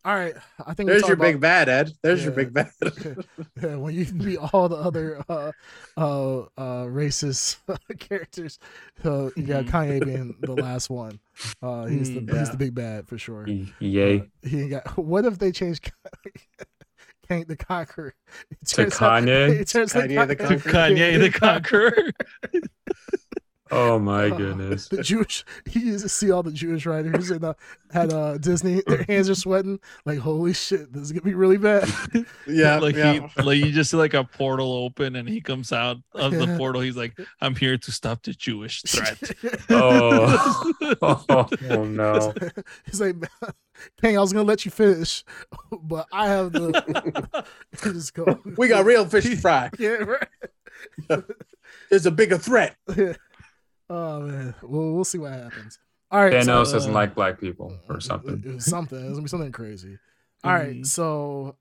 All right. I think There's your about- big bad, Ed. There's your big bad. *laughs* Yeah, when you beat all the other uh, uh, uh, racist *laughs* characters, so you got. *laughs* Kanye being the last one. Uh, he's the Mm, he's the big bad for sure. Y- Yay. Uh, he got. What if they change Kang the Conqueror It To turns out- Kanye? It turns Kanye the Kanye the Conqueror. Oh my Uh, goodess. The Jewish, he used to see all the Jewish writers in, uh, at uh, Disney. Their hands are sweating. Like, holy shit, this is gonna be really bad. *laughs* Yeah, like yeah. he like you just see like a portal open and he comes out of the portal. He's like, I'm here to stop the Jewish threat. *laughs* Oh. *laughs* oh, oh, no. He's like, Kang, I was gonna let you finish, but I have the. just go. We got real fish to fry. Yeah, right. There's a bigger threat. Oh man, well, we'll see what happens. All right, Thanos so, doesn't uh, like black people or It something. was something. It's gonna be something crazy. All right, Mhm. so.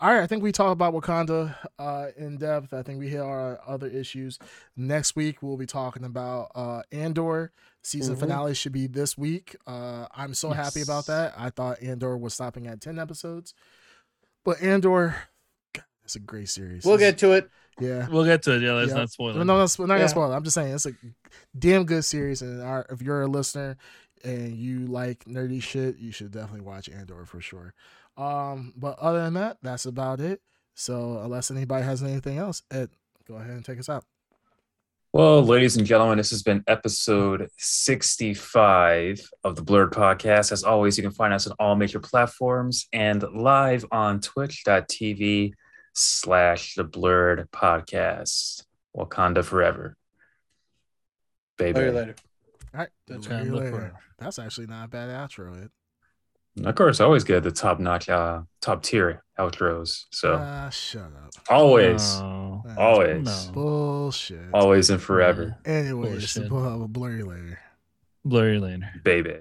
All right, I think we talked about Wakanda uh, in depth. I think we hit our other issues. Next week we'll be talking about uh, Andor. Season Mhm. finale should be this week. Uh, I'm so happy about that. I thought Andor was stopping at ten episodes, but Andor, God, it's a great series. We'll get to it. Yeah. We'll get to it. Yeah, let's Yeah. not spoil No, it. no, we're not Yeah. gonna spoil it. I'm just saying it's a damn good series, and our, if you're a listener and you like nerdy shit, you should definitely watch Andor for sure. Um, but other than that, that's about it. So unless anybody has anything else, Ed, go ahead and take us out. Well, ladies and gentlemen, this has been episode 65 of the Blurred Podcast. As always, you can find us on all major platforms and live on twitch.tv slash the Blurred Podcast. Wakanda forever. baby. Later, later. All right, That's Blurry right. Look Later. for- That's actually not a bad outro. It. Of course, I always get the top notch, uh, top tier outros. So Ah, shut up. always, No. Always, No. Bullshit. always, and forever, Anyways, Bullshit. a blurry later. Blurry later. baby.